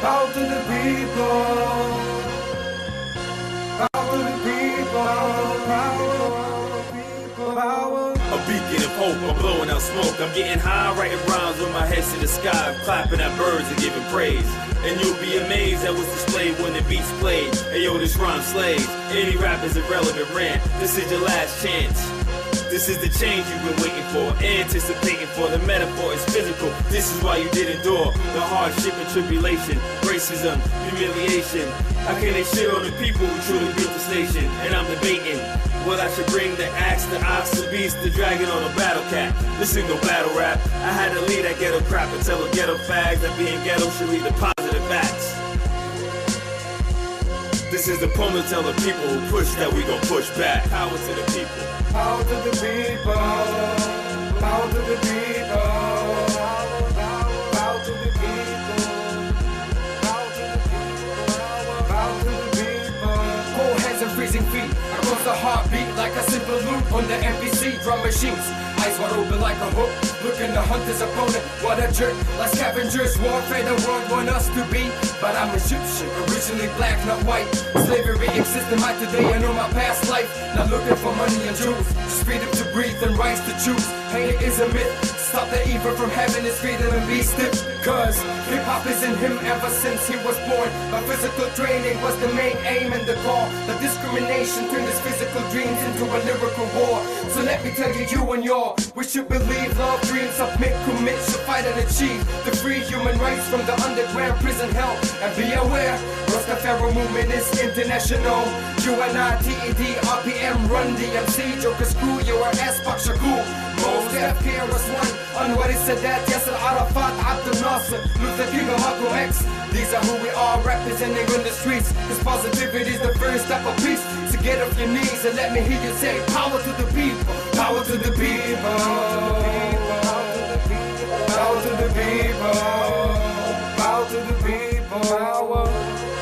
Power to the people. Power to the people. Power, people. Power. A beacon of hope, I'm blowing out smoke. I'm getting high, writing rhymes with my head to the sky, clapping at birds and giving praise. And you'll be amazed at what's displayed when the beats played. Hey yo, this rhyme slaves. Any rap is irrelevant rant. This is your last chance. This is the change you've been waiting for, anticipating for. The metaphor is physical. This is why you did endure the hardship and tribulation, racism, humiliation. How can they shit on the people who truly built the nation? And I'm debating what I should bring the axe, the ox, the beast, the dragon, or the battle cat. This ain't no battle rap. I had to leave that ghetto crap and tell the ghetto fags that being ghetto should lead to positive facts. This is the poem to tell the people who push that we gon' push back. Power to the people. Power to the people. Power to the people. Power to the people. Freezing feet. Across the heartbeat like a simple loop on the MPC drum machines. Eyes wide open like a hook. Looking to hunt his opponent. What a jerk. Like scavengers, warfare the world want us to be. But I'm Egyptian, originally black, not white. Slavery exists in my today, I know my past life. Not looking for money and jewels. Just freedom to breathe and rights to choose. Hate is a myth. Stop the evil from having his freedom and be stiff. Cause hip hop is in him ever since he was born. My physical training was the main aim and the goal. The discrimination turned his physical dreams into a lyrical war. So let me tell you, you and your, we should believe, love, dream, submit, commit, should fight and achieve the free human rights from the underground prison hell. And be aware, Rastafari movement is international. UNITED, RPM, Run DMC, Joker Screw, your ass, Pak Shakur. Most care was one. Anwar Sadat, Yasser Arafat, Abdel Nasser, Luther King, Malcolm X. These are who we are representing on the streets. Cause positivity is the first step of peace. So get off your knees and let me hear you say, Power to the people, power to the people. Power to the people. Power to the people. Power.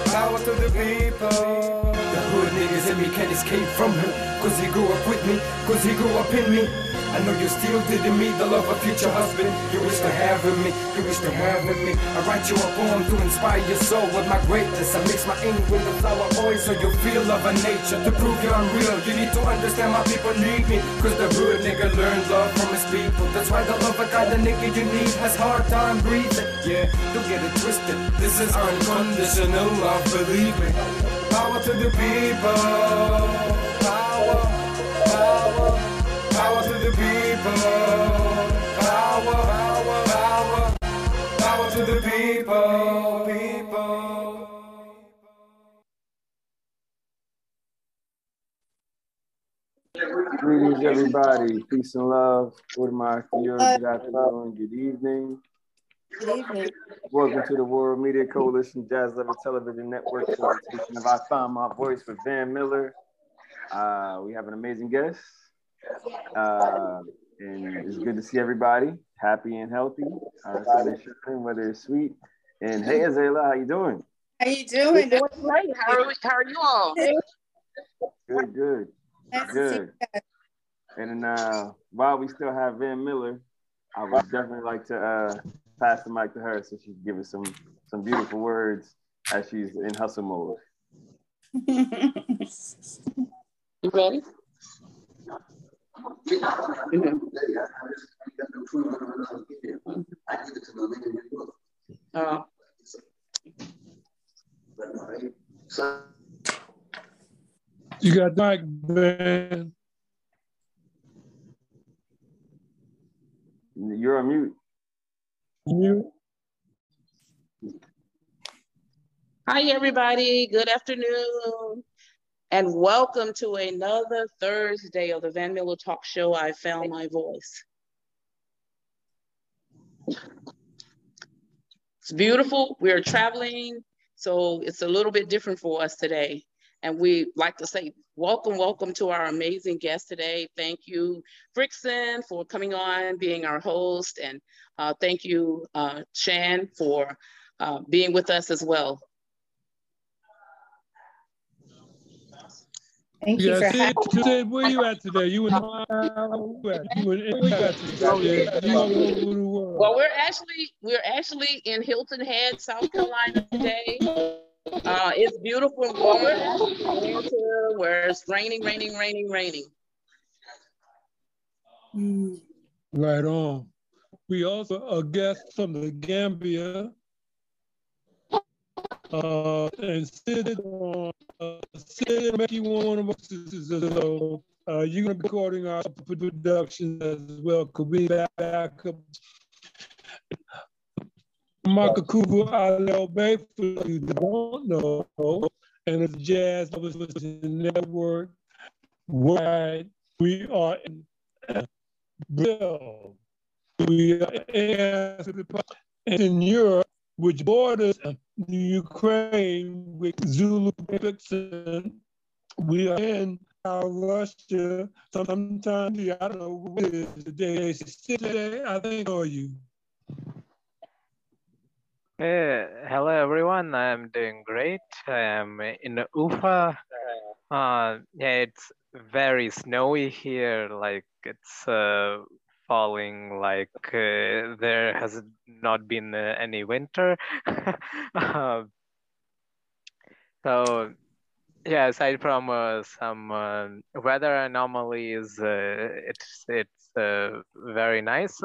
Power to the people. The hood niggas in me can't escape from him. Cause he grew up with me, cause he grew up in me. I know you still didn't meet the love of future husband. You wish to have in me, you wish to have in me. I write you a poem to inspire your soul with my greatness. I mix my ink with the flower oil so you feel love of nature. To prove you're unreal, you need to understand my people need me. Cause the hood nigga learned love from his people. That's why the love of God, the nigga you need has hard time breathing. Yeah, don't get it twisted. This is unconditional love, believe me. Power to the people. Power. Power. Power to the people. Power. Power. Power. Power to the people. People. Greetings, everybody. Peace and love. Good morning, good afternoon, good evening. Good evening. Welcome to the World Media Coalition Jazz Lovers Television Network presentation of I Found My Voice with Van Miller. Uh, we have an amazing guest. Uh, and it's good to see everybody happy and healthy. Uh, so they whether it's sweet. And hey, Azela, how you doing? How you doing? Doing great. How are, we, how are you all? Good, good, Nice good. And uh, while we still have Van Miller, I would definitely like to uh, pass the mic to her so she can give us some some beautiful words as she's in hustle mode. You ready? Uh, You got Mike, man. You're on mute. You? hi, everybody. Good afternoon. And welcome to another Thursday of the Van Miller Talk Show. I found my voice. It's beautiful. We're traveling, so it's a little bit different for us today. And we like to say, welcome, welcome to our amazing guest today. Thank you, Frickson, for coming on, being our host. And uh, thank you, uh, Shan, for uh, being with us as well. Thank you Yeah, for Sid, having Sid, where you at today? You in you at? You in you got. You all over the world. Well, we're actually we're actually in Hilton Head, South Carolina today. Uh, it's beautiful and warm winter where it's raining, raining, raining, raining. Mm. Right on. We also a guest from the Gambia. Uh, and Sid, uh, Mickey, us. So uh, you're gonna be recording our production as well. Could we back, back up? Makakubu Alel Bay, for you don't know, and it's Jazz Television Network. Where we are in Brazil. We are in Europe, which borders Ukraine with Zulu Vixen. We are in uh, Russia. Sometimes, I don't know what it is today. Today, I think, are you? Uh, hello everyone, I'm doing great. I am in Ufa. Uh, yeah, it's very snowy here, like it's uh, falling like uh, there has not been uh, any winter. Uh, so yeah, aside from uh, some uh, weather anomalies, uh, it's it's very nice.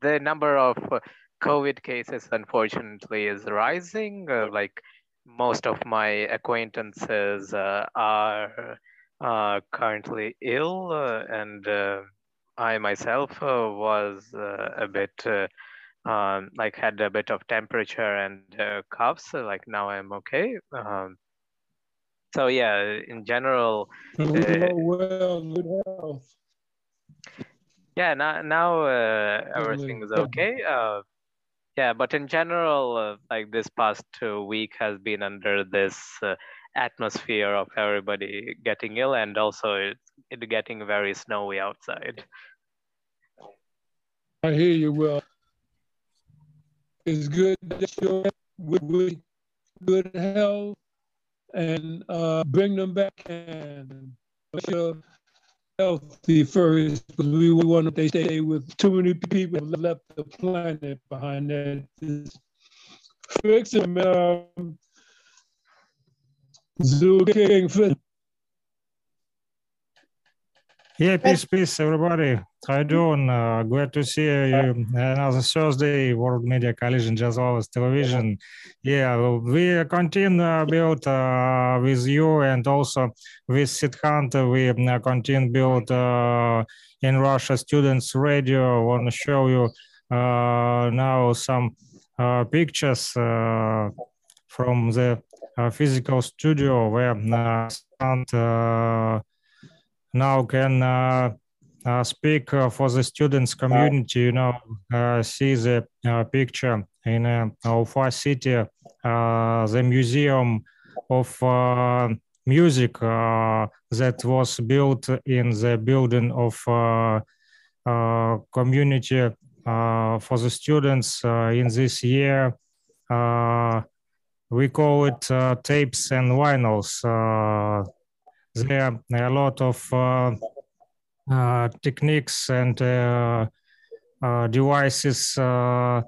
The number of COVID cases, unfortunately, is rising. Like most of my acquaintances are currently ill, and I myself uh, was uh, a bit uh, um, like had a bit of temperature and uh, coughs. So, like now I'm okay. Um, so yeah, in general, uh, well, good health. yeah, now now uh, everything is okay. Uh, yeah, but in general, uh, like this past uh, week has been under this uh, atmosphere of everybody getting ill and also it, it getting very snowy outside. I hear you well. It's good that you're with, good health and uh, bring them back and sure healthy first because we want to stay with too many people left the planet behind that. Fix it, um, Zoo King. Yeah, peace, peace, everybody. How you doing? Uh, glad to see you another Thursday, World Media Coalition, Jazz Lovers Television. Yeah, we continue build uh, with you and also with Sid Hunter. We uh, continue build uh, in Russia Students Radio. want to show you uh, now some uh, pictures uh, from the uh, physical studio where uh, Sid, uh, now can uh, uh, speak uh, for the students community, you know, uh, see the picture in uh, Ufa city, the museum of music that was built in the building of community for the students in this year. We call it uh, tapes and vinyls. Uh, there are a lot of uh, uh, techniques and uh, uh, devices, uh,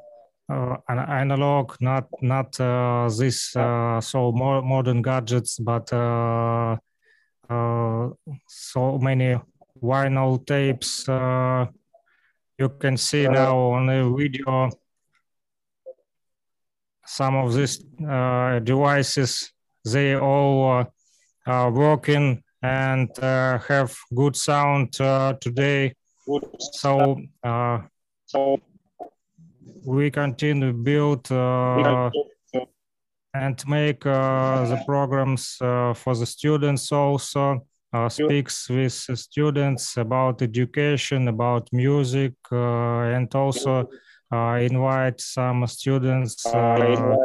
uh, an- analog, not not uh, this uh, so more modern gadgets, but uh, uh, so many vinyl tapes. Uh, you can see now on the video some of these uh, devices. They all uh, are working and uh, have good sound uh, today. So uh, we continue build uh, and make uh, the programs uh, for the students also. Uh, speaks with students about education, about music, uh, and also uh, invite some students uh,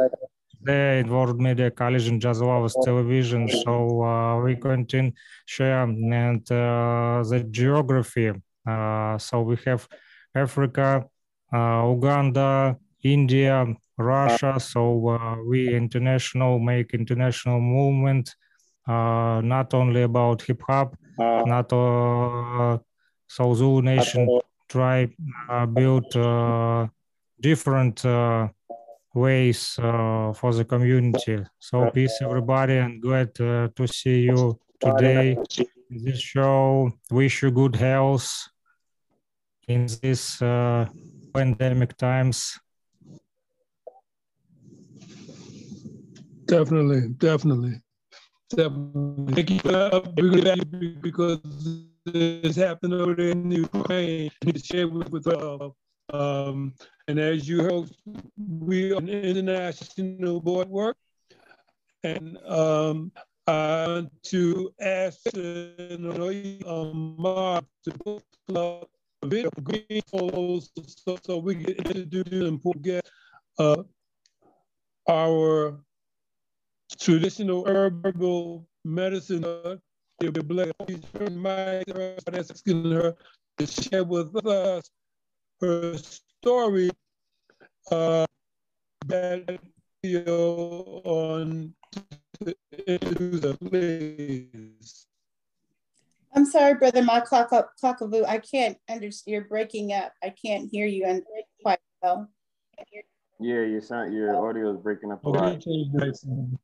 there in World Media Coalition Jazz Lovers Television. So uh, we continue share and uh, the geography. Uh, so we have Africa, uh, Uganda, India, Russia. So uh, we international make international movement uh, not only about hip hop, not uh, so Zulu Nation tribe uh, built uh, different uh, ways uh, for the community. So peace everybody and glad uh, to see you today in this show. Wish you good health in this uh, pandemic times. Definitely, definitely, definitely. Thank you for that because this happened over there in Ukraine. I need to share with, with uh, um, and as you heard, we are an international board work, and um, I want to ask uh, Mark to put up a video of green photos so, so we can introduce and get uh, our traditional herbal medicine. It'll be blessed. Uh, asking her to share with us her story uh, that video on please. I'm sorry, brother, my clock up cockavoo. I can't understand. You're breaking up. I can't hear you and quite well. Yeah, your sound, your audio is breaking up a Okay, lot. change that.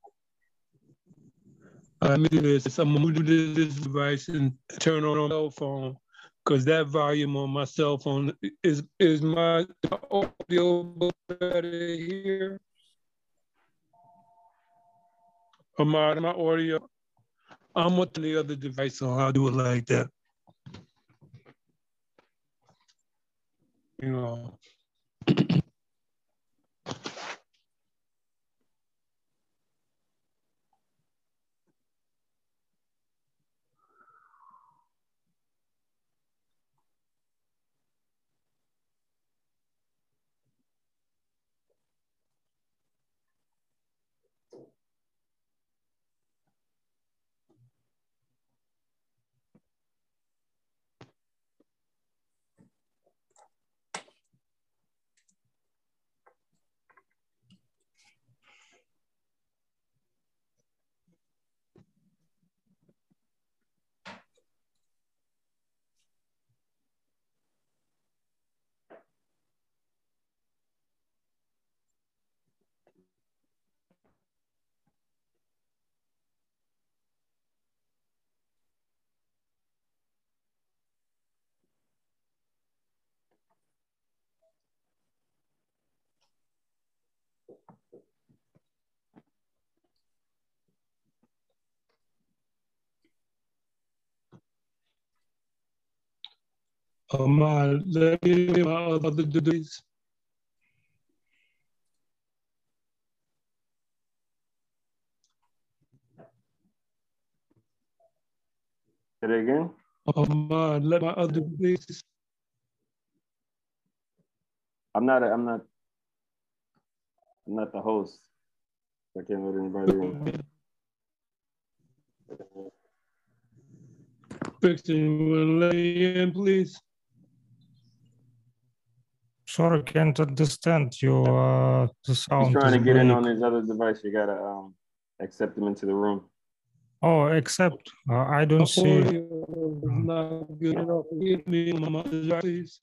Let me do this. I'm gonna do this device and turn on my cell phone because that volume on my cell phone is is my audio better here. Or my my audio. I'm with the other device, so I'll do it like that. You know. Uh, let me my other duties. Say it again. Uh, let my other duties. I'm not. A, I'm not. I'm not the host. I can't let anybody in. Fixing, will me in, please. Sorry, can't understand you. Uh, the sound. He's trying to is get in on his other device. You gotta um accept him into the room. Oh, except uh, I don't see. Audio not good enough. Give me my other device, please.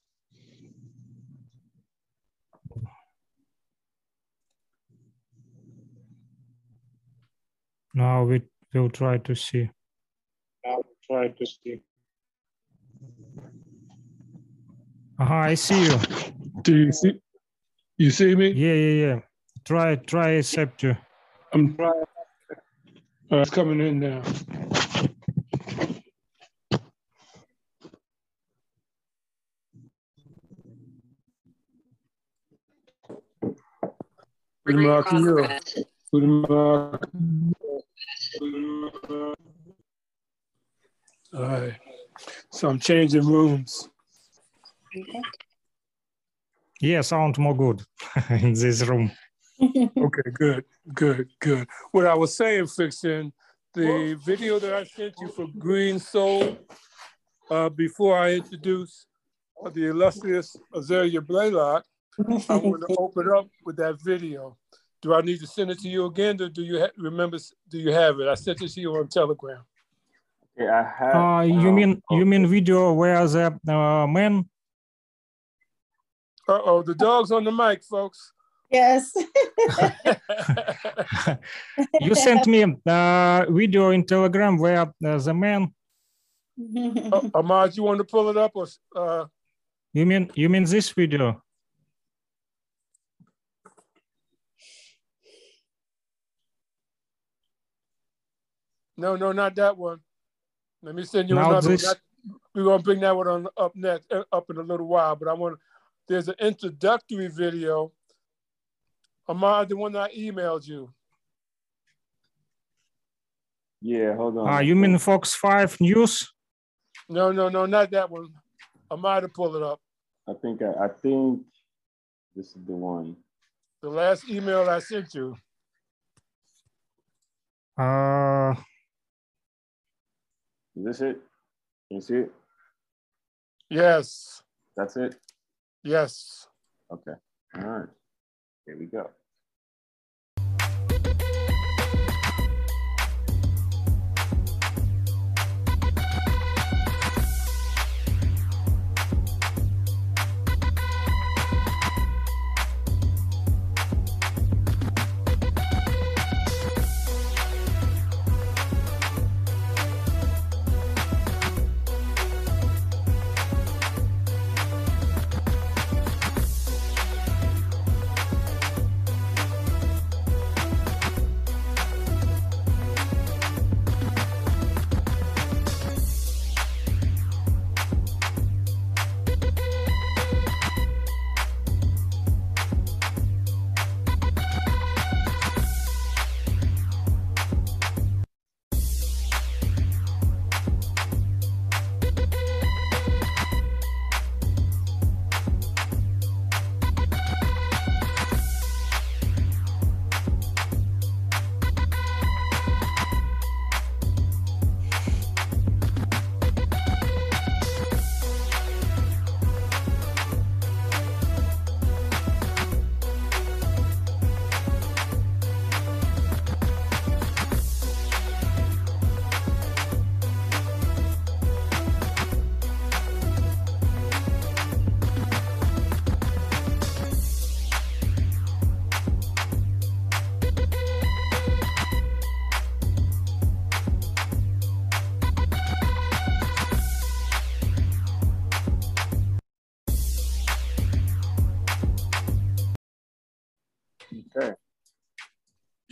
Now we will try to see. I'll try to see. Uh-huh, I see you. Do you see? You see me? Yeah, yeah, yeah. Try, try accept you. I'm trying. Uh, it's coming in now. Goedemorgen, joh. Goedemorgen. All right. So I'm changing rooms. Yeah, sound more good in this room. Okay, good, good, good. What I was saying, Fixin, the video that I sent you for Green Soul, uh, before I introduce uh, the illustrious Azalea Blaylock, I want to open up with that video. Do I need to send it to you again? Or do you ha- remember? Do you have it? I sent it to you on Telegram. Yeah, I have. Uh, you um, mean you mean video where the uh, man? Uh oh, the dog's on the mic, folks. Yes. you sent me a video in Telegram where uh, the man. Uh, Ahmad, you want to pull it up or uh, You mean you mean this video? no, no, not that one. Let me send you Now another. this- One. Not- we're gonna bring that one on up next, uh, up in a little while. But I want there's an introductory video. Ahmad, the one I emailed you. Yeah, hold on. Uh, you mean Fox 5 News? No, no, no, not that one. Ahmad to pull it up. I think I, I think this is the one. The last email I sent you. Uh, Is this it? Can you see it? Yes, That's it. Yes. Okay. All right. Here we go.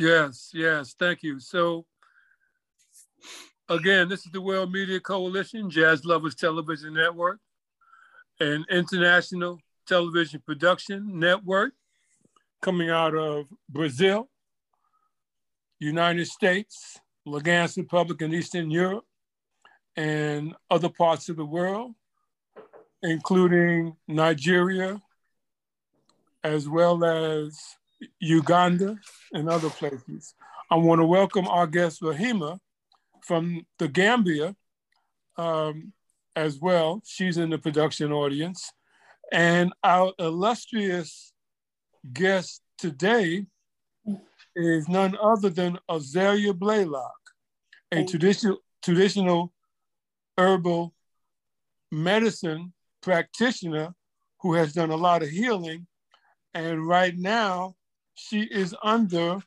Yes, yes, thank you. So again, this is the World Media Coalition, Jazz Lovers Television Network, an international television production network coming out of Brazil, United States, Lugansk Republic in Eastern Europe, and other parts of the world, including Nigeria, as well as Uganda and other places. I want to welcome our guest Rahima from the Gambia um, as well. She's in the production audience. And our illustrious guest today is none other than Azalea Blaylock, a traditional, traditional herbal medicine practitioner who has done a lot of healing. And right now, she is under.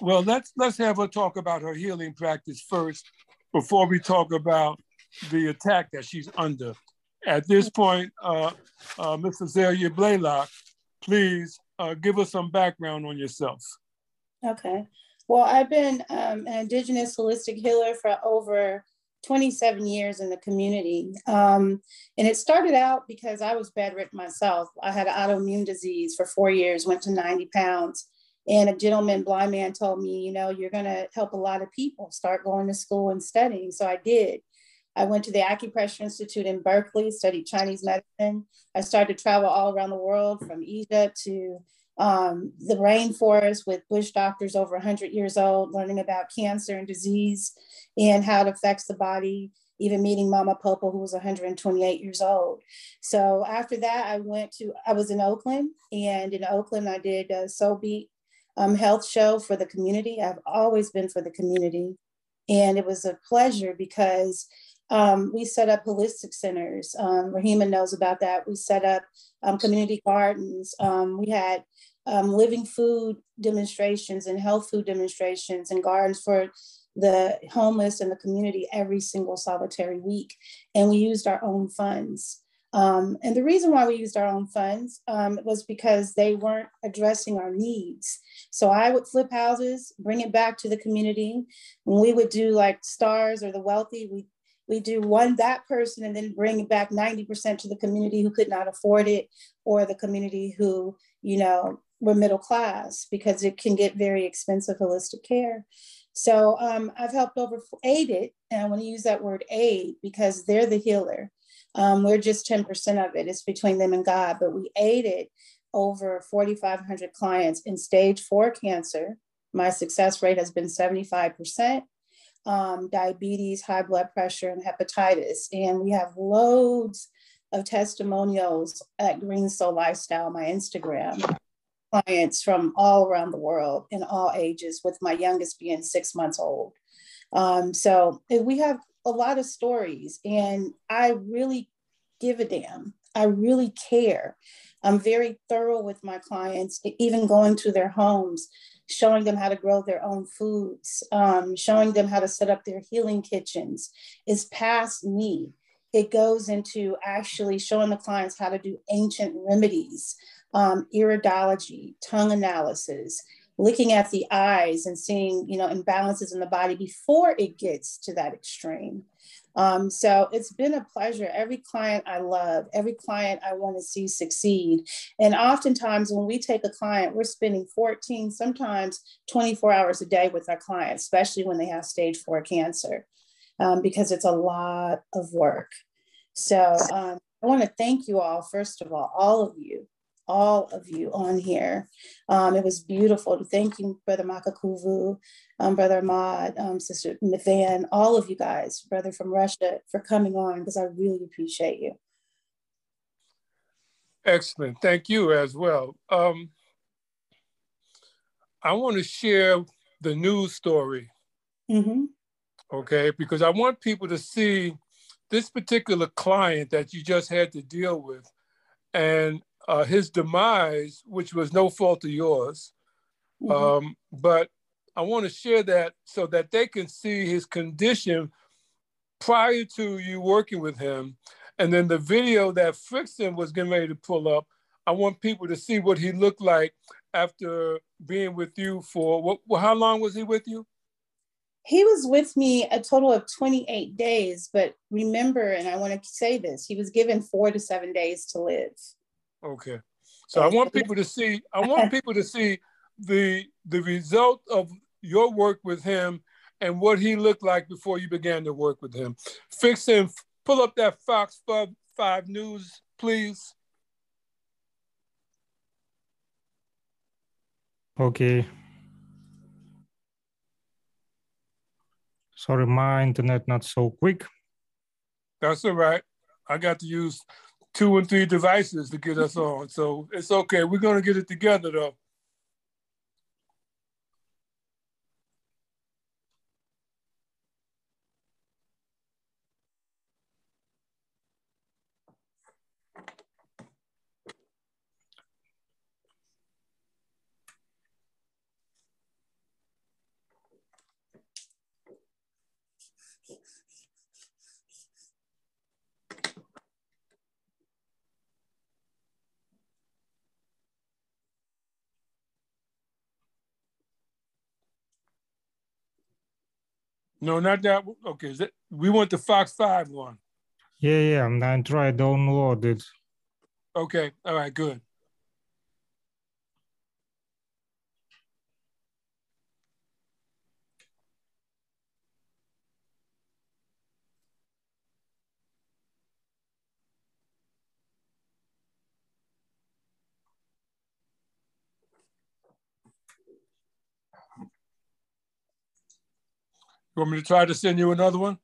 Well let's let's have her talk about her healing practice first before we talk about the attack that she's under. At this point uh, uh, mr Zelia blaylock please uh, give us some background on yourself. Okay. Well, I've been um, an Indigenous holistic healer for over 27 years in the community. Um, and it started out because I was bedridden myself. I had autoimmune disease for four years, went to 90 pounds. And a gentleman, blind man, told me, you know, you're going to help a lot of people start going to school and studying. So I did. I went to the Acupressure Institute in Berkeley, studied Chinese medicine. I started to travel all around the world from Egypt to um, the rainforest with bush doctors over 100 years old, learning about cancer and disease and how it affects the body, even meeting Mama Popo, who was 128 years old. So after that, I went to, I was in Oakland, and in Oakland, I did a Soul Beat um, health show for the community. I've always been for the community. And it was a pleasure because um, we set up holistic centers. Um, Rahima knows about that. We set up um, community gardens. Um, we had um, living food demonstrations and health food demonstrations and gardens for the homeless and the community every single solitary week. And we used our own funds. Um, and the reason why we used our own funds um, was because they weren't addressing our needs. So I would flip houses, bring it back to the community. When we would do like stars or the wealthy, we we do one that person and then bring back 90% to the community who could not afford it or the community who you know were middle class because it can get very expensive holistic care. So um, i've helped over aided and i want to use that word aid because they're the healer. Um, we're just 10% of it. It's between them and god but we aided over 4500 clients in stage four cancer. My success rate has been 75% um, diabetes, high blood pressure, and hepatitis. And we have loads of testimonials at Green Soul Lifestyle, my Instagram, clients from all around the world in all ages, with my youngest being six months old. Um, so we have a lot of stories, and I really give a damn. I really care. I'm very thorough with my clients, even going to their homes showing them how to grow their own foods, um, showing them how to set up their healing kitchens is past me. It goes into actually showing the clients how to do ancient remedies, um, iridology, tongue analysis, looking at the eyes and seeing, you know, imbalances in the body before it gets to that extreme. Um, so it's been a pleasure. Every client I love, every client I want to see succeed. And oftentimes, when we take a client, we're spending 14, sometimes 24 hours a day with our clients, especially when they have stage four cancer, um, because it's a lot of work. So um, I want to thank you all, first of all, all of you all of you on here. Um, it was beautiful. Thank you, Brother Makakuvu, um, Brother Ahmad, um, Sister Van, all of you guys, brother from Russia, for coming on because I really appreciate you. Excellent. Thank you as well. Um, I want to share the news story. Mm-hmm. Okay, because I want people to see this particular client that you just had to deal with and uh, his demise, which was no fault of yours. Mm-hmm. Um, but I want to share that so that they can see his condition prior to you working with him. And then the video that Frickson was getting ready to pull up, I want people to see what he looked like after being with you for what? How long was he with you? He was with me a total of 28 days. But remember, and I want to say this, he was given four to seven days to live. Okay. So I want people to see, I want people to see the the result of your work with him and what he looked like before you began to work with him. Fix him, pull up that Fox 5 News, please. Okay. Sorry, my internet not so quick. That's all right. I got to use two and three devices to get us on. So it's okay. We're going to get it together though. No, not that. Okay, is it, we want the Fox 5 one. Yeah, yeah, I'm gonna try download it. Okay, all right, good. You want me to try to send you another one?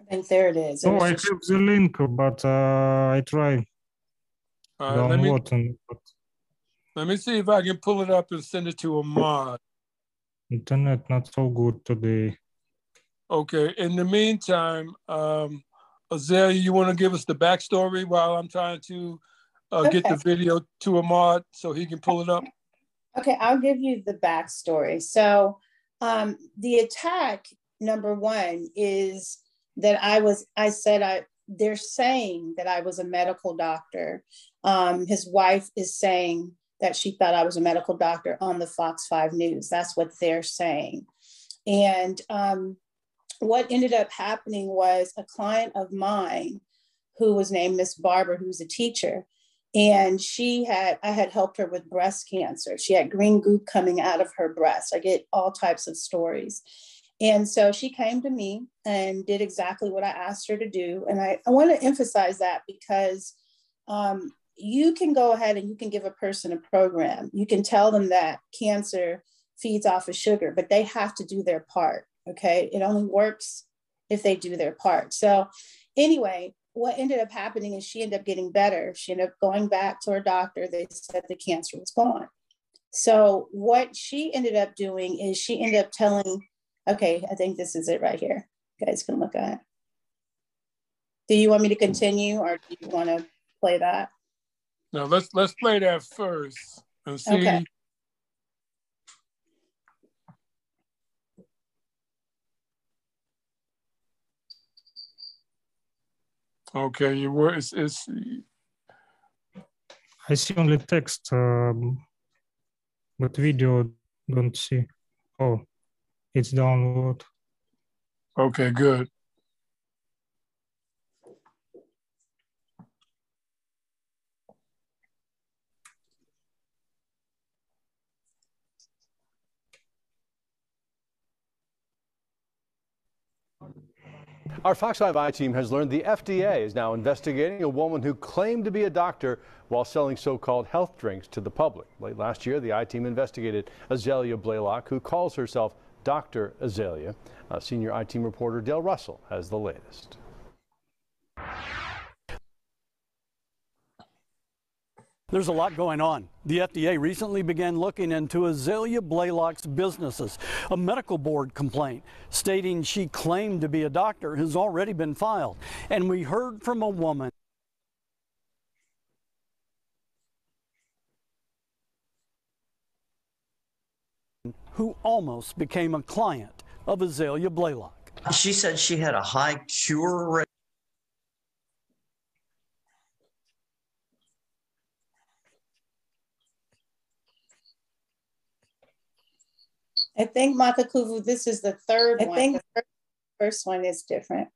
I think there it is. oh, I have the link, but uh, I try. Uh, let me, but Let me see if I can pull it up and send it to Ahmad. Internet not so good today. Okay. In the meantime, um, Azalea, you want to give us the backstory while I'm trying to uh, get the video to Ahmad so he can pull it up? Okay, I'll give you the backstory. So, um, the attack number one is that I was, I said, I, they're saying that I was a medical doctor. Um, his wife is saying that she thought I was a medical doctor on the Fox 5 News. That's what they're saying. And um, what ended up happening was a client of mine who was named Miss Barber, who's a teacher, and she had i had helped her with breast cancer. She had green goop coming out of her breast. I get all types of stories. And so she came to me and did exactly what i asked her to do. And i, I want to emphasize that because um, you can go ahead and you can give a person a program. You can tell them that cancer feeds off of sugar but they have to do their part okay? It only works if they do their part. So anyway what ended up happening is she ended up getting better. She ended up going back to her doctor. They said the cancer was gone. So what she ended up doing is she ended up telling, okay, I think this is it right here. You guys can look at it. Do you want me to continue or do you want to play that? No, let's let's play that first and see. Okay. Okay, you were it's, it's I see only text, um, but video don't see. Oh, it's download. okay, good. Our Fox 5 I team has learned the FDA is now investigating a woman who claimed to be a doctor while selling so-called health drinks to the public. Late last year, the I team investigated Azalea Blaylock, who calls herself Dr. Azalea. Uh, senior I team reporter Dale Russell has the latest. There's a lot going on. The FDA recently began looking into Azalea Blaylock's businesses. A medical board complaint stating she claimed to be a doctor has already been filed. And we heard from a woman who almost became a client of Azalea Blaylock. She said she had a high cure rate. I think Makakuvu, this is the third I one. think- The first one is different.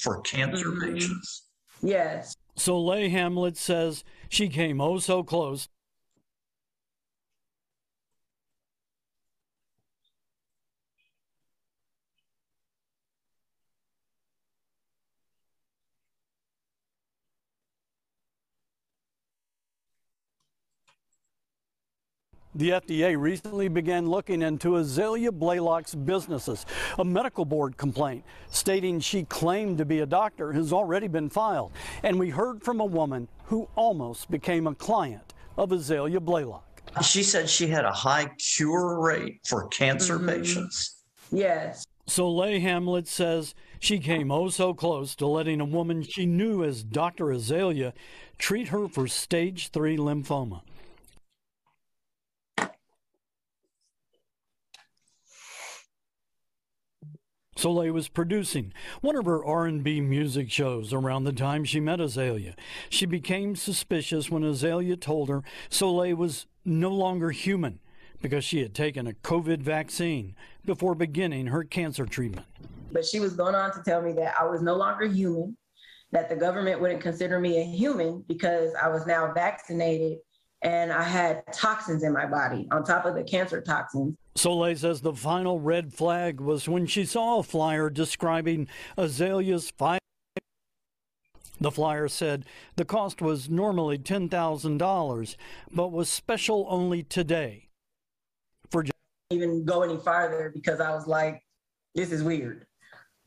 for cancer mm-hmm. patients. Yes. Soleil Hamlet says she came oh so close The FDA recently began looking into Azalea Blaylock's businesses. A medical board complaint stating she claimed to be a doctor has already been filed. And we heard from a woman who almost became a client of Azalea Blaylock. She said she had a high cure rate for cancer Mhm. patients. Yes. So Soleil Hamlet says she came oh so close to letting a woman she knew as Dr. Azalea treat her for stage 3 lymphoma. Soleil was producing one of her R&B music shows around the time she met Azalea. She became suspicious when Azalea told her Soleil was no longer human because she had taken a COVID vaccine before beginning her cancer treatment. But she was going on to tell me that I was no longer human, that the government wouldn't consider me a human because I was now vaccinated and I had toxins in my body on top of the cancer toxins. Soleil says the final red flag was when she saw a flyer describing Azalea's five. The flyer said the cost was normally $10,000, but was special only today. For Even go any farther because I was like, this is weird.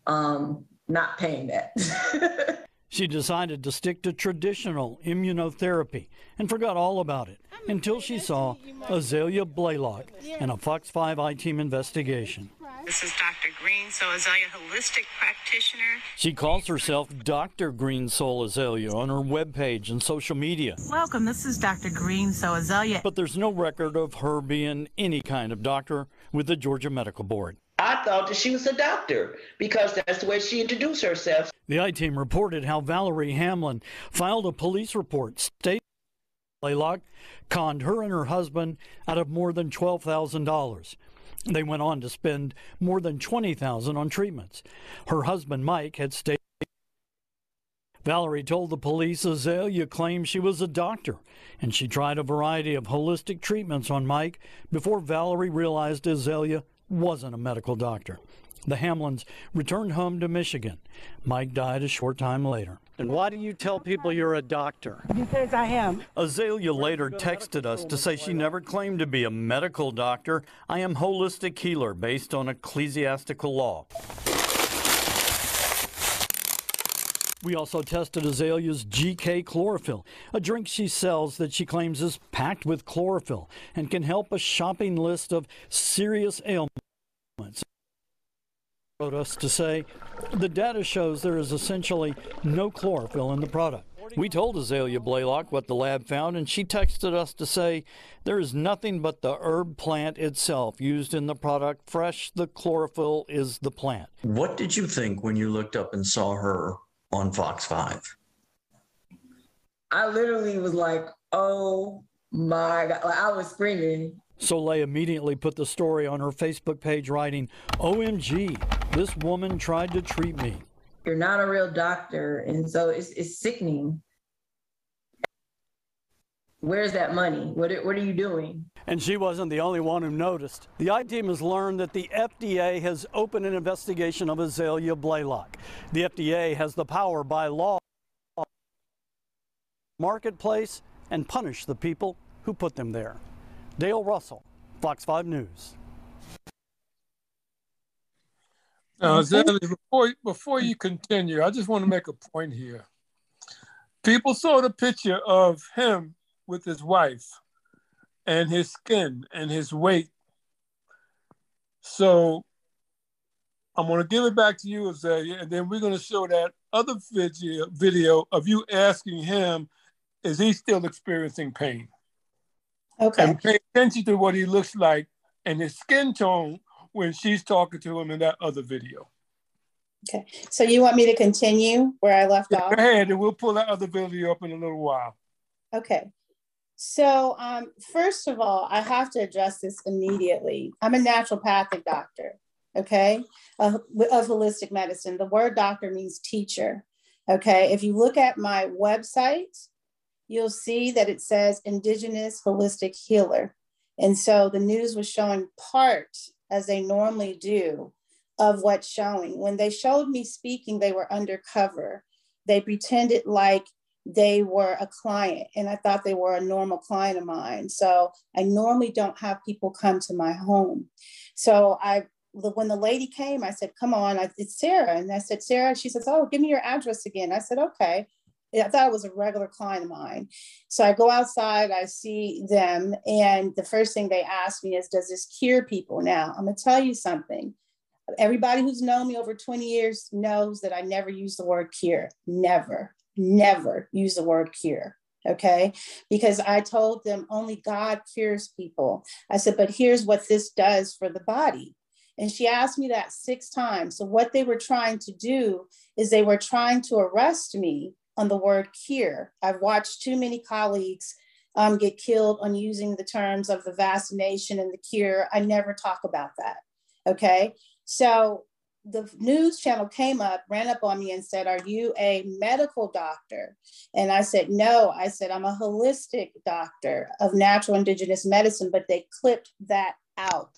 Um, not paying that. She decided to stick to traditional immunotherapy and forgot all about it until she saw Azalea Blaylock in a Fox 5 I Team investigation. This is Dr. Green Soul Azalea Holistic Practitioner. She calls herself Dr. Green Soul Azalea on her webpage and social media. Welcome, this is Dr. Green Soul Azalea. But there's no record of her being any kind of doctor with the Georgia Medical Board. I thought that she was a doctor because that's the way she introduced herself. The I team reported how Valerie Hamlin filed a police report stating Blaylock conned her and her husband out of more than $12,000. They went on to spend more than 20000 on treatments. Her husband, Mike, had stayed. Valerie told the police Azalea claimed she was a doctor, and she tried a variety of holistic treatments on Mike before Valerie realized Azalea wasn't a medical doctor. The Hamlins returned home to Michigan. Mike died a short time later. And why do you tell people you're a doctor? Because I am. Azalea later texted us to say she never claimed to be a medical doctor. I am holistic healer based on ecclesiastical law. We also tested Azalea's GK chlorophyll, a drink she sells that she claims is packed with chlorophyll and can help a shopping list of serious ailments. Wrote us to say the data shows there is essentially no chlorophyll in the product. We told Azalea Blaylock what the lab found, and she texted us to say there is nothing but the herb plant itself used in the product. Fresh, the chlorophyll is the plant. What did you think when you looked up and saw her on Fox 5? I literally was like, oh my God. Like, I was screaming. So Soleil immediately put the story on her Facebook page, writing, OMG, this woman tried to treat me. You're not a real doctor. And so it's, it's sickening. Where's that money? What, what are you doing? And she wasn't the only one who noticed. The I team has learned that the FDA has opened an investigation of Azalea Blaylock. The FDA has the power by law marketplace and punish the people who put them there. Dale Russell, Fox 5 News. Now, Azalea, before, before you continue, I just want to make a point here. People saw the picture of him with his wife and his skin and his weight. So I'm going to give it back to you, Azalea, and then we're going to show that other video, video of you asking him, is he still experiencing pain? Okay. And pay attention to what he looks like and his skin tone when she's talking to him in that other video. Okay. So you want me to continue where I left off? Go ahead, and we'll pull that other video up in a little while. Okay. So um, first of all, I have to address this immediately. I'm a naturopathic doctor, okay, of, of holistic medicine. The word doctor means teacher, okay? If you look at my website, you'll see that it says Indigenous Holistic Healer. And so the news was showing part, as they normally do, of what's showing. When they showed me speaking, they were undercover. They pretended like they were a client, and I thought they were a normal client of mine. So I normally don't have people come to my home. So I when the lady came, I said, Come on, it's Sarah. And I said, Sarah, she says, Oh, give me your address again. I said, Okay. I thought it was a regular client of mine. So I go outside, I see them, and the first thing they ask me is, Does this cure people? Now, I'm going to tell you something. Everybody who's known me over 20 years knows that I never use the word cure. Never, never use the word cure. Okay. Because I told them only God cures people. I said, But here's what this does for the body. And she asked me that six times. So, what they were trying to do is they were trying to arrest me on the word cure. I've watched too many colleagues um, get killed on using the terms of the vaccination and the cure. I never talk about that. Okay. So the news channel came up, ran up on me and said, Are you a medical doctor? And I said, No. I said, I'm a holistic doctor of natural indigenous medicine, but they clipped that out.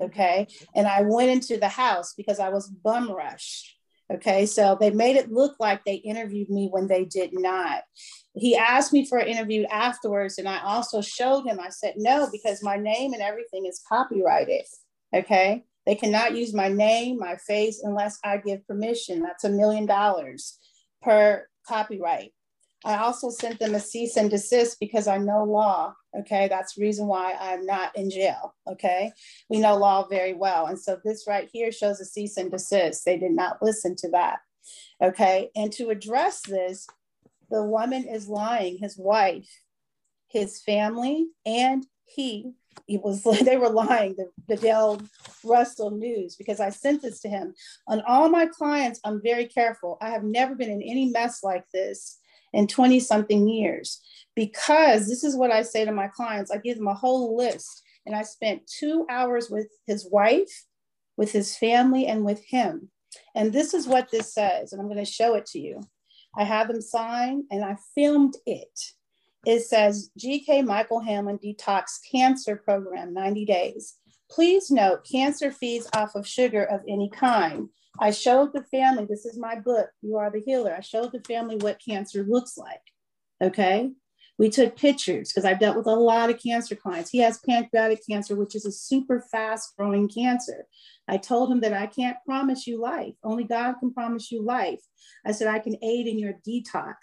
Okay. And I went into the house because I was bum rushed. Okay, so they made it look like they interviewed me when they did not. He asked me for an interview afterwards, and I also showed him. I said, no, because my name and everything is copyrighted. Okay, they cannot use my name, my face, unless I give permission. That's a million dollars per copyright. I also sent them a cease and desist because I know law. Okay, that's reason why I'm not in jail. Okay, we know law very well. And so this right here shows a cease and desist. They did not listen to that. Okay, and to address this, the woman is lying, his wife, his family, and he. He was they were lying, the, the Russell News, because I sent this to him. On all my clients, I'm very careful. I have never been in any mess like this in 20 something years because this is what I say to my clients. I give them a whole list and I spent two hours with his wife, with his family, and with him. And this is what this says, and I'm going to show it to you. I have them sign and I filmed it. It says GK Michael Hamlin Detox Cancer Program 90 days. Please note cancer feeds off of sugar of any kind. I showed the family, this is my book, You Are the Healer. I showed the family what cancer looks like. Okay. We took pictures because I've dealt with a lot of cancer clients. He has pancreatic cancer, which is a super fast growing cancer. I told him that I can't promise you life. Only God can promise you life. I said, I can aid in your detox.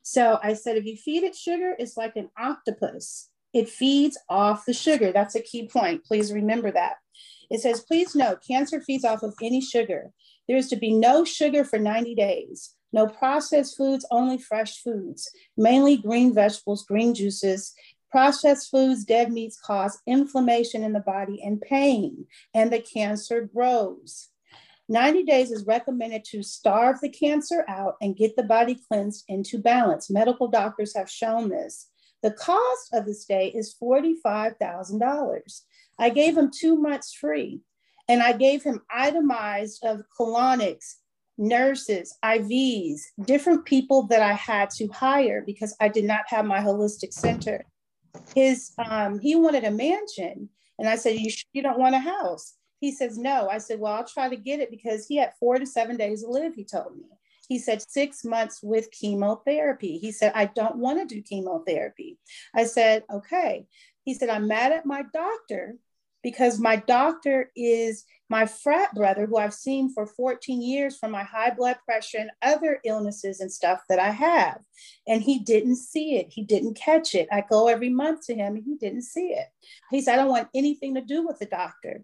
So I said, if you feed it sugar, it's like an octopus. It feeds off the sugar. That's a key point. Please remember that. It says, please note, cancer feeds off of any sugar. There is to be no sugar for 90 days, no processed foods, only fresh foods, mainly green vegetables, green juices. Processed foods, dead meats cause inflammation in the body and pain, and the cancer grows. 90 days is recommended to starve the cancer out and get the body cleansed into balance. Medical doctors have shown this. The cost of the stay is $45,000. I gave him two months free. And I gave him itemized of colonics, nurses, IVs, different people that I had to hire because I did not have my holistic center. His um, he wanted a mansion, and I said, "You you don't want a house?" He says, "No." I said, "Well, I'll try to get it because he had four to seven days to live." He told me. He said six months with chemotherapy. He said, I don't want to do chemotherapy. I said, okay. He said, I'm mad at my doctor because my doctor is my frat brother who I've seen for 14 years for my high blood pressure and other illnesses and stuff that I have. And he didn't see it. He didn't catch it. I go every month to him and he didn't see it. He said, I don't want anything to do with the doctor.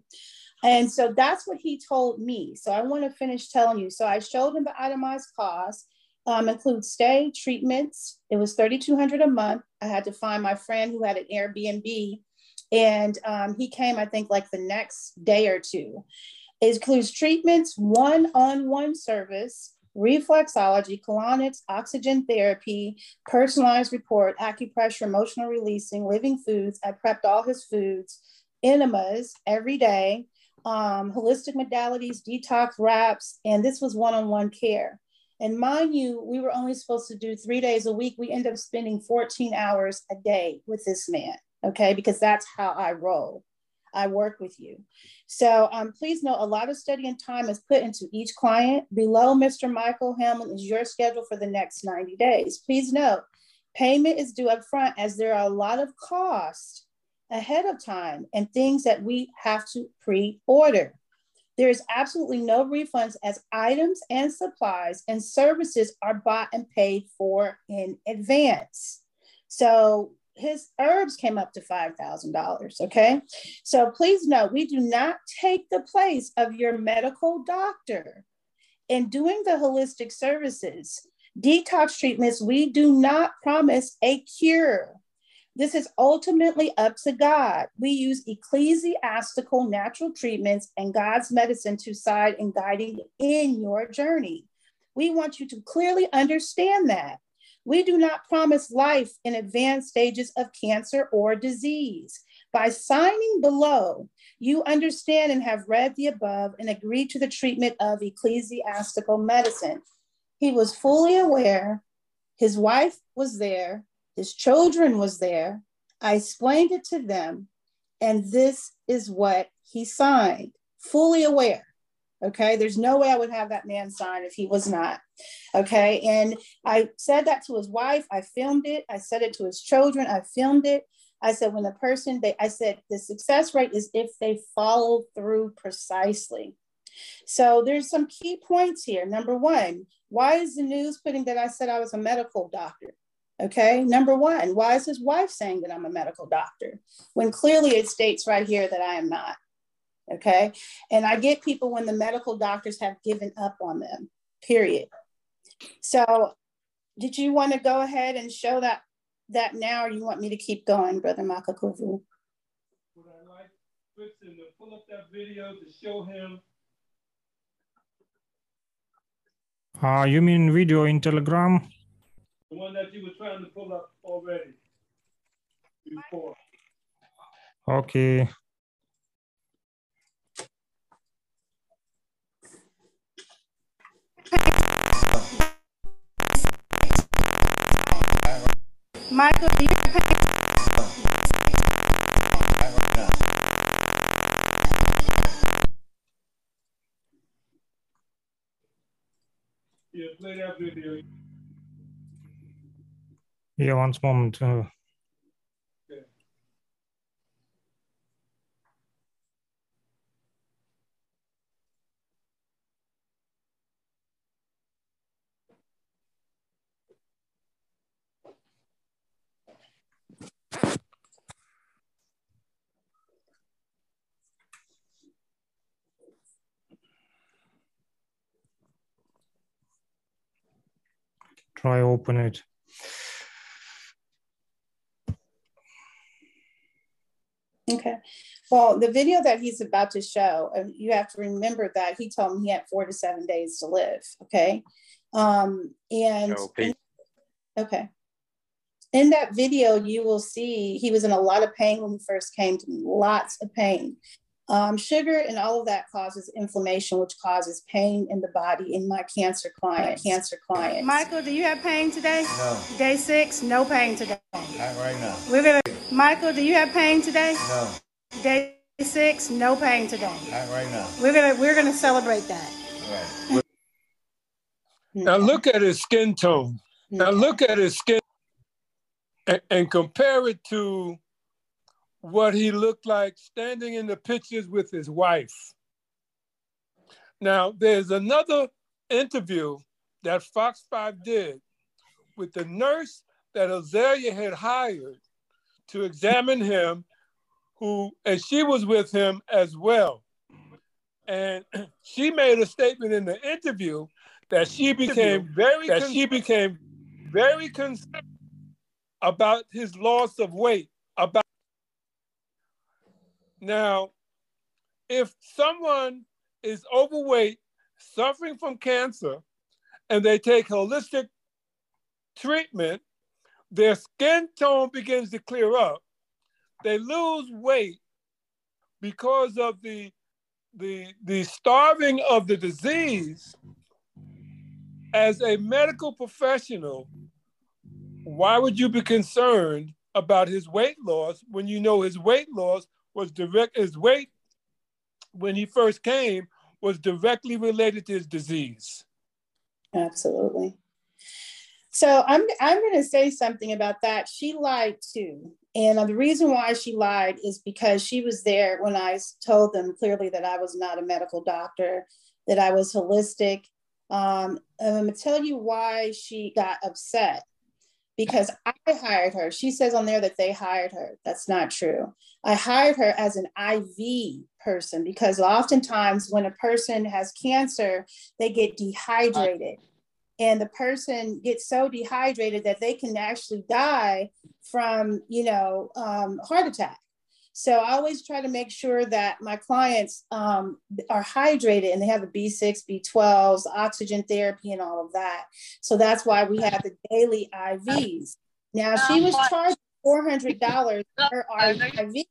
And so that's what he told me. So I want to finish telling you. So I showed him the itemized cost. Um, stay treatments. It was 3,200 a month. I had to find my friend who had an Airbnb and um, he came, I think, like the next day or two. It includes treatments, one on one service, reflexology, colonics, oxygen therapy, personalized report, acupressure, emotional releasing, living foods. I prepped all his foods, enemas every day, um, holistic modalities, detox wraps, and this was one on one care. And mind you, we were only supposed to do three days a week. We end up spending 14 hours a day with this man okay? Because that's how I roll. I work with you. So um, please know a lot of study and time is put into each client. Below Mr. Michael Hamlin is your schedule for the next 90 days. Please note, payment is due up front as there are a lot of costs ahead of time and things that we have to pre-order. There is absolutely no refunds as items and supplies and services are bought and paid for in advance. So his herbs came up to $5,000. Okay. So please note, we do not take the place of your medical doctor in doing the holistic services. Detox treatments, we do not promise a cure. This is ultimately up to God. We use ecclesiastical natural treatments and God's medicine to side and guiding in your journey. We want you to clearly understand that. We do not promise life in advanced stages of cancer or disease. By signing below, you understand and have read the above and agree to the treatment of ecclesiastical medicine. He was fully aware, his wife was there, his children was there. I explained it to them, and this is what he signed, fully aware. Okay. There's no way I would have that man sign if he was not. Okay. And I said that to his wife. I filmed it. I said it to his children. I filmed it. I said, when the person, they, I said, the success rate is if they follow through precisely. So there's some key points here. Number one, why is the news putting that I said I was a medical doctor? Okay, number one, why is his wife saying that I'm a medical doctor when clearly it states right here that I am not? Okay, and I get people when the medical doctors have given up on them, period. So, did you want to go ahead and show that that now, or you want me to keep going, Brother Makakuvu? Would I like Kristen to pull up that video to show him Uh, you mean video in Telegram? the one that you were trying to pull up already before? Okay. Michael, do you Yeah, play that video. Yeah, one moment. Uh, try open it. Okay. Well, the video that he's about to show, you have to remember that he told me he had four to seven days to live. Okay. Um, and in- okay. In that video, you will see he was in a lot of pain when he first came to me, lots of pain. Um, sugar and all of that causes inflammation, which causes pain in the body in my cancer client, cancer client. Michael, do you have pain today? No, Day six, no pain today. not right now. We're gonna, Michael, do you have pain today? No, Day six, no pain today. not right now. We're gonna, we're gonna celebrate that. Right. Now look at his skin tone. Now look at his skin and, and compare it to what he looked like standing in the pictures with his wife. Now, there's another interview that Fox 5 did with the nurse that Azalea had hired to examine him, who, and she was with him as well. And she made a statement in the interview that she became very that she became very concerned about his loss of weight. Now, if someone is overweight, suffering from cancer, and they take holistic treatment, their skin tone begins to clear up. They lose weight because of the the the starving of the disease as a medical professional why would you be concerned about his weight loss when you know his weight loss was direct his weight when he first came was directly related to his disease Absolutely. So I'm I'm going to say something about that. She lied too, and the reason why she lied is because she was there when I told them clearly that I was not a medical doctor, that I was holistic. Um, I'm going to tell you why she got upset because I hired her. She says on there that they hired her. That's not true. I hired her as an IV person because oftentimes when a person has cancer, they get dehydrated. And the person gets so dehydrated that they can actually die from, you know, um, heart attack. So I always try to make sure that my clients um, are hydrated and they have the B6, B12s, oxygen therapy, and all of that. So that's why we have the daily IVs. Now she was charged four hundred dollars for per IV.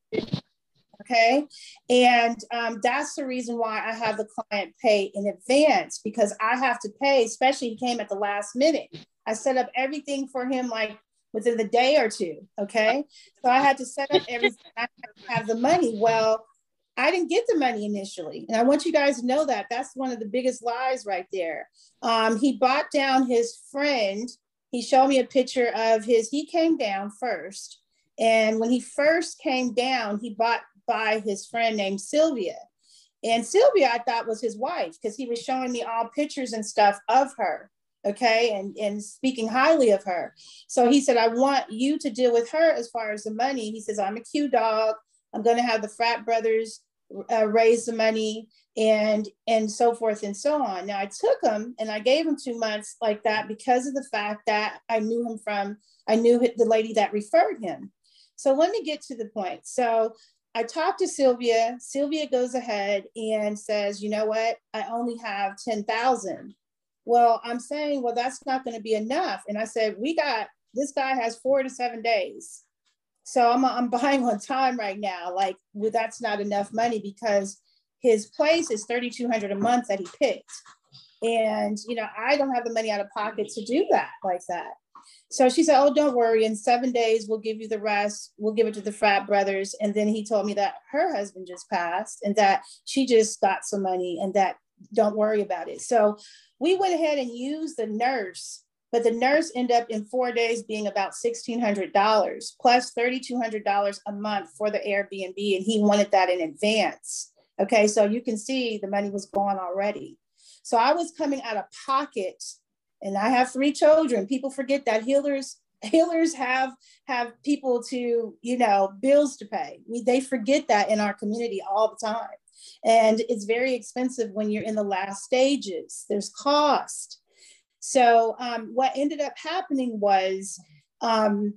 Okay, and um, that's the reason why I have the client pay in advance because I have to pay, especially he came at the last minute. I set up everything for him like within the day or two. Okay, so I had to set up everything. I have the money. Well, I didn't get the money initially. And I want you guys to know that that's one of the biggest lies right there. Um, he bought down his friend. He showed me a picture of his, he came down first. And when he first came down, he bought by his friend named Sylvia. And Sylvia, I thought was his wife because he was showing me all pictures and stuff of her. Okay. And, and speaking highly of her. So he said, I want you to deal with her as far as the money. He says, I'm a Q dog. I'm going to have the frat brothers uh, raise the money and and so forth and so on. Now I took him and I gave him two months like that because of the fact that I knew him from I knew the lady that referred him. So let me get to the point. So I talked to Sylvia. Sylvia goes ahead and says, you know what? I only have 10,000. Well, I'm saying, well, that's not going to be enough. And I said, we got, this guy has four to seven days. So I'm, I'm buying on time right now. Like, well, that's not enough money because his place is 3,200 a month that he picked. And, you know, I don't have the money out of pocket to do that like that. So she said, Oh, don't worry. In seven days, we'll give you the rest. We'll give it to the frat brothers. And then he told me that her husband just passed and that she just got some money and that don't worry about it. So we went ahead and used the nurse, but the nurse ended up in four days being about $1,600 plus $3,200 a month for the Airbnb. And he wanted that in advance. Okay. So you can see the money was gone already. So I was coming out of pocket and I have three children. People forget that healers healers have have people to you know bills to pay. We, they forget that in our community all the time, and it's very expensive when you're in the last stages. There's cost. So um, what ended up happening was um,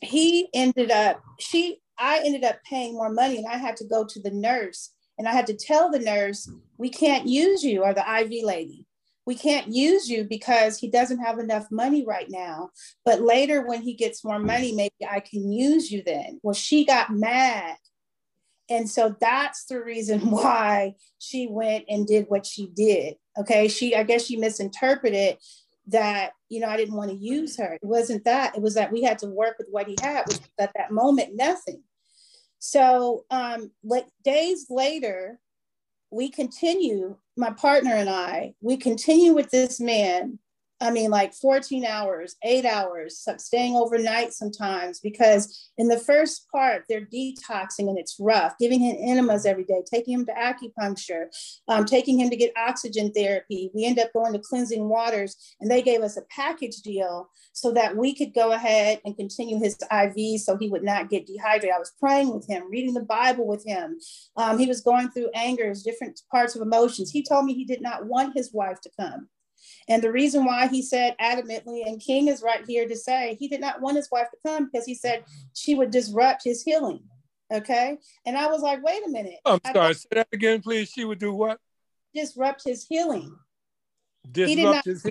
he ended up she I ended up paying more money, and I had to go to the nurse and I had to tell the nurse we can't use you or the IV lady we can't use you because he doesn't have enough money right now. But later, when he gets more money, maybe I can use you then. Well, she got mad. And so that's the reason why she went and did what she did. Okay. She, I guess she misinterpreted that, you know, I didn't want to use her. It wasn't that. It was that we had to work with what he had, which at that moment, nothing. So, um, like days later, we continue, my partner and I, we continue with this man I mean, like 14 hours, eight hours, staying overnight sometimes, because in the first part, they're detoxing and it's rough, giving him enemas every day, taking him to acupuncture, um, taking him to get oxygen therapy. We end up going to cleansing waters, and they gave us a package deal so that we could go ahead and continue his IV so he would not get dehydrated. I was praying with him, reading the Bible with him. Um, he was going through angers, different parts of emotions. He told me he did not want his wife to come. And the reason why he said adamantly, and King is right here to say, he did not want his wife to come because he said she would disrupt his healing. Okay. And I was like, wait a minute. I'm sorry. Say that again, please. She would do what? Disrupt his healing. Disrupt he did not his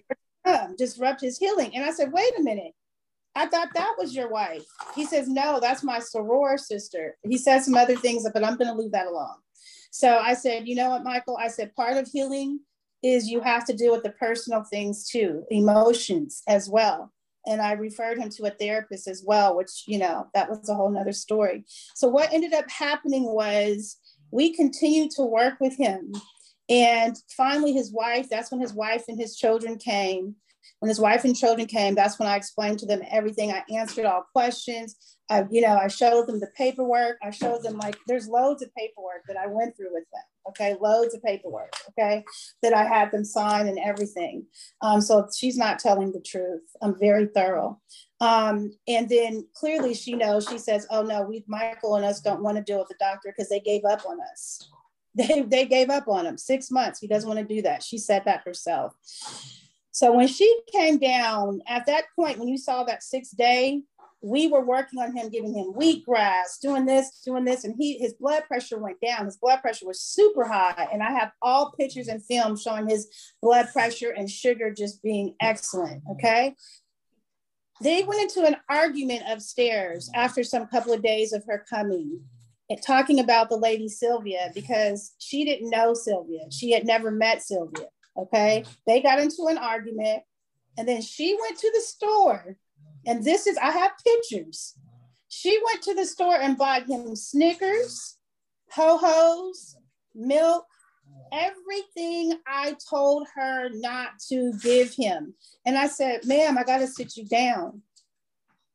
come, disrupt his healing. And I said, wait a minute. I thought that was your wife. He says, no, that's my soror sister. He said some other things, but I'm going to leave that alone. So I said, you know what, Michael? I said, part of healing is you have to deal with the personal things too, emotions as well. And I referred him to a therapist as well, which, you know, that was a whole nother story. So what ended up happening was we continued to work with him. And finally, his wife, that's when his wife and his children came. When his wife and children came, that's when I explained to them everything. I answered all questions. I, you know, I showed them the paperwork. I showed them like there's loads of paperwork that I went through with them. Okay, loads of paperwork. Okay, that I had them sign and everything. Um, so she's not telling the truth. I'm very thorough. Um, and then clearly she knows. She says, "Oh no, we Michael and us don't want to deal with the doctor because they gave up on us. They they gave up on him. Six months. He doesn't want to do that. She said that herself." So when she came down at that point, when you saw that six day, we were working on him, giving him wheatgrass, doing this, doing this, and he his blood pressure went down. His blood pressure was super high, and I have all pictures and film showing his blood pressure and sugar just being excellent. Okay. They went into an argument upstairs after some couple of days of her coming and talking about the lady Sylvia because she didn't know Sylvia. She had never met Sylvia. Okay. They got into an argument, and then she went to the store and this is, I have pictures. She went to the store and bought him Snickers, ho hos, milk, everything I told her not to give him. And I said, ma'am, I got to sit you down.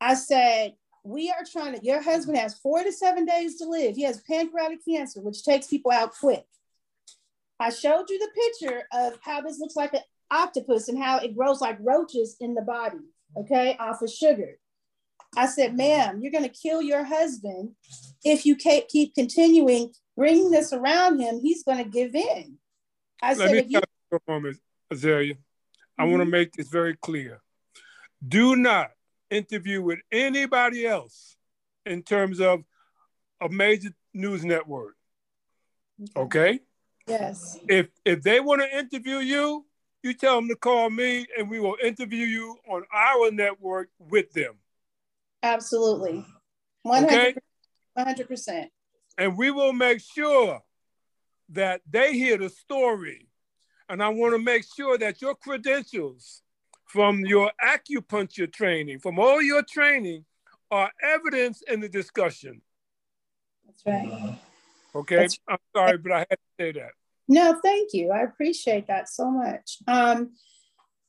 I said, we are trying to, your husband has four to seven days to live. He has pancreatic cancer, which takes people out quick. I showed you the picture of how this looks like an octopus and how it grows like roaches in the body, okay, off of sugar. I said, ma'am, you're going to kill your husband if you keep continuing bringing this around him. He's going to give in. I Let said, me if you, stop you for a moment, Azalea. I want to mm-hmm. make this very clear. Do not interview with anybody else in terms of a major news network. Mm-hmm. Okay? yes, If if they want to interview you, you tell them to call me and we will interview you on our network with them. absolutely. 100%. Okay? 100%. and we will make sure that they hear the story. And I want to make sure that your credentials from your acupuncture training, from all your training, are evidence in the discussion. That's right. Okay, That's- I'm sorry, but I had to say that. No, thank you. I appreciate that so much. Um,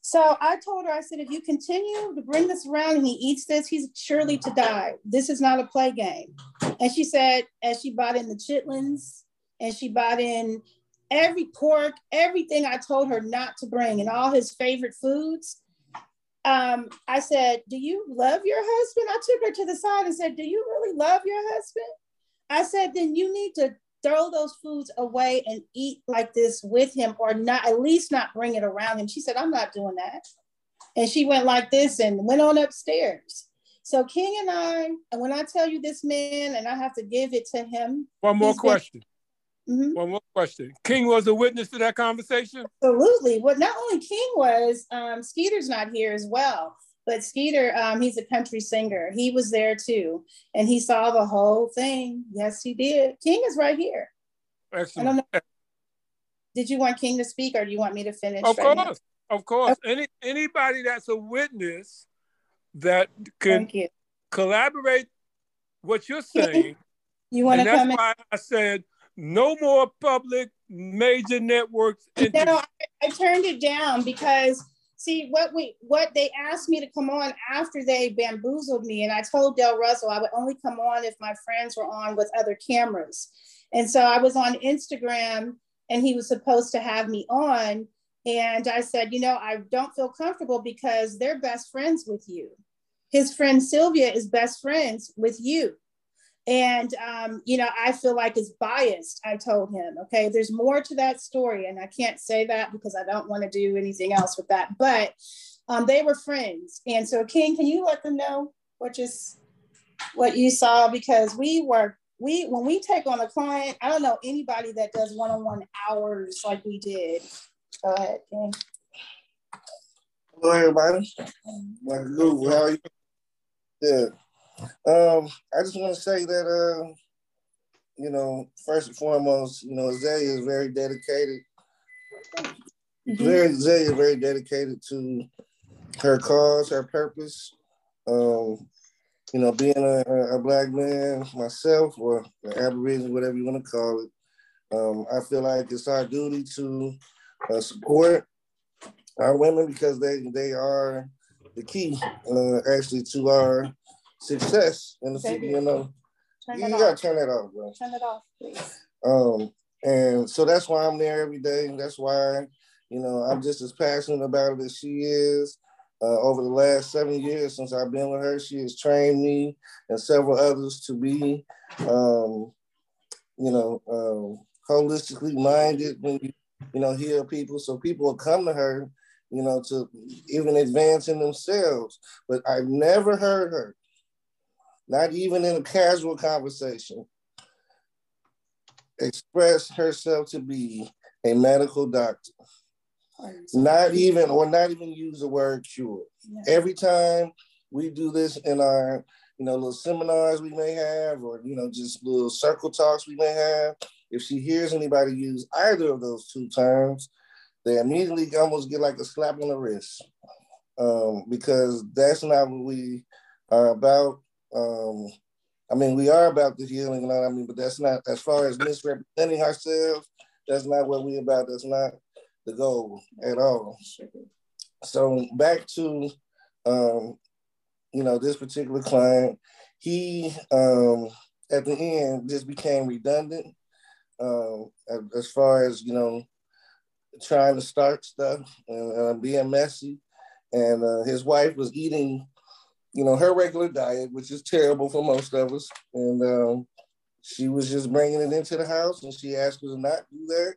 so I told her, I said, if you continue to bring this around and he eats this, he's surely to die. This is not a play game. And she said, as she bought in the chitlins and she bought in every pork, everything I told her not to bring, and all his favorite foods. Um, I said, Do you love your husband? I took her to the side and said, Do you really love your husband? I said, Then you need to throw those foods away and eat like this with him or not at least not bring it around him she said i'm not doing that and she went like this and went on upstairs so king and i and when i tell you this man and i have to give it to him One more been- question. One more question. King was a witness to that conversation. absolutely well not only king was um, skeeter's not here as well but skeeter um, he's a country singer he was there too and he saw the whole thing yes he did king is right here Excellent. I don't know. did you want king to speak or do you want me to finish Of right now? course, of course. Any anybody that's a witness that can collaborate what you're saying. You and that's come in? why I said no more public major networks. No, I, I turned it down because see what we what they asked me to come on after they bamboozled me, and I told Del Russell I would only come on if my friends were on with other cameras, and so I was on Instagram, and he was supposed to have me on, and I said, you know, I don't feel comfortable because they're best friends with you. His friend Sylvia is best friends with you. And, um, you know, I feel like it's biased. I told him, okay, there's more to that story. And I can't say that because I don't want to do anything else with that. But um, they were friends. And so, King, can you let them know what just what you saw? Because we were, we, when we take on a client, I don't know anybody that does one on one hours like we did. Go ahead, King. Hello, everybody. How are you? Yeah. Um, I just want to say that, uh, you know, first and foremost, you know, Azalea is very dedicated. Very Azalea is very dedicated to her cause, her purpose. Um, you know, being a, a black man myself, or an Aboriginal, whatever you want to call it, um, I feel like it's our duty to uh, support our women because they they are the key uh, actually to our success in the city. You know, Turn you gotta off. turn that off, bro. Turn it off, please. Um, and so that's why I'm there every day. That's why, you know, I'm just as passionate about it as she is. Uh, over the last seven years since I've been with her, she has trained me and several others to be, um, you know, um, holistically minded when you, you know, heal people. So people will come to her, you know, to even advance in themselves. But I've never heard her, not even in a casual conversation, express herself to be a medical doctor. Not even, or not even use the word cure. Every time we do this in our, you know, little seminars we may have, or you know, just little circle talks we may have, if she hears anybody use either of those two terms, they immediately almost get like a slap on the wrist, um, because that's not what we are about. Um, I mean, we are about the healing, know what I mean, but that's not as far as misrepresenting ourselves. That's not what we about. That's not the goal at all. So back to, um, you know, this particular client, he um, at the end just became redundant um, as far as you know trying to start stuff and uh, being messy. And uh, his wife was eating, you know, her regular diet, which is terrible for most of us. And um, she was just bringing it into the house, and she asked to not do that.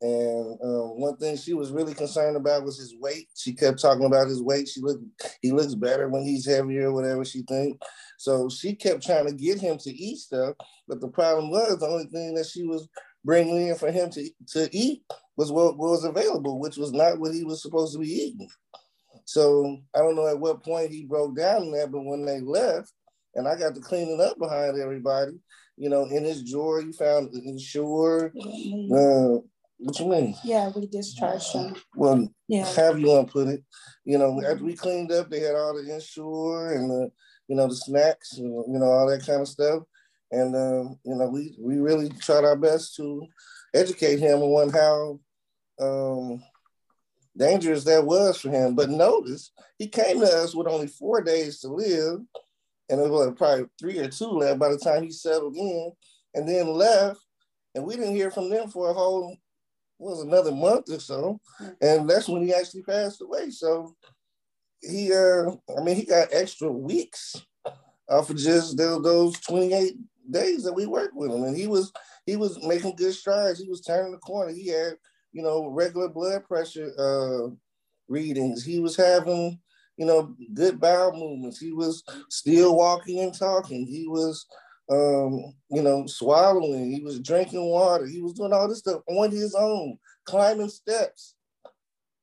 And um, one thing she was really concerned about was his weight. She kept talking about his weight. She looked, he looks better when he's heavier, whatever she think. So she kept trying to get him to eat stuff. But the problem was the only thing that she was bringing in for him to, to eat was what was available, which was not what he was supposed to be eating. So I don't know at what point he broke down in that, but when they left, and I got to clean it up behind everybody, you know, in his drawer, you found Ensure. Uh, what you mean? Yeah, we discharged him. Well, Yeah. have you want to put it? You know, after we cleaned up, they had all the Ensure and the, you know, the snacks and you know all that kind of stuff. And um, you know, we we really tried our best to educate him on how um, dangerous that was for him. But notice he came to us with only four days to live, and it was probably three or two left by the time he settled in, and then left. And we didn't hear from them for a whole was another month or so, and that's when he actually passed away. So he, uh, I mean, he got extra weeks off of just those 28 days that we worked with him, and he was he was making good strides. He was turning the corner. He had you know regular blood pressure uh, readings. He was having you know good bowel movements. He was still walking and talking. He was um, you know, swallowing. He was drinking water. He was doing all this stuff on his own, climbing steps.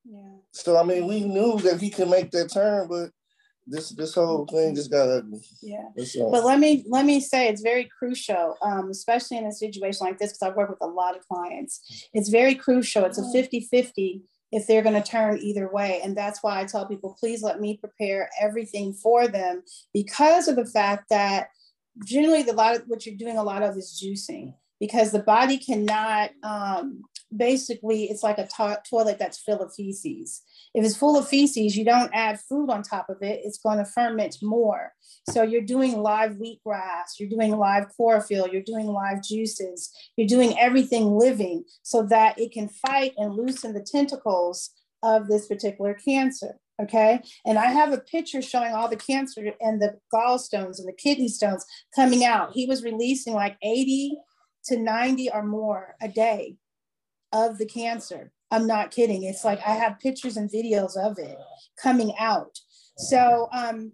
Yeah. So I mean, we knew that he could make that turn, but this this whole thing just got ugly. Yeah. But let me let me say it's very crucial, um, especially in a situation like this, because I work with a lot of clients. It's very crucial. It's a 50-50 if they're going to turn either way. And that's why I tell people, please let me prepare everything for them because of the fact that generally the lot of what you're doing a lot of is juicing because the body cannot um, basically it's like a to- toilet that's full of feces. If it's full of feces you don't add food on top of it it's going to ferment more. So you're doing live wheatgrass you're doing live chlorophyll you're doing live juices you're doing everything living so that it can fight and loosen the tentacles of this particular cancer okay? And i have a picture showing all the cancer and the gallstones and the kidney stones coming out. He was releasing like 80 to 90 or more a day of the cancer. I'm not kidding. It's like i have pictures and videos of it coming out. So um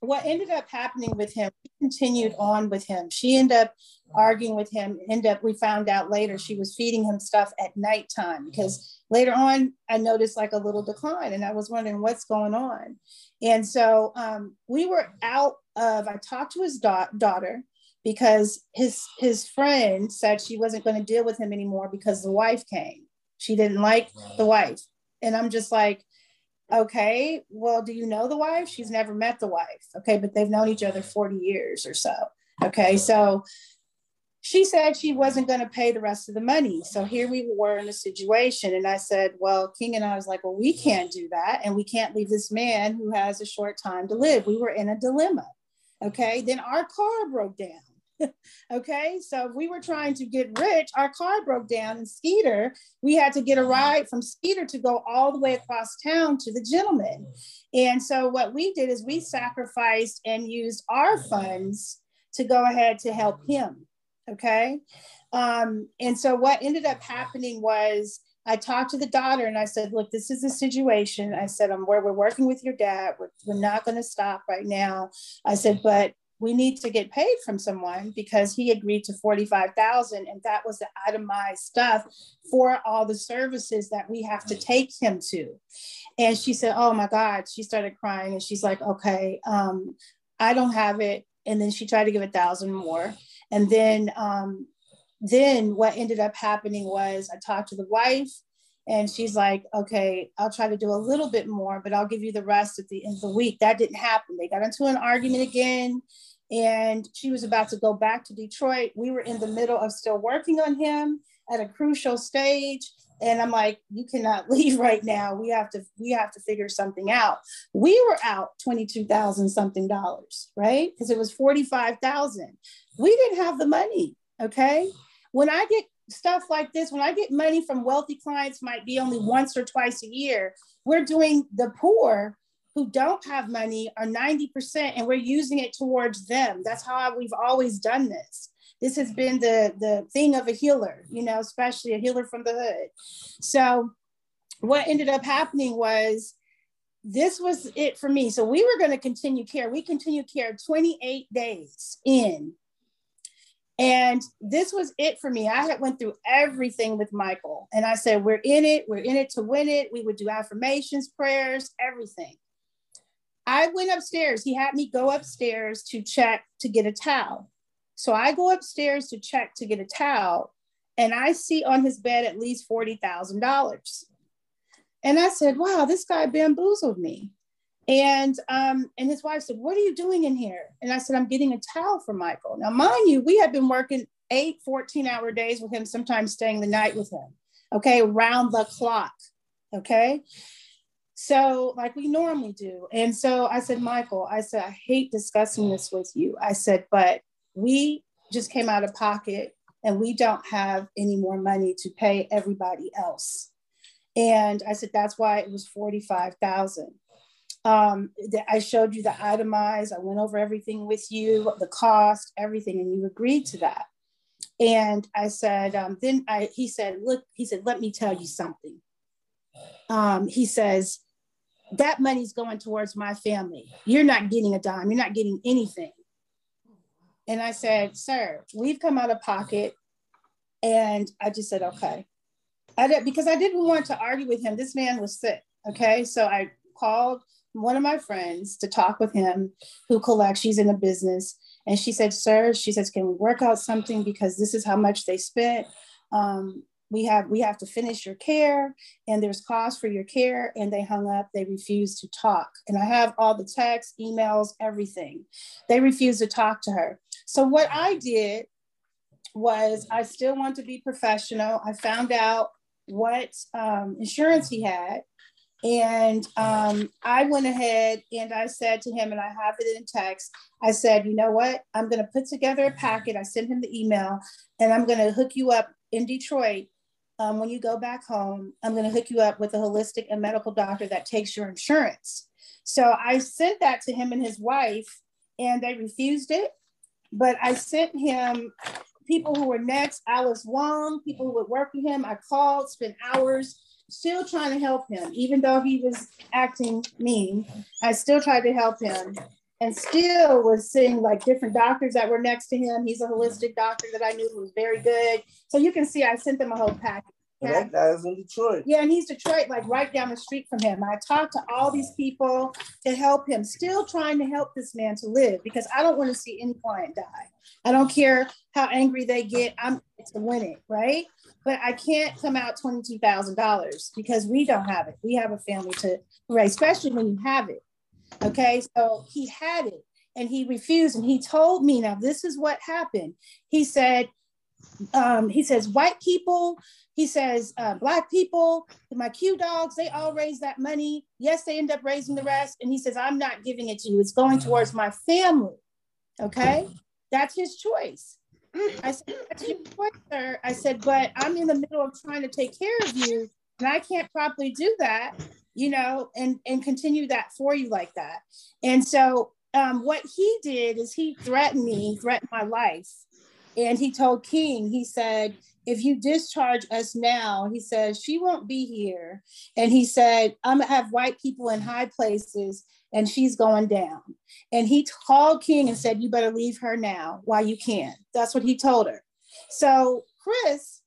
what ended up happening with him we continued on with him. She ended up arguing with him end up we found out later she was feeding him stuff at nighttime because later on i noticed like a little decline and i was wondering what's going on. And so um, we were out of i talked to his da- daughter because his his friend said she wasn't going to deal with him anymore because the wife came she didn't like the wife and i'm just like okay well do you know the wife she's never met the wife okay but they've known each other 40 years or so okay so she said she wasn't going to pay the rest of the money. So here we were in a situation. And I said, Well, King and I was like, Well, we can't do that. And we can't leave this man who has a short time to live. We were in a dilemma. Okay. Then our car broke down. Okay. So if we were trying to get rich, our car broke down in Skeeter. We had to get a ride from Skeeter to go all the way across town to the gentleman. And so what we did is we sacrificed and used our funds to go ahead to help him. Okay. Um, and so what ended up happening was I talked to the daughter and I said, look, this is the situation. I said, I'm where we're working with your dad. We're, we're not going to stop right now. I said, but we need to get paid from someone because he agreed to 45,000 and that was the itemized stuff for all the services that we have to take him to. And she said, oh my God, she started crying and she's like, okay, um, I don't have it. And then she tried to give a thousand more. And then, um, then what ended up happening was I talked to the wife and she's like, okay, I'll try to do a little bit more, but I'll give you the rest at the end of the week. That didn't happen. They got into an argument again and she was about to go back to Detroit. We were in the middle of still working on him at a crucial stage. And I'm like, you cannot leave right now. We have to, we have to figure something out. We were out 22,000 something dollars, right? Because it was 45,000. We didn't have the money. Okay. When I get stuff like this, when I get money from wealthy clients, might be only once or twice a year. We're doing the poor who don't have money are 90% and we're using it towards them. That's how we've always done this. This has been the, the thing of a healer, you know, especially a healer from the hood. So what ended up happening was this was it for me. So we were going to continue care. We continued care 28 days in. And this was it for me. I had went through everything with Michael. And I said, we're in it. We're in it to win it. We would do affirmations, prayers, everything. I went upstairs. He had me go upstairs to check to get a towel. So I go upstairs to check to get a towel. And I see on his bed at least $40,000. And I said, wow, this guy bamboozled me. And um, and his wife said, What are you doing in here? And I said, I'm getting a towel for Michael. Now, mind you, we had been working eight 14 hour days with him, sometimes staying the night with him. Okay, round the clock. Okay. So, like we normally do. And so I said, Michael, I said, I hate discussing this with you. I said, but we just came out of pocket and we don't have any more money to pay everybody else. And I said, that's why it was 45,000. Um, I showed you the itemized, I went over everything with you, the cost, everything, and you agreed to that. And I said, um, then I, he said, look, he said, let me tell you something. Um, he says, that money's going towards my family. You're not getting a dime, you're not getting anything. And I said, sir, we've come out of pocket. And I just said, okay. I did because I didn't want to argue with him. This man was sick. Okay. So I called one of my friends to talk with him who collects, she's in a business. And she said, Sir, she says, can we work out something because this is how much they spent. Um, we have we have to finish your care and there's cost for your care and they hung up they refused to talk and i have all the texts emails everything they refused to talk to her so what i did was i still want to be professional i found out what um, insurance he had and um, I went ahead and I said to him, and I have it in text. I said, you know what? I'm going to put together a packet. I sent him the email, and I'm going to hook you up in Detroit. Um, when you go back home, I'm going to hook you up with a holistic and medical doctor that takes your insurance. So I sent that to him and his wife, and they refused it. But I sent him people who were next, Alice Wong, people who would work with him. I called, spent hours still trying to help him, even though he was acting mean. I still tried to help him and still was seeing like different doctors that were next to him. He's a holistic doctor that I knew was very good. So you can see I sent them a whole package. That guy's in Detroit. Yeah, and he's Detroit, like right down the street from him. I talked to all these people to help him, still trying to help this man to live because I don't want to see any client die. I don't care how angry they get. I'm to win it, right? But I can't come out twenty-two thousand dollars because we don't have it. We have a family to raise, especially when you have it. Okay, so he had it and he refused, and he told me, now this is what happened. He said, um, he says white people he says uh, black people my q dogs they all raise that money. Yes they end up raising the rest. And he says i'm not giving it to you. It's going towards my family. Okay that's his choice. I said that's your choice sir. I said but i'm in the middle of trying to take care of you and i can't properly do that you know and and continue that for you like that and so um, what he did is he threatened me threatened my life and he told King, he said, if you discharge us now, he said, she won't be here. And he said, I'm gonna have white people in high places and she's going down. And he called King and said, You better leave her now while you can. That's what he told her. So Chris,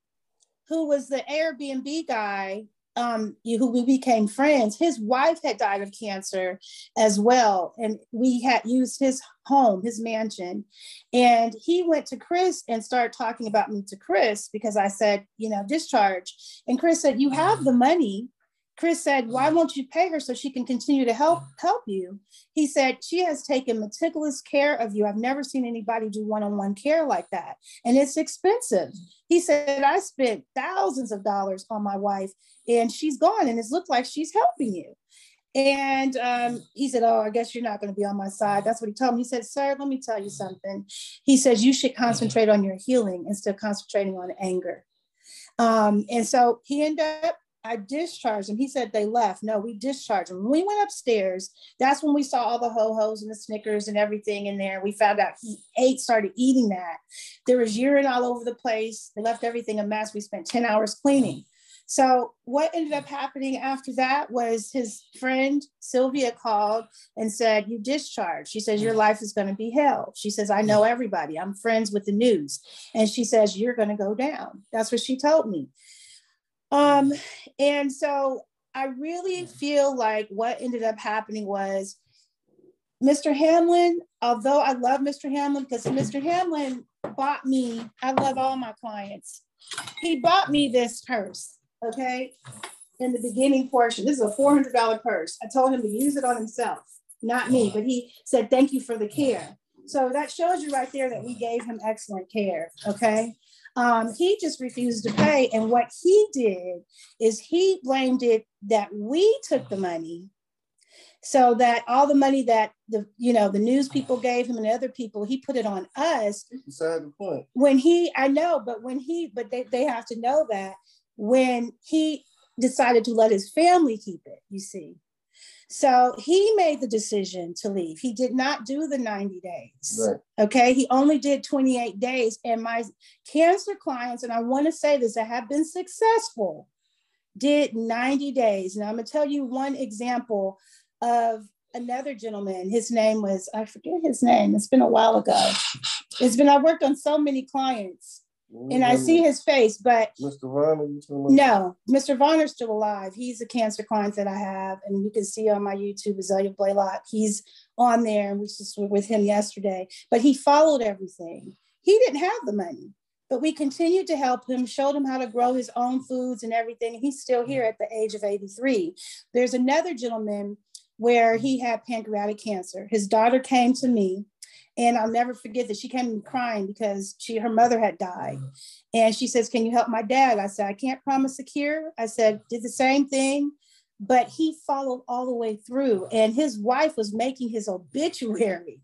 who was the Airbnb guy, um, who we became friends, his wife had died of cancer as well. And we had used his home, his mansion. And he went to Chris and started talking about me to Chris because I said, you know, discharge. And Chris said, You have the money. Chris said, "Why won't you pay her so she can continue to help help you?" He said, "She has taken meticulous care of you. I've never seen anybody do one-on-one care like that, and it's expensive." He said, "I spent thousands of dollars on my wife, and she's gone, and it's looked like she's helping you." And um, he said, "Oh, I guess you're not going to be on my side." That's what he told me. He said, "Sir, let me tell you something." He says you should concentrate on your healing instead of concentrating on anger Um, and so he ended up, I discharged him. He said they left. No, we discharged him. When we went upstairs, that's when we saw all the ho-hos and the Snickers and everything in there. We found out he ate, started eating that. There was urine all over the place. They left everything a mess. We spent 10 hours cleaning. So what ended up happening after that was his friend Sylvia called and said, "You discharged." She says your mm. life is going to be hell. She says, "I know mm. everybody. I'm friends with the news," and she says you're going to go down. That's what she told me. Um, and so I really feel like what ended up happening was Mr. Hamlin, although I love Mr. Hamlin because Mr. Hamlin bought me, I love all my clients. He bought me this purse okay, in the beginning portion. This is a $400 purse. I told him to use it on himself, not me, but he said, thank you for the care. So that shows you right there that we gave him excellent care, okay? Um, he just refused to pay. And what he did is he blamed it that we took the money so that all the money that the you know the news people gave him and other people he put it on us Beside the point. when he i know but when he but they, they have to know that when he decided to let his family keep it, you see. So he made the decision to leave. He did not do the 90 days. Right. Okay. He only did 28 days. And my cancer clients, and I want to say this, that have been successful, did 90 days. And I'm going to tell you one example of another gentleman. His name was, I forget his name. It's been a while ago. It's been, I worked on so many clients and I see his face, but Mr. Varner, you talking about? no, Mr. Varner's still alive. He's a cancer client that I have, and you can see on my YouTube Azalea Blaylock. He's on there, and we just were with him yesterday. But he followed everything. He didn't have the money, but we continued to help him, showed him how to grow his own foods and everything. And he's still here at the age of 83. There's another gentleman where he had pancreatic cancer. His daughter came to me and I'll never forget that she came crying because she her mother had died. And she says, Can you help my dad? I said, I can't promise a cure. I said, did the same thing, but he followed all the way through. And his wife was making his obituary.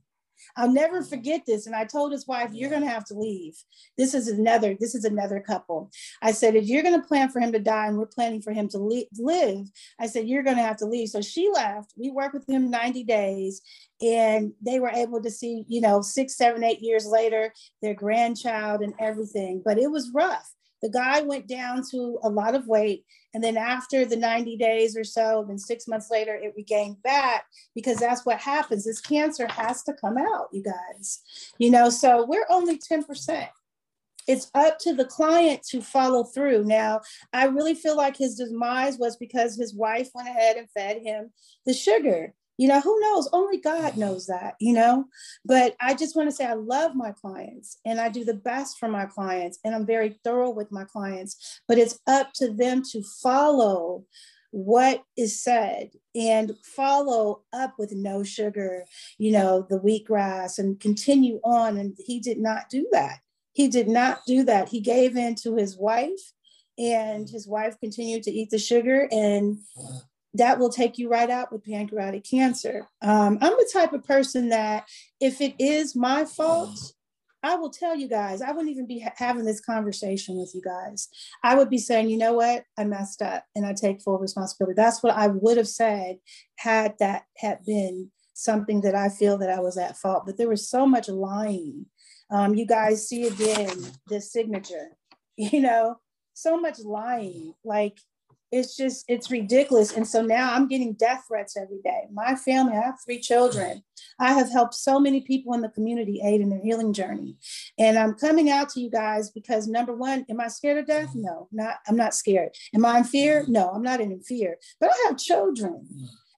I'll never forget this. And I told his wife, You're gonna have to leave. This is another, this is another couple. I said, if you're gonna plan for him to die and we're planning for him to li- live, I said, You're gonna have to leave. So she left. We worked with him 90 days and they were able to see, you know, six, seven, eight years later, their grandchild and everything. But it was rough. The guy went down to a lot of weight. And then after the 90 days or so, then six months later, it regained back because that's what happens. This cancer has to come out, you guys. You know, so we're only 10%. It's up to the client to follow through. Now, I really feel like his demise was because his wife went ahead and fed him the sugar. You know, who knows? Only God mm-hmm. knows that, you know. But I just want to say I love my clients and I do the best for my clients and I'm very thorough with my clients. But it's up to them to follow what is said and follow up with no sugar, you know, the wheatgrass and continue on. And he did not do that. He did not do that. He gave in to his wife and mm-hmm. his wife continued to eat the sugar and that will take you right out with pancreatic cancer. Um, I'm the type of person that if it is my fault, I will tell you guys, I wouldn't even be ha- having this conversation with you guys. I would be saying, you know what, I messed up and I take full responsibility. That's what I would have said had that had been something that I feel that I was at fault. But there was so much lying. Um, you guys see again this signature, you know, so much lying. Like it's just it's ridiculous. And so now i'm getting death threats every day. My family i have three children. I have helped so many people in the community aid in their healing journey. And i'm coming out to you guys because number one am i scared of death? No not i'm not scared. Am i in fear? No i'm not in fear. But i have children.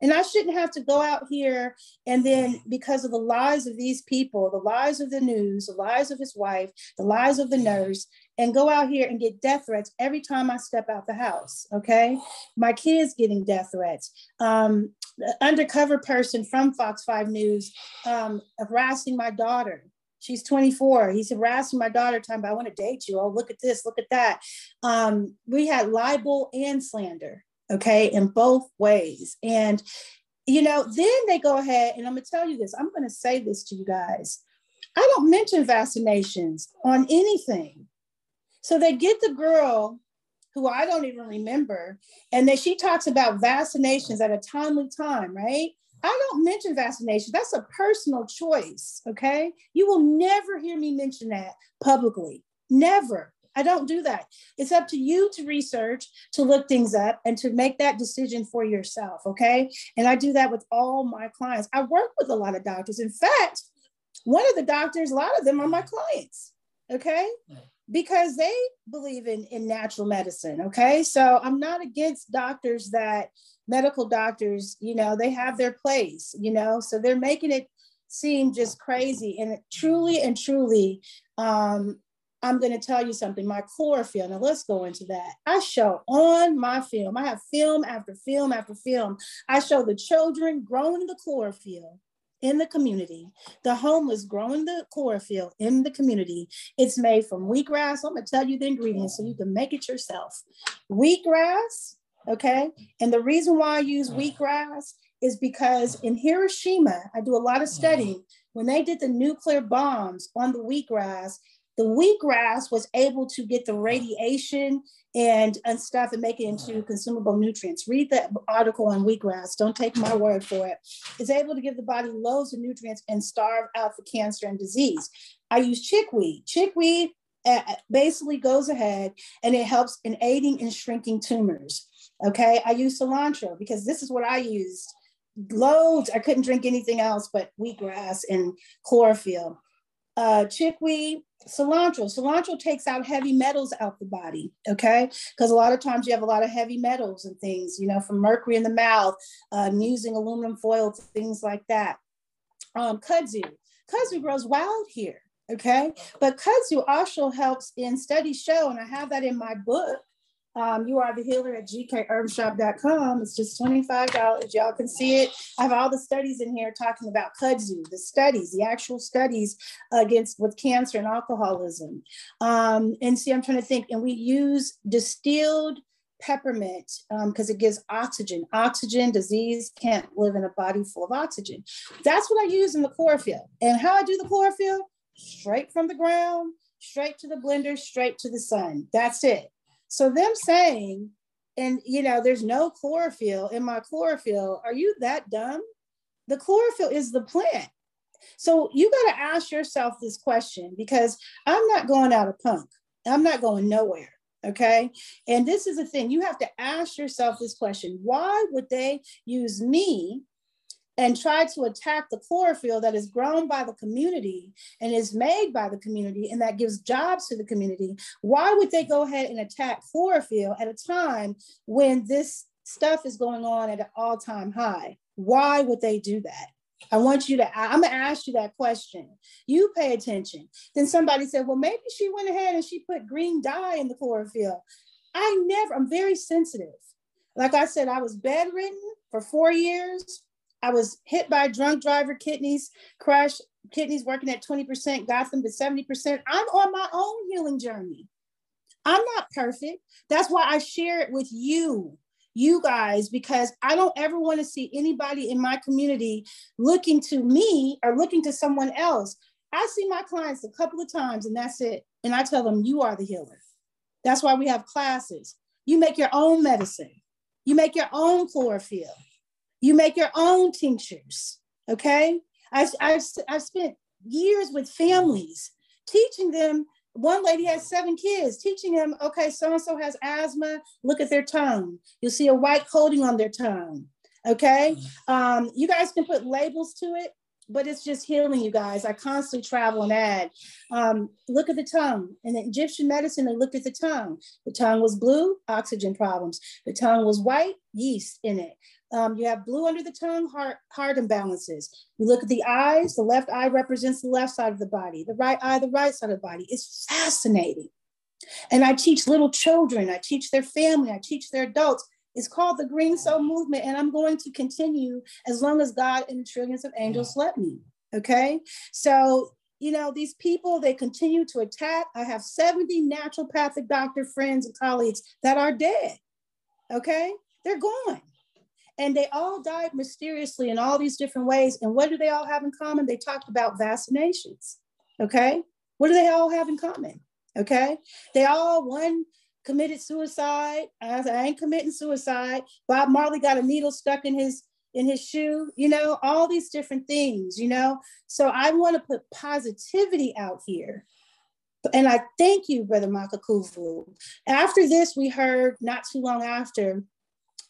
And I shouldn't have to go out here and then, because of the lies of these people, the lies of the news, the lies of his wife, the lies of the nurse, and go out here and get death threats every time I step out the house. Okay. My kids getting death threats. Um, undercover person from Fox 5 News um, harassing my daughter. She's 24. He's harassing my daughter, time, but I want to date you. Oh, look at this, look at that. Um, we had libel and slander okay, in both ways. And, you know, then they go ahead, and I'm gonna tell you this, I'm gonna say this to you guys. I don't mention vaccinations on anything. So they get the girl who I don't even remember. And then she talks about vaccinations at a timely time, right? I don't mention vaccination. That's a personal choice. Okay. You will never hear me mention that publicly. Never. I don't do that. It's up to you to research, to look things up, and to make that decision for yourself. Okay. And I do that with all my clients. I work with a lot of doctors. In fact, one of the doctors, a lot of them are my clients. Okay because they believe in, in natural medicine. Okay. So I'm not against doctors that medical doctors, you know, they have their place, you know, so they're making it seem just crazy. And truly and truly, um, I'm going to tell you something. My chlorophyll, now let's go into that. I show on my film, I have film after film after film. I show the children growing the chlorophyll in the community. The homeless growing the chlorophyll in the community. It's made from wheatgrass. I'm gonna tell you the ingredients so you can make it yourself. Wheatgrass, okay? And the reason why I use wheatgrass is because in Hiroshima, I do a lot of studying. When they did the nuclear bombs on the wheatgrass, the wheatgrass was able to get the radiation and, and stuff and make it into consumable nutrients. Read the article on wheatgrass. Don't take my word for it. It's able to give the body loads of nutrients and starve out the cancer and disease. I use chickweed. Chickweed basically goes ahead and it helps in aiding in shrinking tumors. Okay, I use cilantro because this is what I used. Loads. I couldn't drink anything else but wheatgrass and chlorophyll uh, chickweed, cilantro. Cilantro takes out heavy metals out the body, okay? Because a lot of times you have a lot of heavy metals and things, you know, from mercury in the mouth, uh, using aluminum foil, things like that. Um, kudzu. Kudzu grows wild here, okay? But kudzu also helps in studies show, and I have that in my book, um, you are the healer at gkherbshop.com. It's just $25. Y'all can see it. I have all the studies in here talking about kudzu, the studies, the actual studies against with cancer and alcoholism. Um, and see, I'm trying to think, and we use distilled peppermint because um, it gives oxygen. Oxygen, disease can't live in a body full of oxygen. That's what I use in the chlorophyll. And how I do the chlorophyll? Straight from the ground, straight to the blender, straight to the sun. That's it. So them saying, and you know, there's no chlorophyll in my chlorophyll. Are you that dumb? The chlorophyll is the plant. So you got to ask yourself this question because I'm not going out of punk. I'm not going nowhere. Okay. And this is a thing you have to ask yourself this question why would they use me and try to attack the chlorophyll that is grown by the community and is made by the community and that gives jobs to the community, why would they go ahead and attack chlorophyll at a time when this stuff is going on at an all time high? Why would they do that? I want you to, I'm gonna ask you that question. You pay attention. Then somebody said, well, maybe she went ahead and she put green dye in the chlorophyll. I never, I'm very sensitive. Like I said, I was bedridden for four years. I was hit by drunk driver, kidneys, crash, kidneys working at 20%, got them to 70%. I'm on my own healing journey. I'm not perfect. That's why I share it with you, you guys, because I don't ever want to see anybody in my community looking to me or looking to someone else. I see my clients a couple of times and that's it. And I tell them, you are the healer. That's why we have classes. You make your own medicine, you make your own chlorophyll. You make your own tinctures. Okay. I, I've, I've spent years with families teaching them. One lady has seven kids, teaching them, okay, so and so has asthma. Look at their tongue. You'll see a white coating on their tongue. Okay. Um, you guys can put labels to it but it's just healing you guys. I constantly travel and add. Um, look at the tongue. In the Egyptian medicine, they looked at the tongue. The tongue was blue, oxygen problems. The tongue was white, yeast in it. Um, you have blue under the tongue, heart, heart imbalances. You look at the eyes, the left eye represents the left side of the body, the right eye, the right side of the body. It's fascinating. And I teach little children, I teach their family, I teach their adults. It's called the Green Soul Movement, and I'm going to continue as long as God and the trillions of angels let me. Okay. So, you know, these people, they continue to attack. I have 70 naturopathic doctor friends and colleagues that are dead. Okay. They're gone. And they all died mysteriously in all these different ways. And what do they all have in common? They talked about vaccinations. Okay. What do they all have in common? Okay. They all, one committed suicide. I, I ain't committing suicide. Bob Marley got a needle stuck in his in his shoe, you know, all these different things, you know. So I want to put positivity out here. And I thank you, Brother Makakuvu. After this, we heard not too long after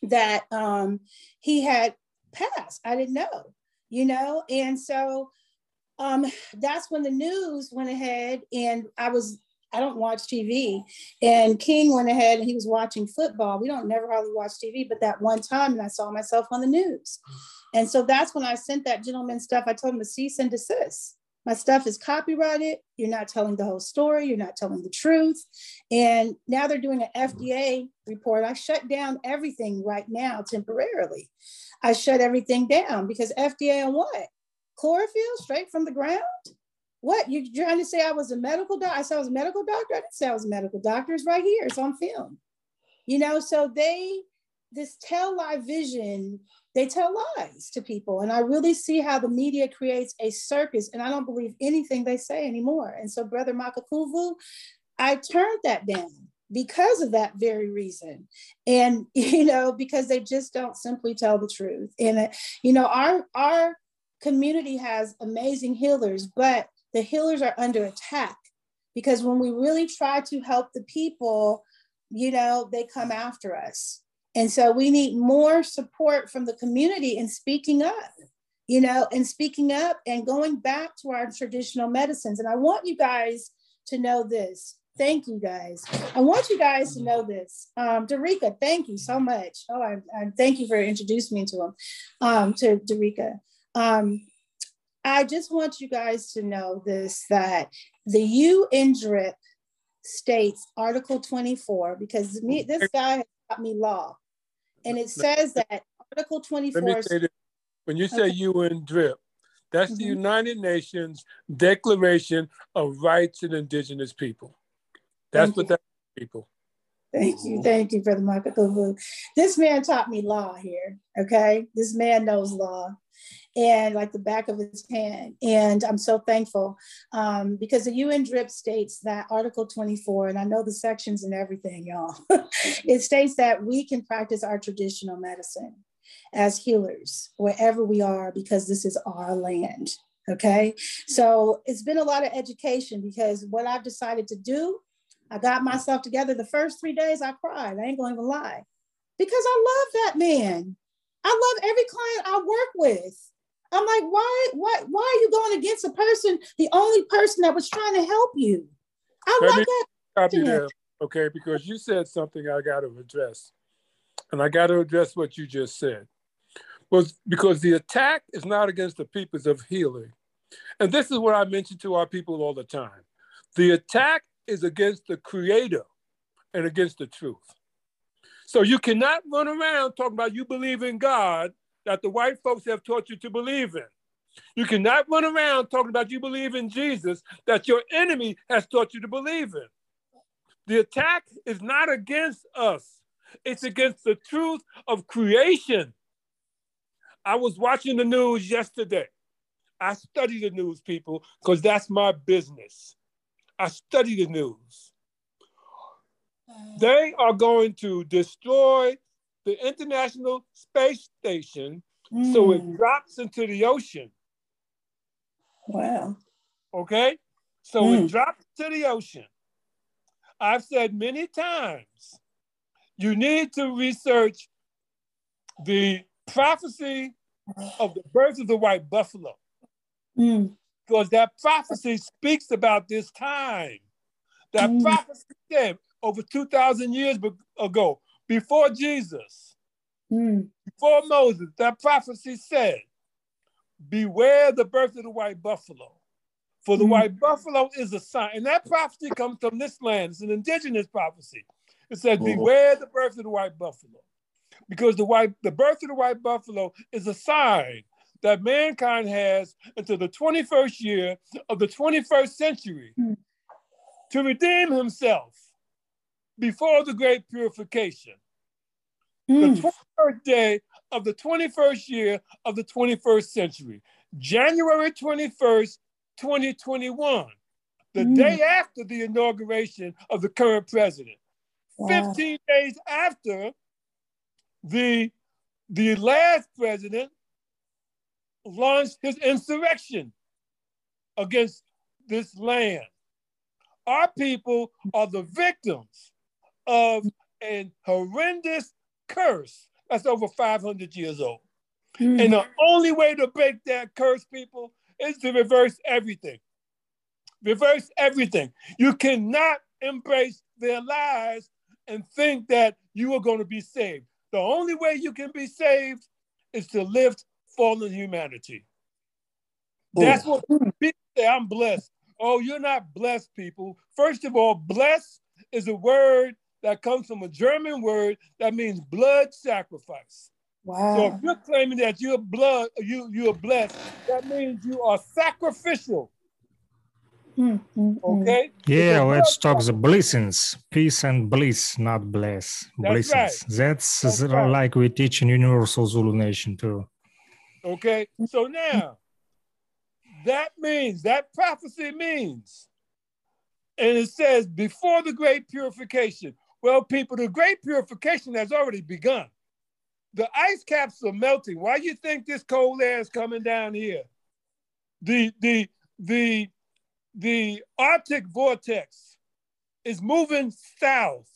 that um, he had passed. I didn't know, you know, and so um, that's when the news went ahead and I was I don't watch TV. And King went ahead and he was watching football. We don't never hardly watch TV, but that one time and I saw myself on the news. And so that's when I sent that gentleman stuff. I told him to cease and desist. My stuff is copyrighted. You're not telling the whole story. You're not telling the truth. And now they're doing an FDA report. I shut down everything right now temporarily. I shut everything down because FDA on what? Chlorophyll straight from the ground? What you trying to say? I was a medical doctor. I said I was a medical doctor. I didn't say I was a medical doctor. It's right here. It's on film. You know, so they this tell lie vision. They tell lies to people, and I really see how the media creates a circus. And I don't believe anything they say anymore. And so, Brother Makakuvu, I turned that down because of that very reason and you know because they just don't simply tell the truth and uh, you know our our community has amazing healers but the healers are under attack because when we really try to help the people, you know, they come after us. And so we need more support from the community in speaking up, you know, and speaking up and going back to our traditional medicines. And I want you guys to know this. Thank you guys. I want you guys to know this. Um, Darika, thank you so much. Oh, I, I thank you for introducing me to him, um, to Darika. Um, I just want you guys to know this that the UNDRIP states Article 24, because me, this guy has taught me law. And it says that Article 24. Let me say this. When you say okay. UNDRIP, that's mm-hmm. the United Nations Declaration of Rights of Indigenous People. That's Thank what that people. Thank you. Thank you, Brother Michael This man taught me law here. Okay. This man knows law and like the back of his hand. And I'm so thankful um, because the UNDRIP states that Article 24, and I know the sections and everything, y'all, it states that we can practice our traditional medicine as healers wherever we are because this is our land. Okay. So it's been a lot of education because what I've decided to do, I got myself together. The first three days I cried. I ain't going to lie because I love that man. I love every client I work with. I'm like, why, why, why are you going against a person, the only person that was trying to help you? I Let love that. Copy there, okay, because you said something I got to address, and I got to address what you just said. Was because the attack is not against the peoples of healing, and this is what I mention to our people all the time. The attack is against the Creator and against the truth. So you cannot run around talking about you believe in God that the white folks have taught you to believe in. You cannot run around talking about you believe in Jesus that your enemy has taught you to believe in. The attack is not against us, it's against the truth of creation. I was watching the news yesterday. I study the news, people, because that's my business. I study the news. They are going to destroy the International Space Station mm. so it hmm. drops into the ocean. Wow. Okay? So mm. it hmm. drops to the ocean. I've said many times, you need to research the prophecy of the birth of the white buffalo. Mm. Because that prophecy speaks about this time. That hmm. prophecy said over 2,000 years ago, before Jesus, mm. before Moses, that prophecy said, Beware the birth of the white buffalo. For the mm. white buffalo is a sign. And that prophecy comes from this land. It's an indigenous prophecy. It says, oh. Beware the birth of the white buffalo. Because the white the birth of the white buffalo is a sign that mankind has until the 21st year of the 21st century mm. to redeem himself before the great purification. Mm. The 23rd day of the 21st year of the 21st century, January 21st, 2021, the mm. day after the inauguration of the current president. Wow. 15 days after the the last president launched his insurrection against this land. Our people are the victims of an horrendous curse that's over 500 years old. Hmm. And the only way to break that curse, people, is to reverse everything. Reverse everything. You cannot embrace their lies and think that you are going to be saved. The only way you can be saved is to lift fallen humanity. That's what people say. I'm blessed. Oh, you're not blessed, people. First of all, blessed is a word that comes from a German word that means blood sacrifice. Wow. So if you're claiming that you're blood, you you're blessed, that means you are sacrificial. Mm, mm, mm. Okay? Yeah, It's a let's blood talk the blessings, peace and bliss, not bless. That's blessings. That's, That's right. like we teach in Universal Zulu Nation too. Okay, so now that means that prophecy means, and it says before the great purification. Well, people, the great purification has already begun. The ice caps are melting. Why do you think this cold air is coming down here? The the the the Arctic vortex is moving south.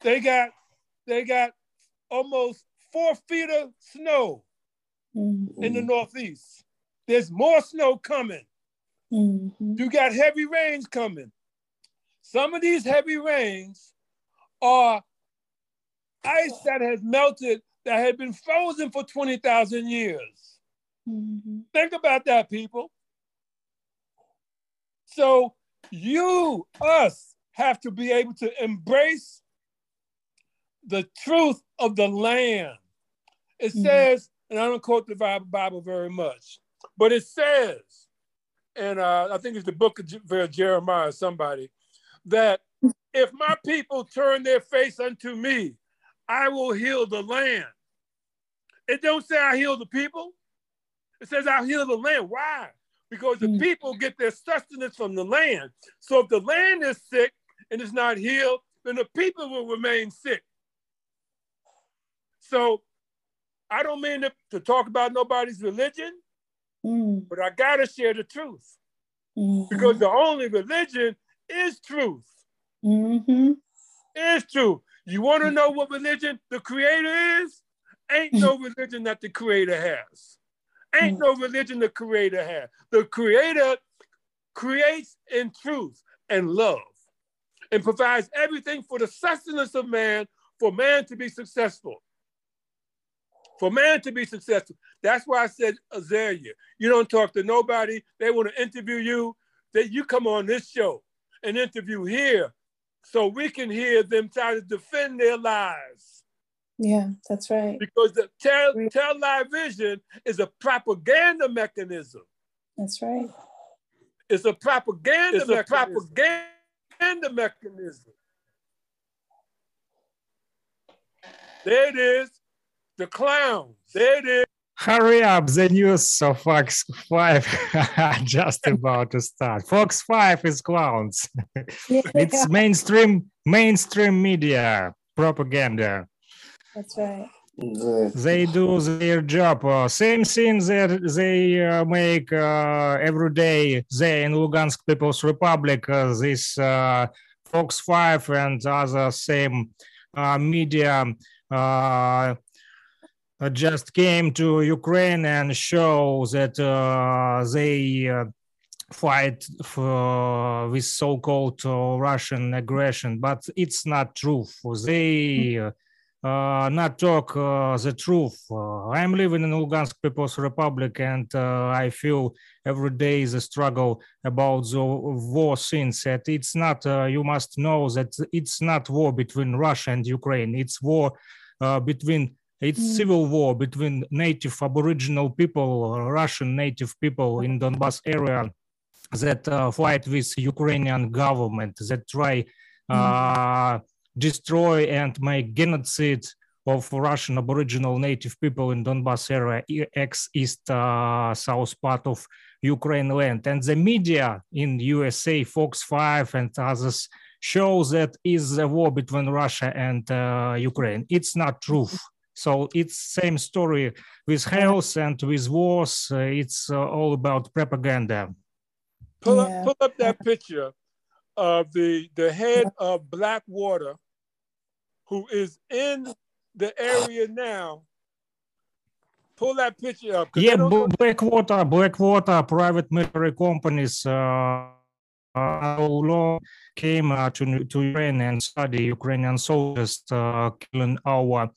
They got they got almost four feet of snow mm-hmm. in the Northeast. There's more snow coming. Mm-hmm. You got heavy rains coming. Some of these heavy rains are ice that has melted that had been frozen for 20,000 years. Think about that, people. So you, us, have to be able to embrace the truth of the land. It says, and I don't quote the Bible, very much, but it says, and uh, I think it's the book of Je- Jeremiah, somebody, that if my people turn their face unto me, I will heal the land. It don't say I heal the people. It says I heal the land. Why? Because the hmm. people get their sustenance from the land. So if the land is sick and it's not healed, then the people will remain sick. So I don't mean to, to talk about nobody's religion, hmm. but I gotta share the truth. Hmm. Because the only religion is truth. Mm-hmm. Is truth. You want to know what religion the creator is? Ain't no religion that the creator has. Ain't no religion the creator has. The creator creates in truth and love and provides everything for the sustenance of man for man to be successful. For man to be successful. That's why I said Azalea. You don't talk to nobody. They want to interview you. That you come on this show and interview here so we can hear them try to defend their lives. Yeah, that's right. Because the tell, tell live vision is a propaganda mechanism. That's right. It's a propaganda it's a propaganda mechanism. There it is. The clowns. There it is. Hurry up, the news of Fox 5 are just about to start. Fox 5 is clowns. it's mainstream mainstream media propaganda. That's right. They do their job. Uh, same thing that they uh, make uh, every day there in Lugansk People's Republic. Uh, this uh, Fox 5 and other same uh, media uh, just came to Ukraine and show that uh, they uh, fight for with so-called uh, Russian aggression, but it's not true. They uh, not talk uh, the truth. Uh, I'm living in Lugansk People's Republic, and uh, I feel every day the struggle about the war since that it's not. Uh, you must know that it's not war between Russia and Ukraine. It's war uh, between. It's Mm. civil war between native Aboriginal people, Russian native people in Donbas area that uh, fight with Ukrainian government that try uh, destroy and make genocide of Russian Aboriginal native people in Donbas area, ex-east uh, south part of Ukraine land. And the media in USA, Fox 5 and others show that is a war between Russia and uh, Ukraine. It's not true. So it's same story with health and with wars. Uh, it's uh, all about propaganda. Pull up, pull up that picture of the the head of Blackwater, who is in the area now. Pull that picture up. Yeah, they don't know- B- Blackwater, Blackwater, private military companies. Uh, uh, how long came uh, to to Ukraine and study Ukrainian soldiers uh, killing our uh,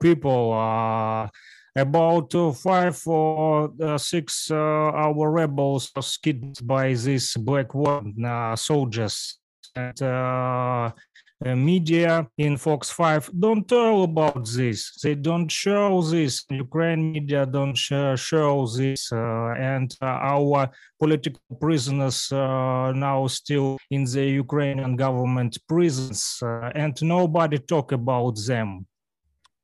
people. Uh, about uh, five or uh, six uh, our rebels was kidnapped by these Blackwater uh, soldiers. And uh, uh, media in Fox 5 don't tell about this. They don't show this. Ukraine media don't show, this. Uh, and uh, our political prisoners uh, now still in the Ukrainian government prisons. Uh, and nobody talk about them.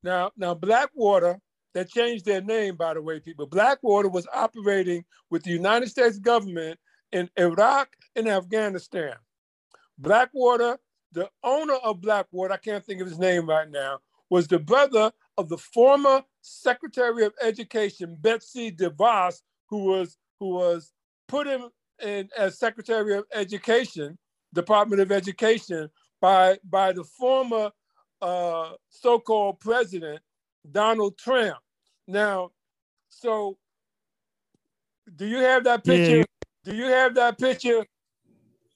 Now, now Blackwater, that changed their name, by the way, people. Blackwater was operating with the United States government in Iraq and Afghanistan. Blackwater, the owner of Blackwater, I can't think of his name right now, was the brother of the former Secretary of Education, Betsy DeVos, who was who was put in, in as Secretary of Education, Department of Education, by by the former uh, so-called president Donald Trump. Now, so do you have that picture? you- Do you have that picture?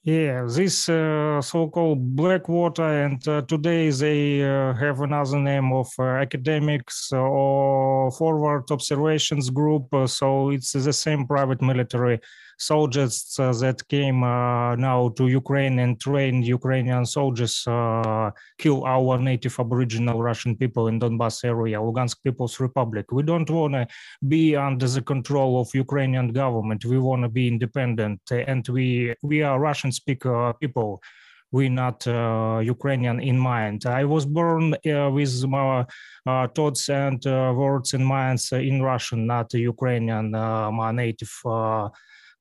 Yeah, this uh, so-called Blackwater, and uh, today they uh, have another name of uh, academics or forward observations group. uh, so it's the same private military soldiers uh, that came uh, now to Ukraine and trained Ukrainian soldiers, uh, kill our native Aboriginal Russian people in Donbass area, Lugansk People's Republic. We don't want to be under the control of Ukrainian government. We want to be independent, and we we are Russian speaker people. We're not uh, Ukrainian in mind. I was born uh, with my uh, thoughts and words and minds uh, in Russian, not Ukrainian, my native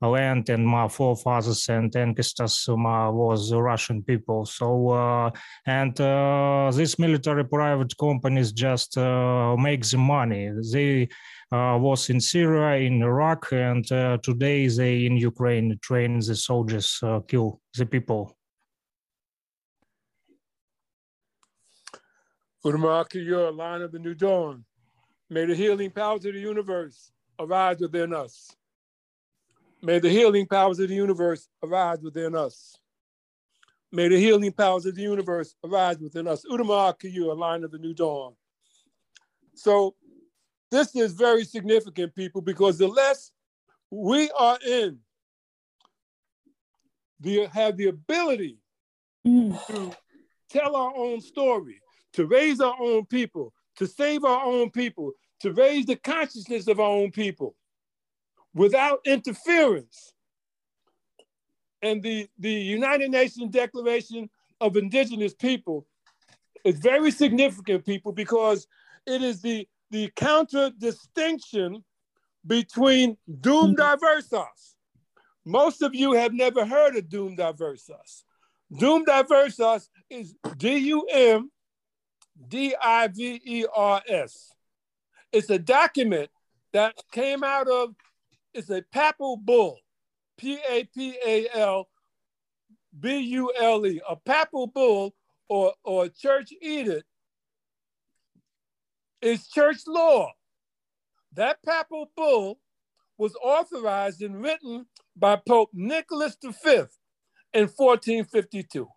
land and my forefathers and ancestors was Russian people. So, uh, and uh, these military private companies just uh, make the money. They was in Syria, in Iraq, and today they in Ukraine train the soldiers, kill the people. Udamaraki, you're a line of the new dawn. May the healing powers of the universe arise within us. May the healing powers of the universe arise within us. May the healing powers of the universe arise within us. Udamaraki, you, a line of the new dawn. So this is very significant, people, because the less we are in, the, have the ability mm. to tell our own story, to raise our own people, to save our own people, to raise the consciousness of our own people without interference. And the, the United Nations Declaration of Indigenous People is very significant, people, because it is the, the counter distinction between Dum Diversas. Most of you have never heard of Dum Diversas. Dum Diversas is D U M D I V E R S. It's a document that came out of, it's a papal bull, P A P A L B U L E, a papal bull or, or church edict is church law. That papal bull was authorized and written by Pope Nicholas V in 1452.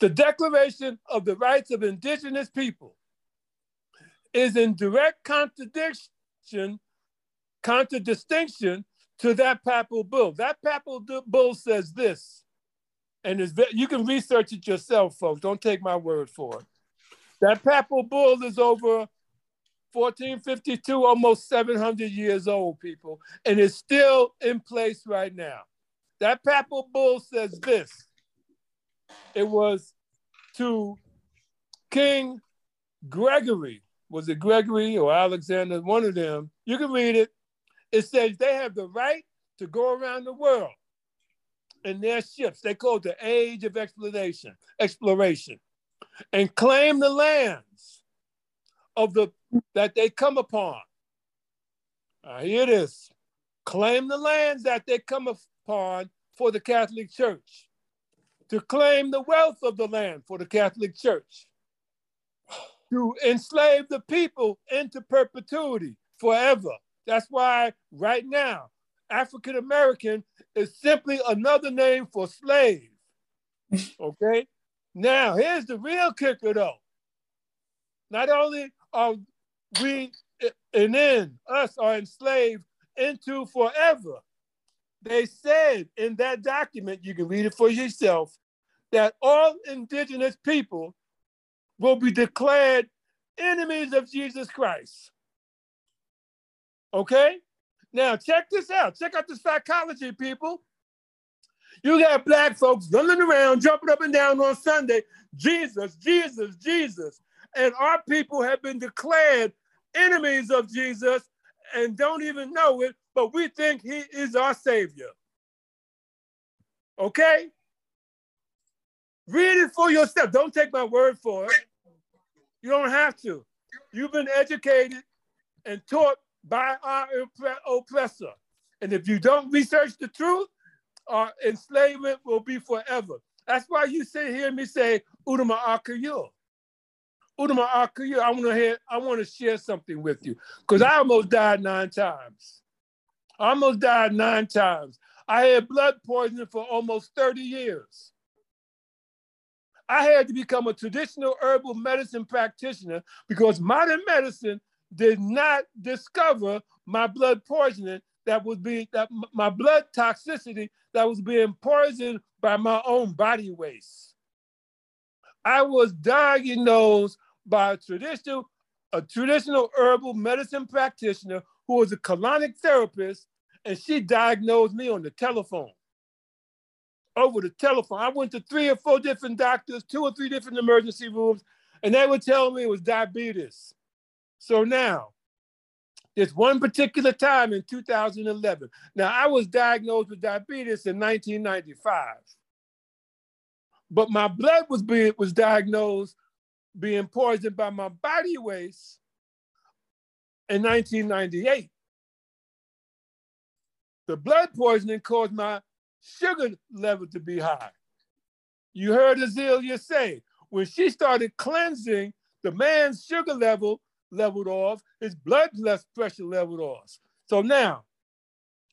The Declaration of the Rights of Indigenous People is in direct contradiction, contradistinction to that papal bull. That papal bull says this, and it's you can research it yourself, folks. Don't take my word for it. That papal bull is over 1452, almost 700 years old, people, and is still in place right now. That papal bull says this. It was to King Gregory. Was it Gregory or Alexander? One of them. You can read it. It says they have the right to go around the world in their ships. They call it the age of exploration, exploration, and claim the lands of the that they come upon. Uh, here it is. Claim the lands that they come upon for the Catholic Church. To claim the wealth of the land for the Catholic Church. To enslave the people into perpetuity forever. That's why right now, African American is simply another name for slave. Okay? Now, here's the real kicker though. Not only are we and then us are enslaved into forever, they said in that document, you can read it for yourself, that all indigenous people will be declared enemies of Jesus Christ. Okay? Now, check this out. Check out the psychology, people. You got black folks running around, jumping up and down on Sunday, Jesus, Jesus, Jesus. And our people have been declared enemies of Jesus and don't even know it, but we think he is our savior. Okay? Read it for yourself. Don't take my word for it. You don't have to. You've been educated and taught by our oppressor. And if you don't research the truth, our enslavement will be forever. That's why you sit here and me say, Udama Akayo. Udama Akayo, I want to hear, I want to share something with you. Because I almost died nine times. I almost died nine times. I had blood poisoning for almost 30 years. I had to become a traditional herbal medicine practitioner because modern medicine did not discover my blood poisoning that was being that my blood toxicity that was being poisoned by my own body waste. I was diagnosed by a traditional, a traditional herbal medicine practitioner who was a colonic therapist, and she diagnosed me on the telephone. Over the telephone. I went to three or four different doctors, two or three different emergency rooms, and they would tell me it was diabetes. So now, this one particular time in 2011. Now, I was diagnosed with diabetes in 1995, but my blood was being was diagnosed being poisoned by my body waste in 1998. The blood poisoning caused my sugar level to be high. You heard Azalea say when she started cleansing, the man's sugar level leveled off, his blood pressure leveled off. So now,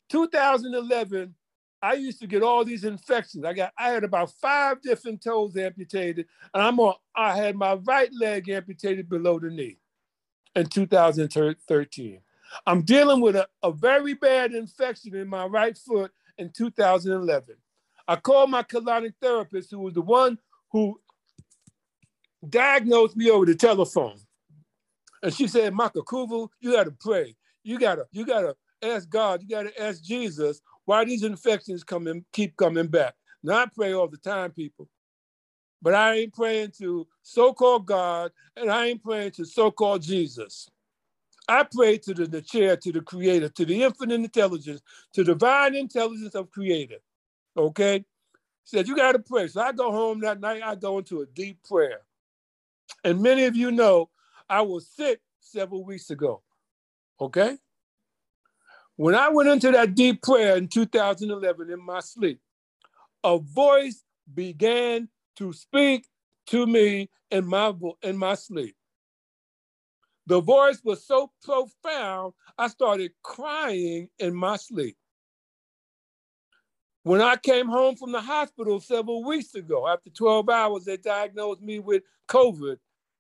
2011, I used to get all these infections. I got, I had about five different toes amputated, and I'm on, I had my right leg amputated below the knee in 2013. I'm dealing with a, a very bad infection in my right foot in 2011. I called my colonic therapist, who was the one who diagnosed me over the telephone. And she said, Makakuvu, you gotta pray. You gotta, you gotta ask God, you gotta ask Jesus why these infections coming, keep coming back. Now I pray all the time, people. But I ain't praying to so-called God, and I ain't praying to so-called Jesus. I pray to the, the chair, to the creator, to the infinite intelligence, to divine intelligence of creator. Okay? Said you gotta pray. So I go home that night, I go into a deep prayer. And many of you know I was sick several weeks ago. Okay? When I went into that deep prayer in 2011 in my sleep, a voice began to speak to me in my, in my sleep. The voice was so profound, I started crying in my sleep. When I came home from the hospital several weeks ago, after 12 hours, they diagnosed me with COVID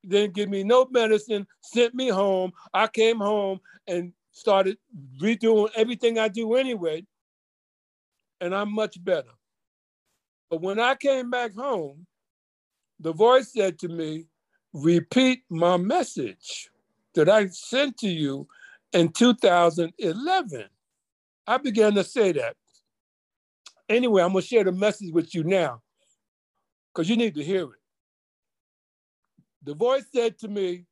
didn't give me no medicine, sent me home. I came home and started redoing everything I do anyway, and I'm much better. But when I came back home, the voice said to me, repeat my message that I sent to you in 2011. I began to say that. Anyway, I'm gonna share the message with you now because you need to hear it. The voice said to me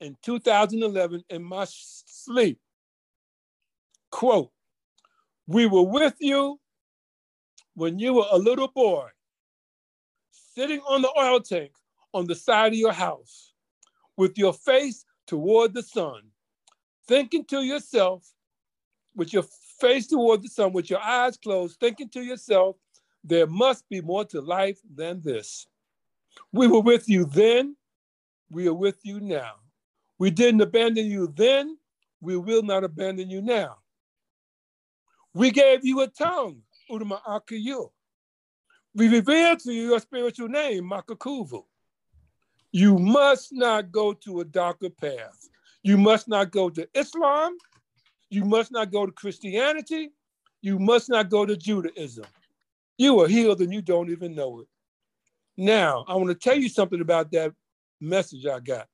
in 2011 in my sleep, quote, we were with you when you were a little boy sitting on the oil tank on the side of your house with your face toward the sun, thinking to yourself, with your face toward the sun, with your eyes closed, thinking to yourself, there must be more to life than this. We were with you then, we are with you now. We didn't abandon you then, we will not abandon you now. We gave you a tongue, Udama Akayu. We revealed to you your spiritual name, Makakuvu. You must not go to a darker path. You must not go to Islam. You must not go to Christianity. You must not go to Judaism. You are healed and you don't even know it. Now, I want to tell you something about that message I got.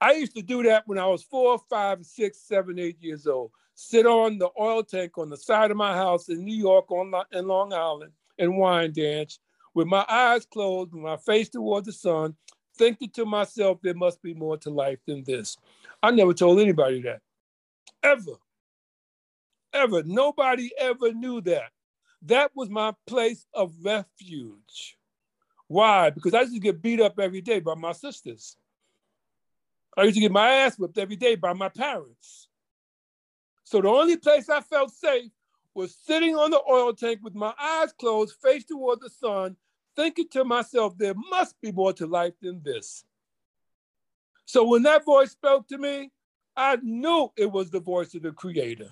I used to do that when I was four, five, six, seven, eight years old. Sit on the oil tank on the side of my house in New York on in Long Island and wine dance with my eyes closed, with my face toward the sun, thinking to myself, there must be more to life than this. I never told anybody that. Ever. Ever. Nobody ever knew that. That was my place of refuge. Why? Because I used to get beat up every day by my sisters. I used to get my ass whipped every day by my parents. So the only place I felt safe was sitting on the oil tank with my eyes closed, face toward the sun, thinking to myself, there must be more to life than this. So when that voice spoke to me, I knew it was the voice of the Creator.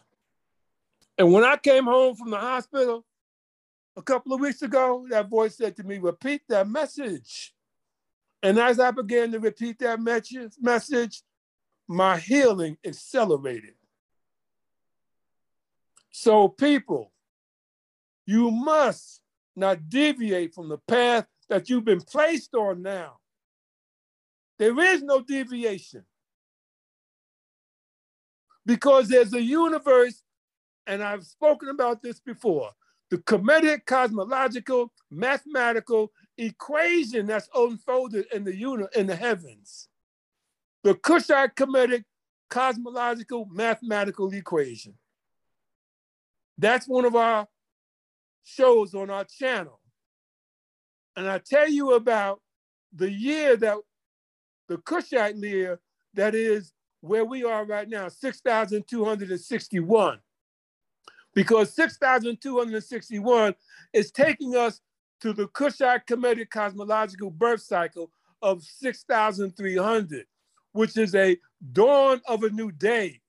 And when I came home from the hospital a couple of weeks ago, that voice said to me, repeat that message. And as I began to repeat that message, my healing accelerated. So, people, you must not deviate from the path that you've been placed on now. There is no deviation because there's a universe, and I've spoken about this before the Kemetic cosmological mathematical equation that's unfolded in the uni- in the heavens. The Kushite Kemetic cosmological mathematical equation. That's one of our shows on our channel. And I tell you about the year that the Kushite year that is where we are right now, 6,261. Because 6,261 is taking us to the Kushite Kemetic cosmological birth cycle of 6,300, which is a dawn of a new day.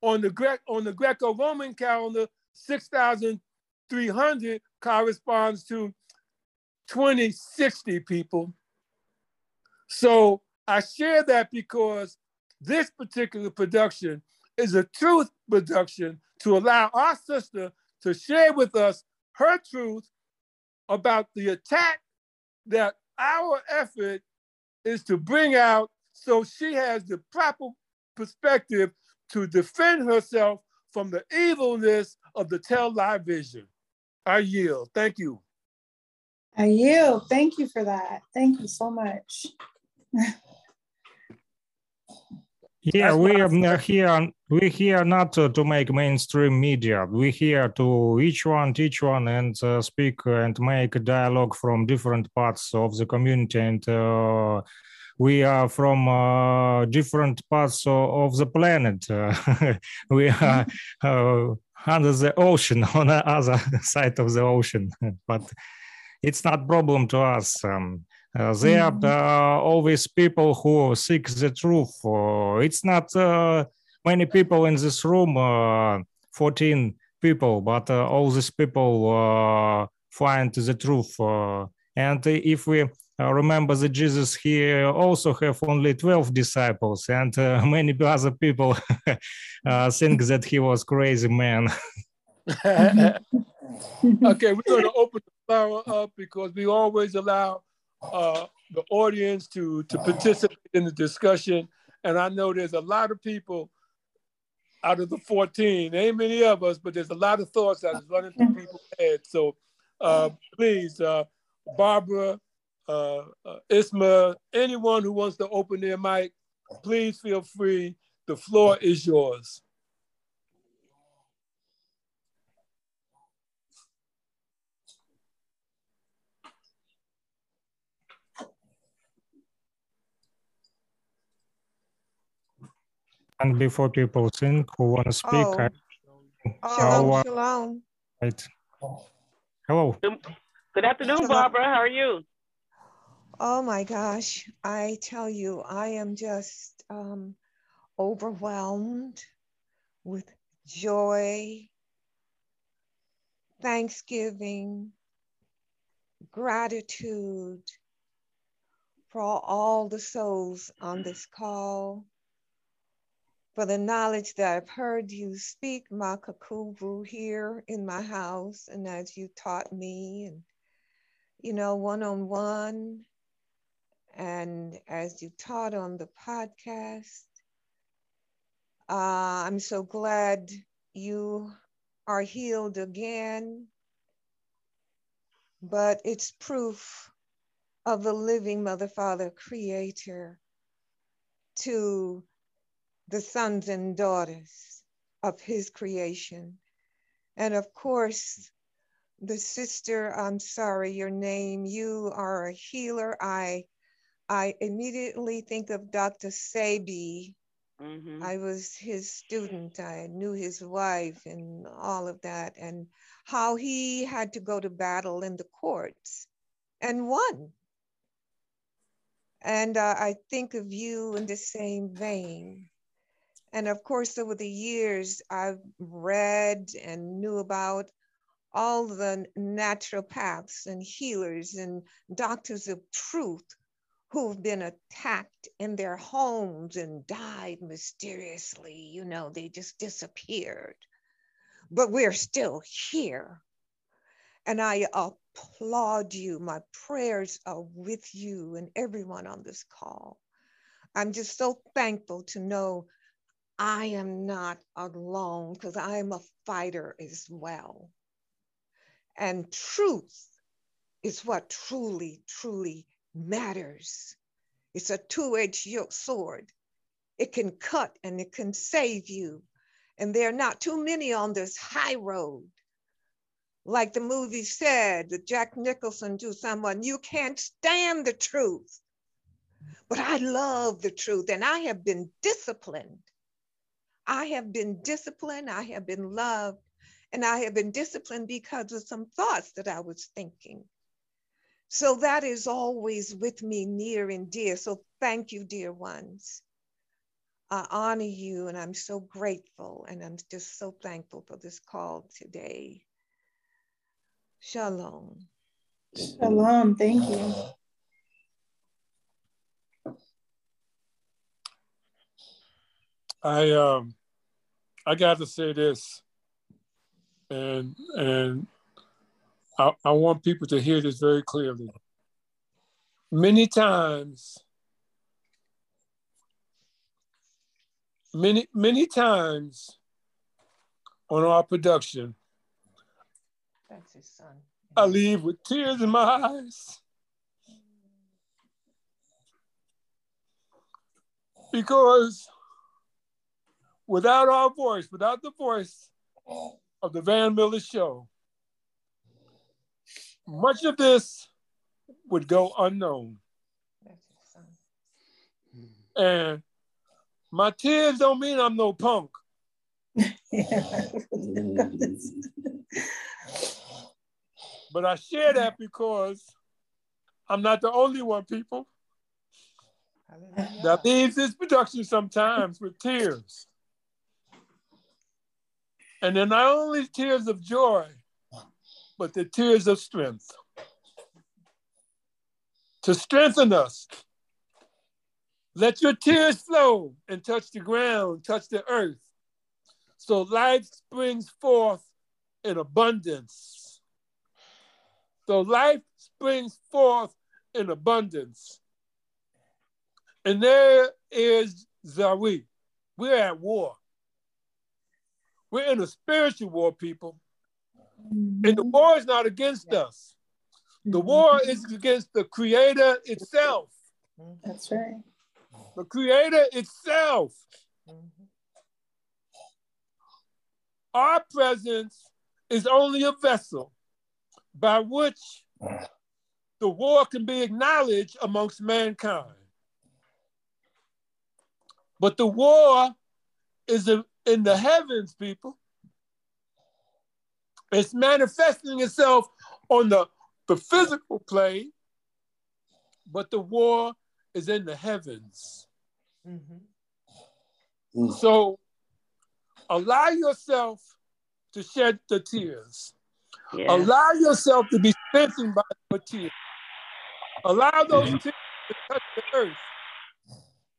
On the, Gre- on the Greco-Roman calendar, 6,300 corresponds to 2060 people. So I share that because this particular production is a truth production to allow our sister to share with us her truth about the attack that our effort is to bring out so she has the proper perspective to defend herself from the evilness of the tell lie vision. I yield. Thank you. I yield. Thank you for that. Thank you so much. Yeah, we are here. We here not to, to make mainstream media. We here to each one teach one and uh, speak and make a dialogue from different parts of the community. And uh, we are from uh, different parts of, the planet. we are uh, under the ocean on the other side of the ocean, but it's not problem to us. Um, uh, there are mm-hmm. uh, always people who seek the truth. Uh, it's not uh, many people in this room, uh, 14 people, but uh, all these people find the truth. and if we remember that Jesus, he also have only 12 disciples, and many other people think that he was crazy man. okay, we're going to open the flower up because we always allow uh, the audience to to participate in the discussion. And I know there's a lot of people out of the 14, ain't many of us, but there's a lot of thoughts that is running through people's heads. So uh, please, uh, Barbara, uh, uh, Isma, anyone who wants to open their mic, please feel free. The floor is yours. And before people think who want to speak, Oh. I, Shalom, how, uh, shalom. right. Hello. Good afternoon, Barbara. How are you? Oh my gosh, I tell you, I am just um, overwhelmed with joy, thanksgiving, gratitude for all the souls on this call, for the knowledge that I've heard you speak Makakuvu here in my house, and as you taught me, and you know, one on one, and as you taught on the podcast. Uh, I'm so glad you are healed again, but it's proof of the living Mother, Father, Creator to the sons and daughters of His creation. And of course, the sister, I'm sorry, your name, you are a healer. I I immediately think of Dr. Sebi. Mm-hmm. I was his student. I knew his wife and all of that, and how he had to go to battle in the courts and won. And uh, I think of you in the same vein. And of course, over the years, I've read and knew about all the naturopaths and healers and doctors of truth who've been attacked in their homes and died mysteriously. You know, they just disappeared. But we're still here. And I applaud you. My prayers are with you and everyone on this call. I'm just so thankful to know I am not alone because I am a fighter as well. And truth is what truly, truly matters. It's a two edged sword. It can cut and it can save you. And there are not too many on this high road. Like the movie said, that Jack Nicholson to someone, you can't stand the truth. But I love the truth and I have been disciplined. I have been disciplined, I have been loved, and I have been disciplined because of some thoughts that I was thinking. So that is always with me near and dear. So thank you, dear ones. I honor you and I'm so grateful and I'm just so thankful for this call today. Shalom. Shalom. Thank you. I um I got to say this, and and I, I want people to hear this very clearly. Many times, many many times on our production, That's his son. I leave with tears in my eyes. Because without our voice, without the voice of the Van Miller Show, much of this would go unknown. And my tears don't mean I'm no punk. but I share that because I'm not the only one, people. That leaves this production sometimes with tears. And they're not only tears of joy, but the tears of strength. To strengthen us. Let your tears flow and touch the ground, touch the earth. So life springs forth in abundance. So life springs forth in abundance. And there is Zawi. We're at war. We're in a spiritual war, people. And the mm-hmm. war is not against us. The mm-hmm. war is against the creator itself. That's right. The creator itself. Mm-hmm. Our presence is only a vessel by which the war can be acknowledged amongst mankind. But the war is in the heavens, people. It's manifesting itself on the, the physical plane, but the war is in the heavens. Mm-hmm. So allow yourself to shed the tears. Yeah. Allow yourself to be strengthened by the tears. Allow those mm-hmm. tears to touch the earth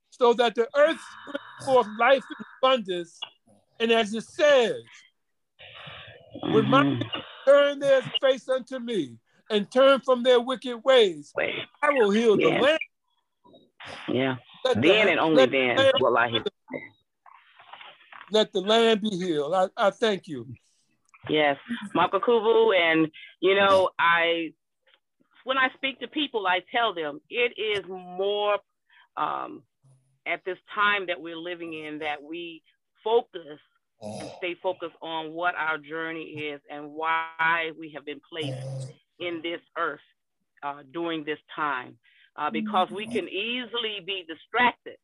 so that the earth brings forth life in abundance. And as it says, when my mm-hmm. people turn their face unto me and turn from their wicked ways, I will heal yeah. the land. Yeah. Let then the, and only then the will I heal. Let the land be healed. I, I thank you. Yes, Makakuvu, and you know, I when I speak to people, I tell them it is more um, at this time that we're living in that we focus and stay focused on what our journey is and why we have been placed in this earth uh, during this time. Uh, because we can easily be distracted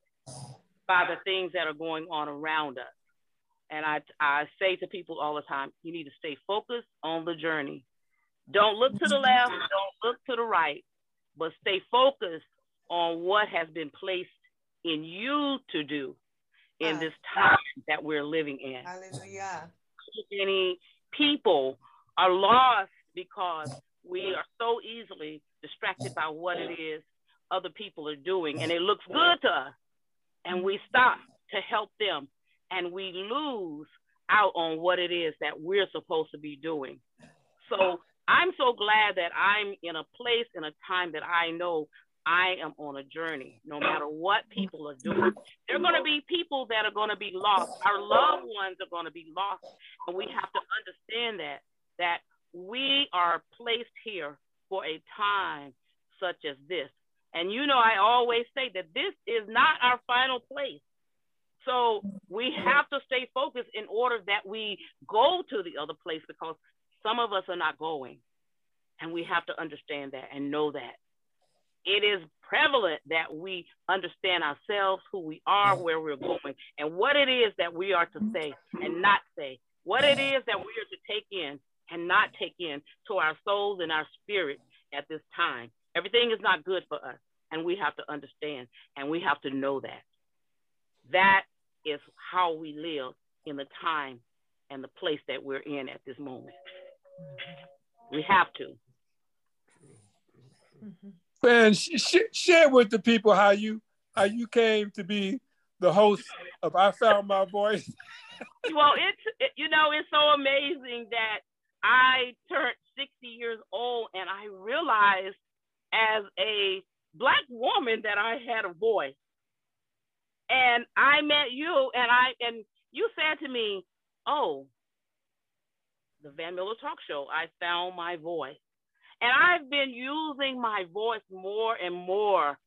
by the things that are going on around us. And I, I say to people all the time, you need to stay focused on the journey. Don't look to the left, don't look to the right, but stay focused on what has been placed in you to do in this time that we're living in. Hallelujah. Many people are lost because we are so easily distracted by what it is other people are doing and it looks good to us and we stop to help them and we lose out on what it is that we're supposed to be doing. So I'm so glad that I'm in a place in a time that I know I am on a journey, no matter what people are doing. There are going to be people that are going to be lost. Our loved ones are going to be lost. And we have to understand that, that we are placed here for a time such as this. And you know, I always say that this is not our final place. So we have to stay focused in order that we go to the other place because some of us are not going. And we have to understand that and know that. It is prevalent that we understand ourselves, who we are, where we're going, and what it is that we are to say and not say, what it is that we are to take in and not take in to our souls and our spirit at this time. Everything is not good for us, and we have to understand and we have to know that. That is how we live in the time and the place that we're in at this moment. We have to. Mm-hmm. Man, sh- share with the people how you how you came to be the host of I Found My Voice. well, it's it, you know it's so amazing that I turned 60 years old and I realized as a black woman that I had a voice. And I met you and I and you said to me, "Oh, the Van Miller Talk Show, I found my voice." And I've been using my voice more and more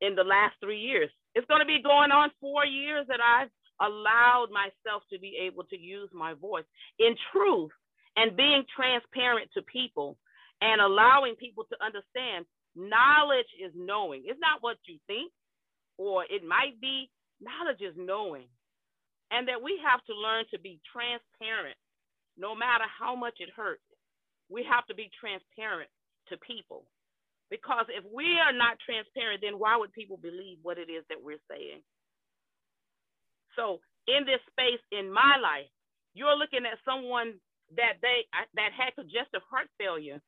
in the last 3 years. It's going to be going on 4 years that I've allowed myself to be able to use my voice in truth and being transparent to people and allowing people to understand knowledge is knowing. It's not what you think, or it might be. Knowledge is knowing. And that we have to learn to be transparent no matter how much it hurts. We have to be transparent to people. Because if we are not transparent, then why would people believe what it is that we're saying? So, in this space in my life, you're looking at someone that they that had congestive heart failure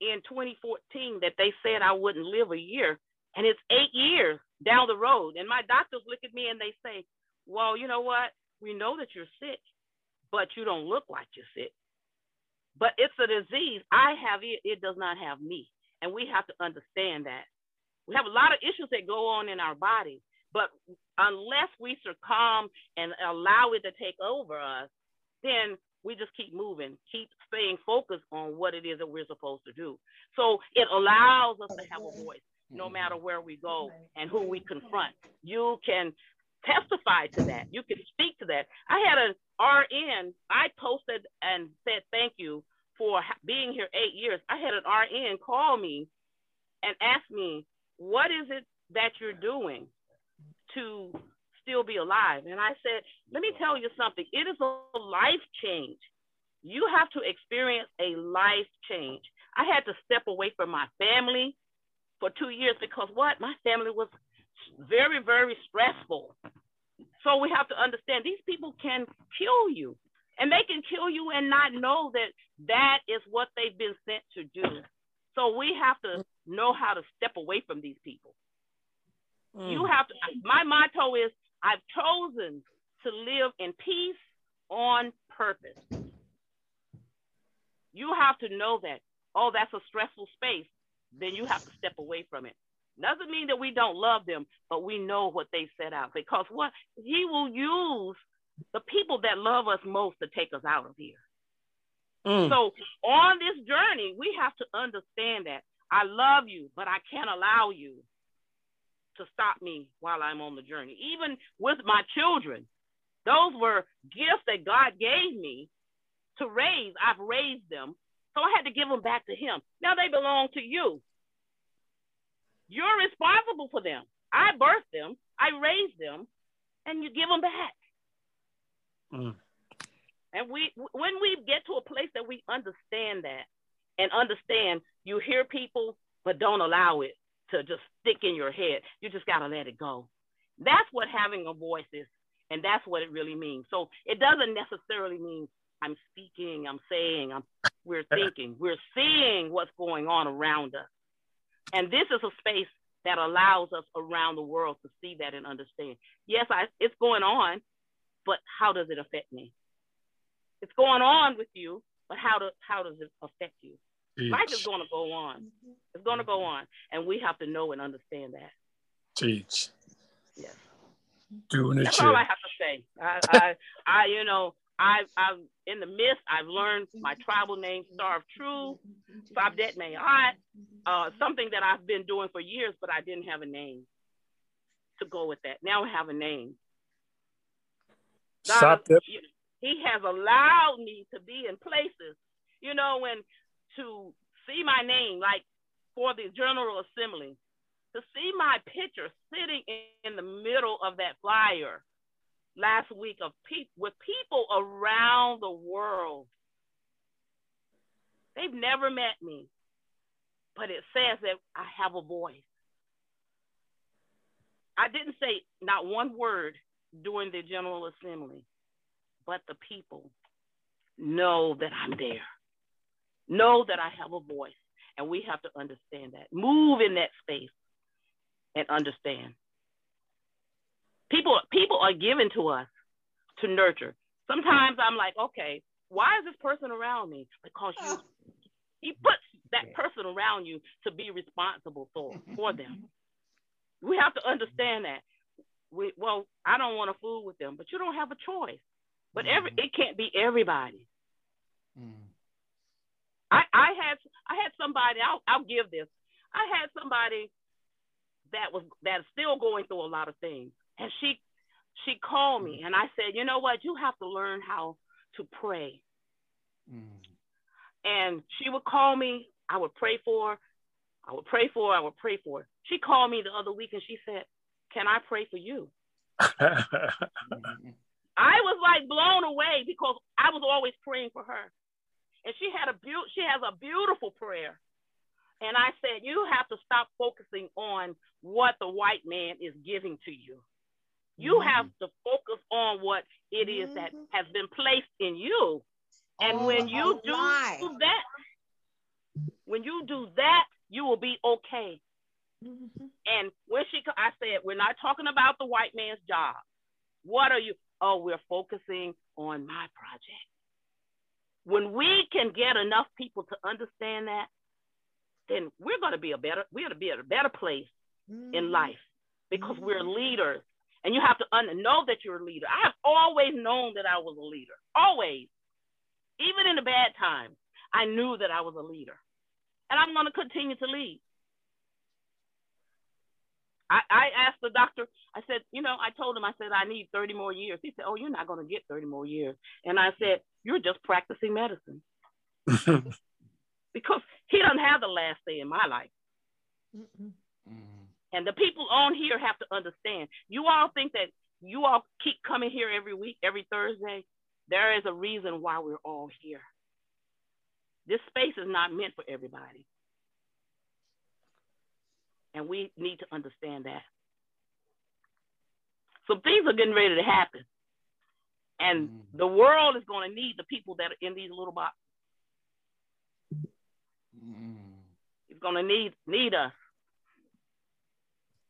in 2014 that they said I wouldn't live a year, and it's eight years down the road. And my doctors look at me and they say, "Well, you know what? We know that you're sick, but you don't look like you're sick. But it's a disease. I have it; it does not have me, and we have to understand that. We have a lot of issues that go on in our body, but unless we succumb and allow it to take over us, then we just keep moving, keep staying focused on what it is that we're supposed to do. So it allows us to have a voice no mm-hmm. matter where we go and who we confront. You can testify to that. You can speak to that. I had an RN, I posted and said thank you for being here eight years. I had an RN call me and ask me, what is it that you're doing to still be alive. And I said, let me tell you something. It is a life change. You have to experience a life change. I had to step away from my family for two years because what? My family was very, very stressful. So we have to understand these people can kill you and they can kill you and not know that that is what they've been sent to do. So we have to know how to step away from these people. Mm. You have to, my motto is I've chosen to live in peace on purpose. You have to know that, oh, that's a stressful space. Then you have to step away from it. Doesn't mean that we don't love them, but we know what they set out because what he will use the people that love us most to take us out of here. Mm. So on this journey, we have to understand that I love you, but I can't allow you to stop me while I'm on the journey. Even with my children, those were gifts that God gave me to raise. I've raised them. So I had to give them back to him. Now they belong to you. You're responsible for them. I birthed them, I raised them, and you give them back. Mm. And we, when we get to a place that we understand that and understand, you hear people, but don't allow it to just stick in your head. You just got to let it go. That's what having a voice is. And that's what it really means. So it doesn't necessarily mean I'm speaking, I'm saying, I'm, we're thinking, we're seeing what's going on around us. And this is a space that allows us around the world to see that and understand. Yes, I, it's going on, but how does it affect me? It's going on with you, but how, do, how does it affect you? Teach. Life is going to go on. It's going to go mm-hmm. on, and we have to know and understand that. Teach. Yes. Doing it. That's all I have to say. I, I, I, you know, I, I'm in the midst. I've learned my tribal name, Star of True, Sabdet Mayat, uh, something that I've been doing for years, but I didn't have a name to go with that. Now I have a name. God, he, he has allowed me to be in places, you know, when to see my name, like for the General Assembly, to see my picture sitting in the middle of that flyer last week of people with people around the world. They've never met me, but it says that I have a voice. I didn't say not one word during the General Assembly, but the people know that I'm there. Know that I have a voice, and we have to understand that. Move in that space and understand. People, people are given to us to nurture. Sometimes I'm like, okay, why is this person around me? Because you, he puts that person around you to be responsible for for them. We have to understand that. We, well, I don't want to fool with them, but you don't have a choice. But every it can't be everybody. Mm. I, I had I had somebody. I'll I'll give this. I had somebody that was that's still going through a lot of things, and she she called me, and I said, you know what, you have to learn how to pray. Mm. And she would call me. I would pray for her. I would pray for her. I would pray for her. She called me the other week, and she said, "Can I pray for you?" I was like blown away because I was always praying for her and she had a be- she has a beautiful prayer. And I said, you have to stop focusing on what the white man is giving to you. You mm-hmm. have to focus on what it is mm-hmm. that has been placed in you. And oh, when you do that, when you do that, you will be okay. Mm-hmm. And when she, I said, we're not talking about the white man's job. What are you? Oh, we're focusing on my project when we can get enough people to understand that, then we're going to be a better we're going to be at a better place mm-hmm. in life because mm-hmm. we're leaders. And you have to un- know that you're a leader. I have always known that I was a leader. Always. Even in the bad times, I knew that I was a leader. And I'm going to continue to lead. I, I asked the doctor, I said, you know, I told him, I said, I need 30 more years. He said, oh, you're not going to get 30 more years. And I said, you're just practicing medicine. because he doesn't have the last day in my life. Mm-hmm. And the people on here have to understand. You all think that you all keep coming here every week, every Thursday. There is a reason why we're all here. This space is not meant for everybody. And we need to understand that. So things are getting ready to happen. And Mm-hmm. the world is going to need the people that are in these little boxes. It's going to need need us.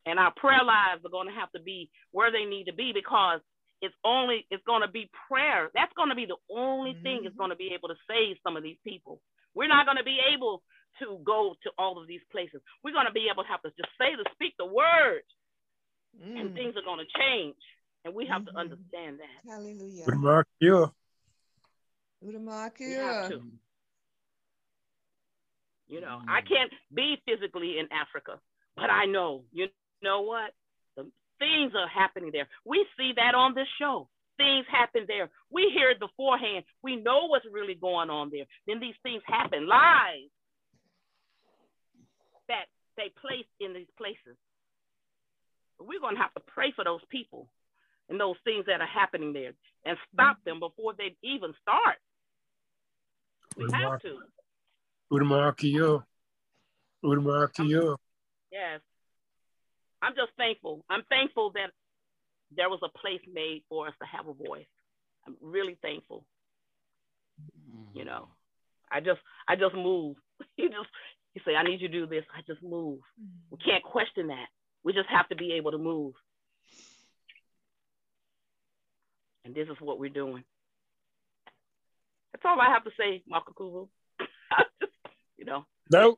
And our prayer lives are going to have to be where they need to be because it's only it's going to be prayer. That's going to be the only thing that's mm-hmm. going to be able to save some of these people. We're not going to be able to go to all of these places. We're going to be able to have to just say the speak the word, and mm. things are going to change. And we have to mm-hmm. understand that. Hallelujah. Good mark you. We have have to. You know, I mm. can't be physically in Africa, but I know, you know what? The things are happening there. We see that on this show. Things happen there. We hear it beforehand. We know what's really going on there. Then these things happen. Lies that they place in these places. But we're going to have to pray for those people and those things that are happening there and stop them before they even start. We have to. You. Good. Yes. I'm just thankful. I'm thankful that there was a place made for us to have a voice. I'm really thankful. Mm-hmm. You know, I just I just move. You just you say, I need you to do this. I just move. Mm-hmm. We can't question that. We just have to be able to move. And this is what we're doing. That's all I have to say, Marco Kuvu. you know. That,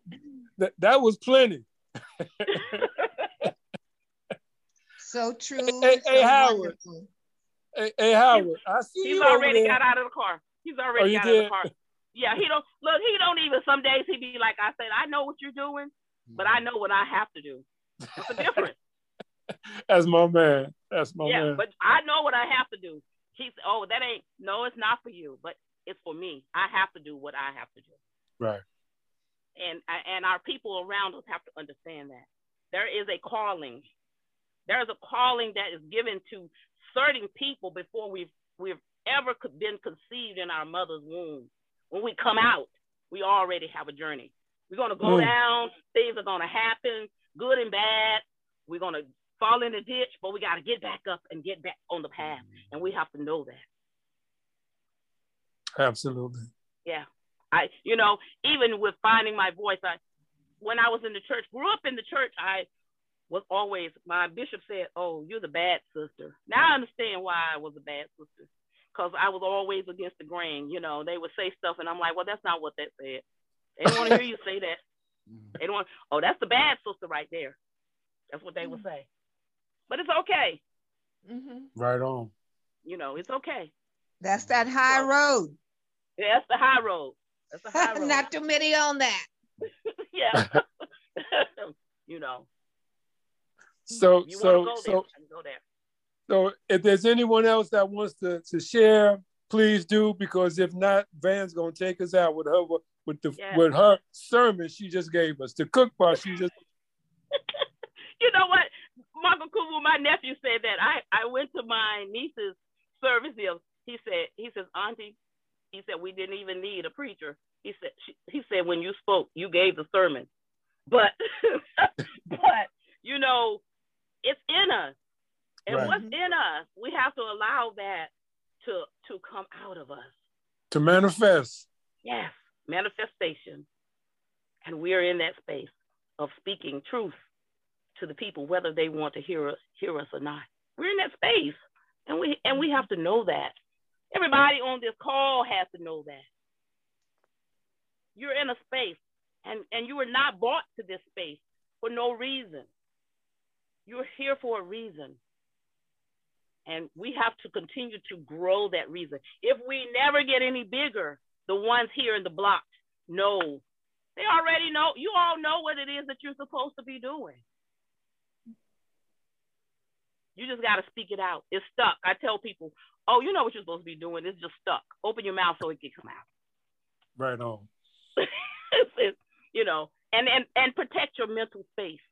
that that was plenty. So true. Hey, hey, so Howard. wonderful. Hey, hey Howard, I see He's you over already there. got out of the car. He's Oh, already you got out of the car. Yeah, he don't look. He don't even. Some days he be like, I said, I know what you're doing, but I hmm. know what I have to do. It's a difference. That's my man. That's my yeah, man. but I know what I have to do. He said, Oh, that ain't. No, it's not for you, but it's for me. I have to do what I have to do, right. and and our people around us have to understand that there is a calling. There is a calling that is given to certain people before we've we've ever been conceived in our mother's womb. When we come out, we already have a journey. We're gonna go Mm. down. Things are gonna happen, good and bad. We're gonna fall in the ditch, but we gotta get back up and get back on the path, and we have to know that. Absolutely. Yeah. I, you know, even with finding my voice, I, when I was in the church, grew up in the church, I was always, my bishop said, Oh, you're the bad sister. Now I understand why I was a bad sister. Because I was always against the grain. You know, they would say stuff, and I'm like, Well, that's not what that said. They don't want to hear you say that. They don't want, Oh, that's the bad sister right there. That's what they would mm-hmm. say. But it's okay. Mm-hmm. Right on. You know, it's okay. That's that high road. Yeah, that's the high road. That's the high road. Not too many on that. yeah. you know. So You so go so I go there. so if there's anyone else that wants to, to share, please do because if not, Van's gonna take us out with her with the Yeah. with her sermon she just gave us. The cook part she just You know what? Marco Kumu, my nephew said that. I, I went to my niece's service. He said, he says, Auntie, he said, we didn't even need a preacher. He said, she, he said, when you spoke, you gave the sermon. But, but, you know, it's in us. And Right. what's in us, we have to allow that to, to come out of us. to manifest. Yes, manifestation. And we are in that space of speaking truth to the people, whether they want to hear us, hear us or not. We're in that space, and we and we have to know that. Everybody on this call has to know that. You're in a space, and and you were not brought to this space for no reason. You're here for a reason. And we have to continue to grow that reason. If we never get any bigger, the ones here in the block know. They already know. You all know what it is that you're supposed to be doing. You just got to speak it out. It's stuck. I tell people, oh, you know what you're supposed to be doing. It's just stuck. Open your mouth so it can come out. Right on. It's- it's, you know, and, and, and protect your mental space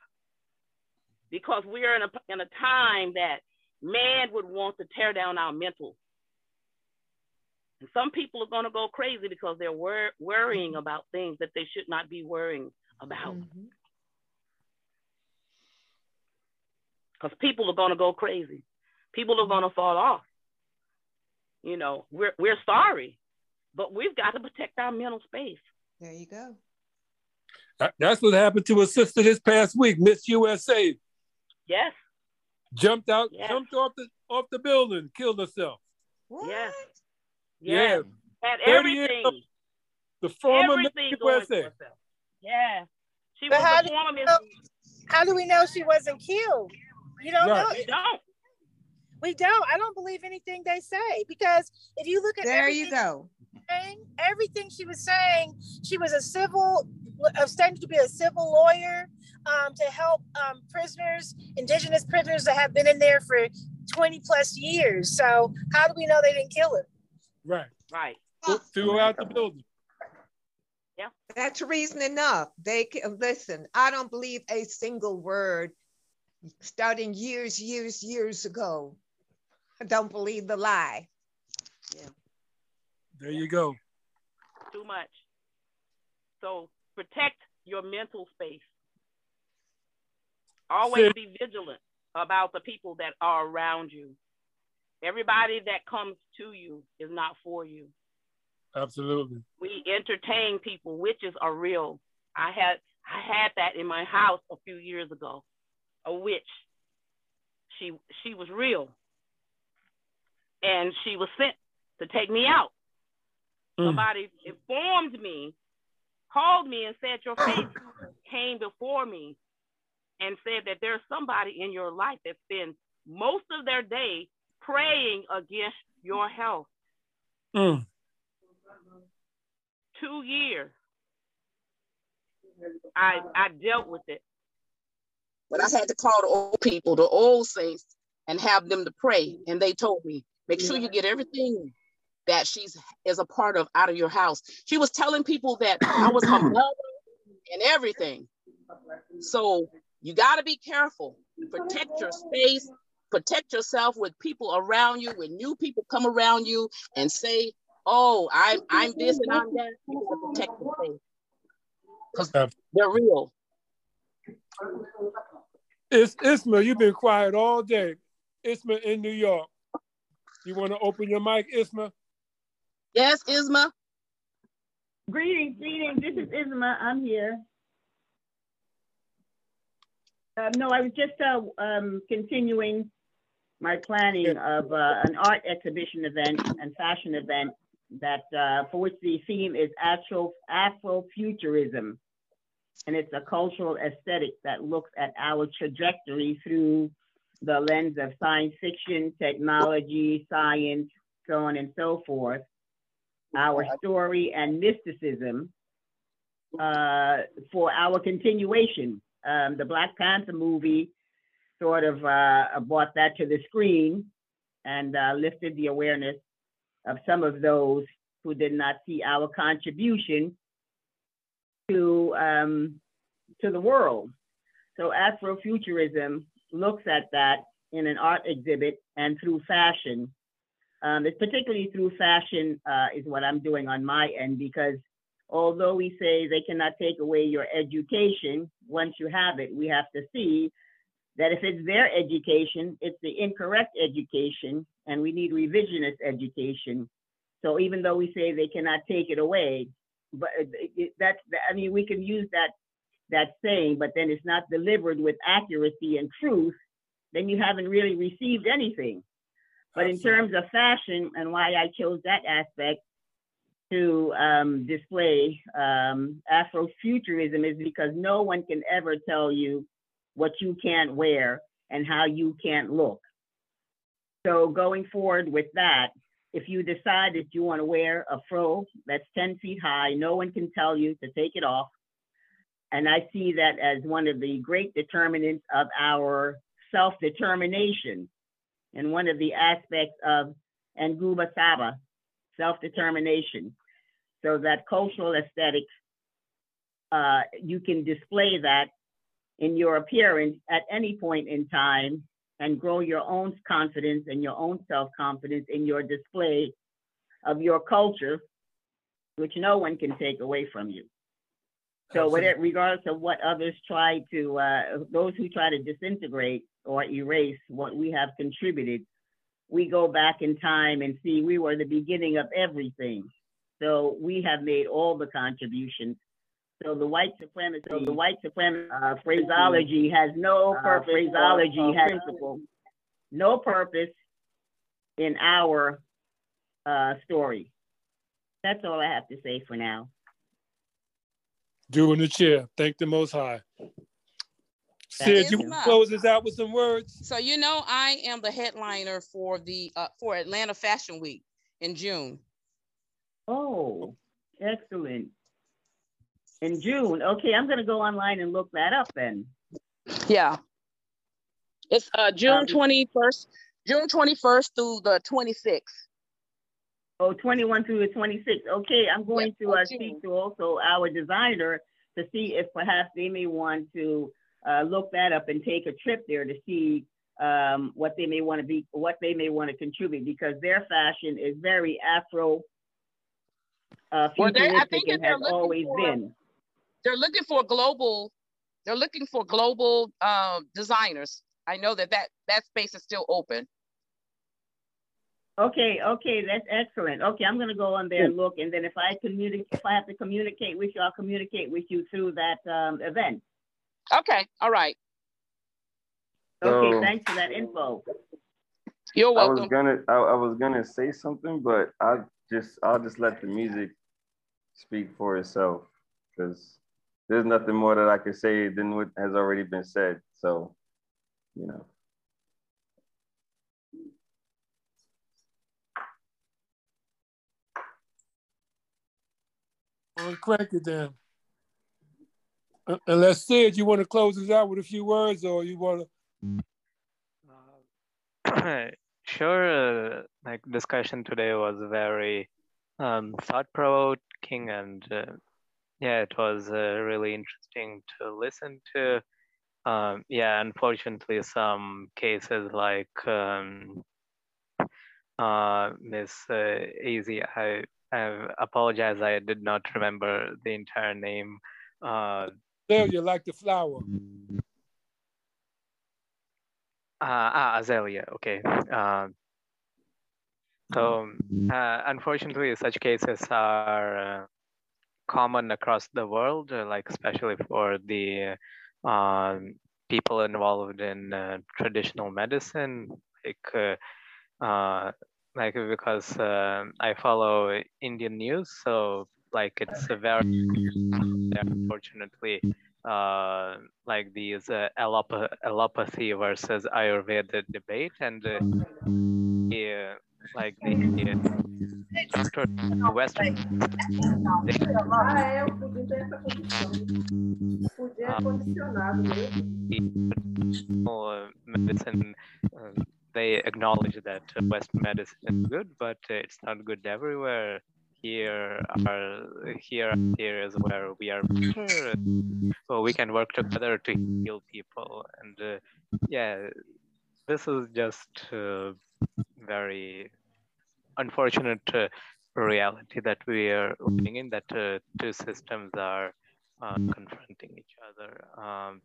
because we are in a, in a time that man would want to tear down our mental. And some people are going to go crazy because they're wor- worrying mm-hmm. about things that they should not be worrying about. Mm-hmm. Because people are going to go crazy. People are mm-hmm. going to fall off. You know, we're we're sorry, but we've got to protect our mental space. There you go. That's what happened to a sister this past week, Miss USA. Yes. Jumped out, Yes. jumped off the off the building, killed herself. Yes. Yeah. Yes. Had everything. old. The former Miss everything going for USA. Yeah. She But was how the do, former you Miss. know, how do we know she wasn't killed? You don't Right. know. We don't. We don't. I don't believe anything they say because if you look at There you go. she saying, everything she was saying, she was a civil, uh, studying to be a civil lawyer um, to help um, prisoners, indigenous prisoners that have been in there for 20 plus years. So how do we know they didn't kill her? Right. Right. Threw out the building. Yeah. That's reason enough. They can listen. I don't believe a single word starting years, years, years ago. I don't believe the lie. Yeah. There you go. Too much. So protect your mental space. Always be vigilant about the people that are around you. Everybody that comes to you is not for you. Absolutely. We entertain people. Witches are real. I had I had that in my house a few years ago. A witch. She she was real. And she was sent to take me out. Mm. Somebody informed me, called me and said your face came before me and said that there's somebody in your life that spends most of their day praying against your health. Mm. Two years. I I dealt with it. But I had to call the old people, the old saints, and have them to pray. And they told me, make sure you get everything that she's is a part of out of your house. She was telling people that I was her mother and everything. So you got to be careful. Protect your space. Protect yourself with people around you. When new people come around you and say, "Oh, I'm I'm this and I'm that," you gotta protect your space because they're real. It's Isma, you've been quiet all day. Isma in New York. You want to open your mic, Isma? Yes, Isma. Greetings, greetings. This is Isma. I'm here. Uh, no, I was just uh, um, continuing my planning of uh, an art exhibition event and fashion event that uh, for which the theme is Afro Afrofuturism, and it's a cultural aesthetic that looks at our trajectory through the lens of science fiction, technology, science, so on and so forth. Our story and mysticism uh, for our continuation. Um, the Black Panther movie sort of uh, brought that to the screen and uh, lifted the awareness of some of those who did not see our contribution to um, to the world. So Afrofuturism looks at that in an art exhibit and through fashion. Um, it's particularly through fashion uh, is what I'm doing on my end because although we say they cannot take away your education, once you have it, we have to see that if it's their education, it's the incorrect education, and we need revisionist education. So even though we say they cannot take it away, but that's I mean we can use that that saying, but then it's not delivered with accuracy and truth, then you haven't really received anything. But in terms of fashion and why I chose that aspect to um, display um, Afrofuturism is because no one can ever tell you what you can't wear and how you can't look. So going forward with that, if you decide that you want to wear a fro that's 10 feet high, no one can tell you to take it off. And I see that as one of the great determinants of our self-determination and one of the aspects of Nguzo Saba, self-determination. So that cultural aesthetics, uh, you can display that in your appearance at any point in time and grow your own confidence and your own self-confidence in your display of your culture, which no one can take away from you. So whatever, regardless of what others try to, uh, those who try to disintegrate or erase what we have contributed, we go back in time and see we were the beginning of everything. So we have made all the contributions. So the white supremacy, so the white supremacy uh, phraseology has no purpose. phraseology has principle, no purpose in our uh, story. That's all I have to say for now. Doing the chair. Thank the Most High. Sid, Sid, you want to close us out with some words? So you know, I am the headliner for the uh, for Atlanta Fashion Week in June. Oh, excellent. In June. Okay, I'm gonna go online and look that up then. Yeah. It's uh, June Um, 21st, June 21st through the 26th. Oh, 21 through the 26th. Okay, I'm going to uh, speak to also our designer to see if perhaps they may want to uh, look that up and take a trip there to see um, what they may want to be, what they may want to contribute because their fashion is very Afro uh, Well, they- I think that and they're has always for- been. They're looking for global. They're looking for global uh, designers. I know that that that space is still open. Okay, okay, that's excellent. Okay, I'm gonna go on there and look, and then if I communicate, if I have to communicate with you, I'll communicate with you through that um, event. Okay, all right. Okay, So- thanks for that info. You're welcome. I welcome. was gonna I, I was gonna say something, but I just I'll just let the music speak for itself because there's nothing more that I could say than what has already been said. So, you know. Well, crank it down. Uh, Unless Sid, you want to close us out with a few words, or you want to? sure. Uh, like discussion today was very um, thought provoking, and uh, yeah, it was uh, really interesting to listen to. Um, yeah, unfortunately, some cases like um, uh, Miss uh, Easy, I, I apologize, I did not remember the entire name. Uh, You like the flower. Uh, ah, Azalea. Okay. Um, so, uh, unfortunately, such cases are uh, common across the world, uh, like especially for the um, people involved in uh, traditional medicine, like uh, like because I follow Indian news, so like it's a very unfortunately uh, like these uh, allop- allopathy versus Ayurveda debate, and uh, yeah, like the uh, doctor West. É, o pudim tem essa condição. O pudim é condicionado mesmo. uh, medicine, uh, they acknowledge that uh, West medicine is good, but uh, it's not good everywhere. Here are here are areas where we are better, so we can work together to heal people. And uh, yeah, this is just uh, very unfortunate uh, reality that we are living in. That uh, two systems are uh, confronting each other. Um,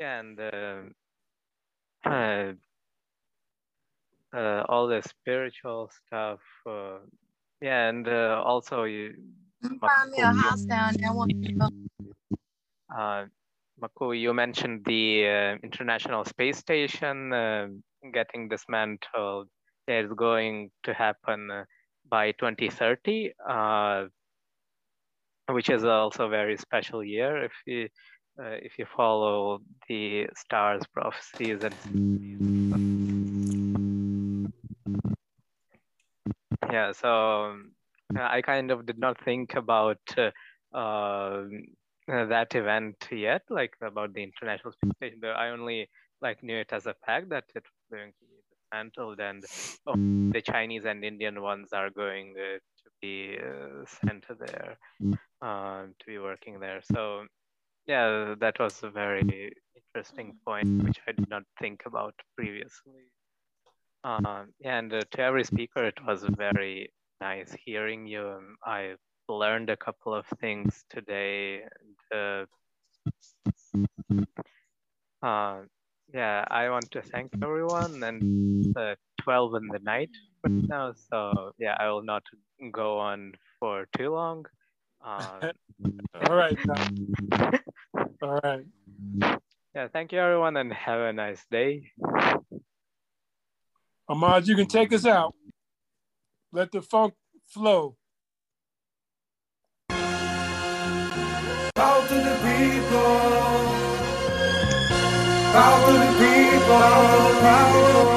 and uh, uh, uh, all the spiritual stuff. Uh, yeah, and uh, also you. Find me a house down. I want to. Uh, Maku, you mentioned the uh, International Space Station uh, getting dismantled. It's going to happen uh, by 2030, uh, which is also a very special year if you uh, if you follow the stars prophecies and yeah so um, i kind of did not think about uh, uh, that event yet like about the international space station i only like knew it as a fact that it was going to be dismantled and oh, the chinese and indian ones are going uh, to be uh, sent there uh, to be working there so yeah that was a very interesting point, which I did not think about previously. Um, and uh, to every speaker, it was very nice hearing you. Um, I learned a couple of things today. And, uh, uh, yeah, I want to thank everyone and uh, 12 in the night right now. So yeah, I will not go on for too long. Um, All right. All right. Yeah, thank you everyone and have a nice day. Ahmad, you can take us out. Let the funk flow. Bow to the people. Bow to the people. Power.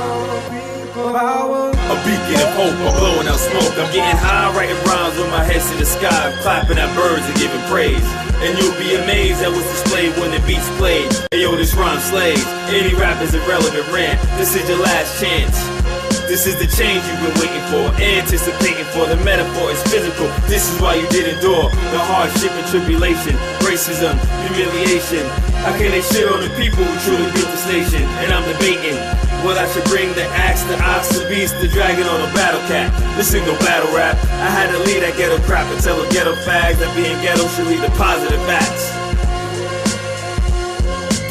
Power. A beacon of hope, I'm blowing out smoke. I'm getting high, writing rhymes with my head to the sky, clapping at birds and giving praise. And you'll be amazed at what's displayed when the beats played. Hey yo, this rhyme slays. Any rap is irrelevant rant. This is your last chance. This is the change you've been waiting for, anticipating for. The metaphor is physical. This is why you did endure the hardship and tribulation, racism, humiliation. How can they shit on the people who truly built this nation? And I'm debating what I should bring the axe, the ox, the beast, the dragon, or the battle cat. This ain't no battle rap. I had to lead that ghetto crap and tell the ghetto fags that being ghetto should lead to positive acts.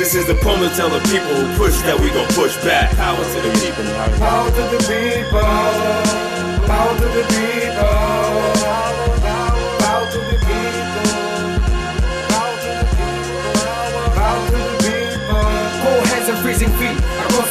This is the poem tell the people who push that we gon' push back. Power to the people. Power to the people. Power to the people.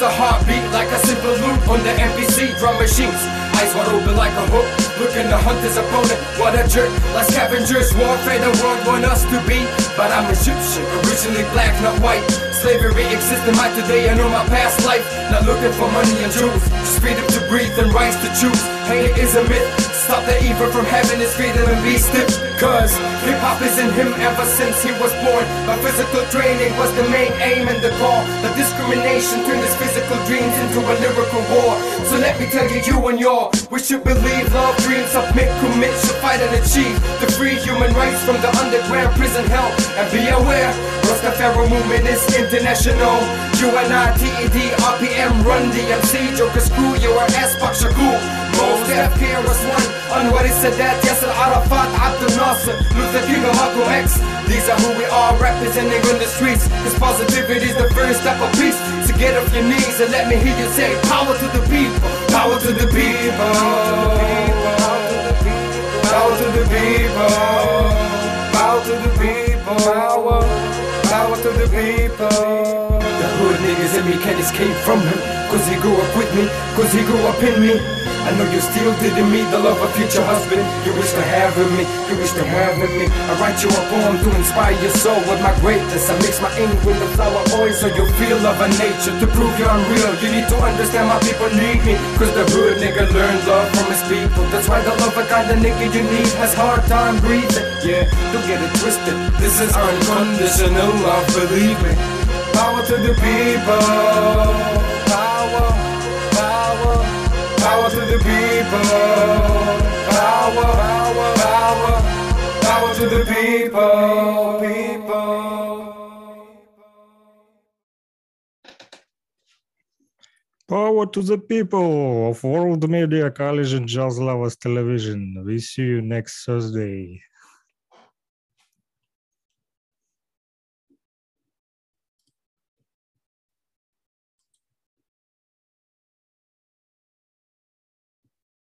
A heartbeat like a simple loop on the MPC drum machines. Eyes wide open like a hook. Looking to hunt his opponent. What a jerk. Like scavengers, warfare the world want us to be. But I'm Egyptian, originally black, not white. Slavery exists in my today, I know my past life. Not looking for money and jewels. Just freedom to breathe and rights to choose. Hate is a myth. Stop the evil from heaven is freedom and be stiff. Cause hip hop is in him ever since he was born. But physical training was the main aim and the call. The discrimination turned his physical dreams into a lyrical war. So let me tell you, you and your, we should believe, love, dream, submit, commit, should fight and achieve the free human rights from the underground prison hell. And be aware, Rastafari movement is international. UNITED, RPM, Run DMC, Joker Screw, your ass, Pak Shakur. Most FK was one. Anwar Sadat, Yasser Arafat, Abdel Nasser, Luther King, and Malcolm X. These are who we are representing on the streets. Cause positivity is the first step of peace. So get off your knees and let me hear you say, Power to the people, power to the people. Power to the people. Power to the people. Power. To the people Power to the people. The hood niggas in me can't escape from him. Cause he grew up with me, cause he grew up in me. I know you still didn't meet the love of future husband. You wish to have in me, you wish to have me. I write you a poem to inspire your soul with my greatness. I mix my ink with the flower oil so you feel love and nature. To prove you're unreal, you need to understand my people need me. Cause the hood nigga learned love from his people. That's why the love of kind of nigga you need has hard time breathing. Yeah, don't get it twisted. This is unconditional love, believe me. Power to the people. Power, power, power to the people. Power, power, power, power to the people. People. Power to the people of World Media Coalition and Jazz Lovers Television. We see you next Thursday.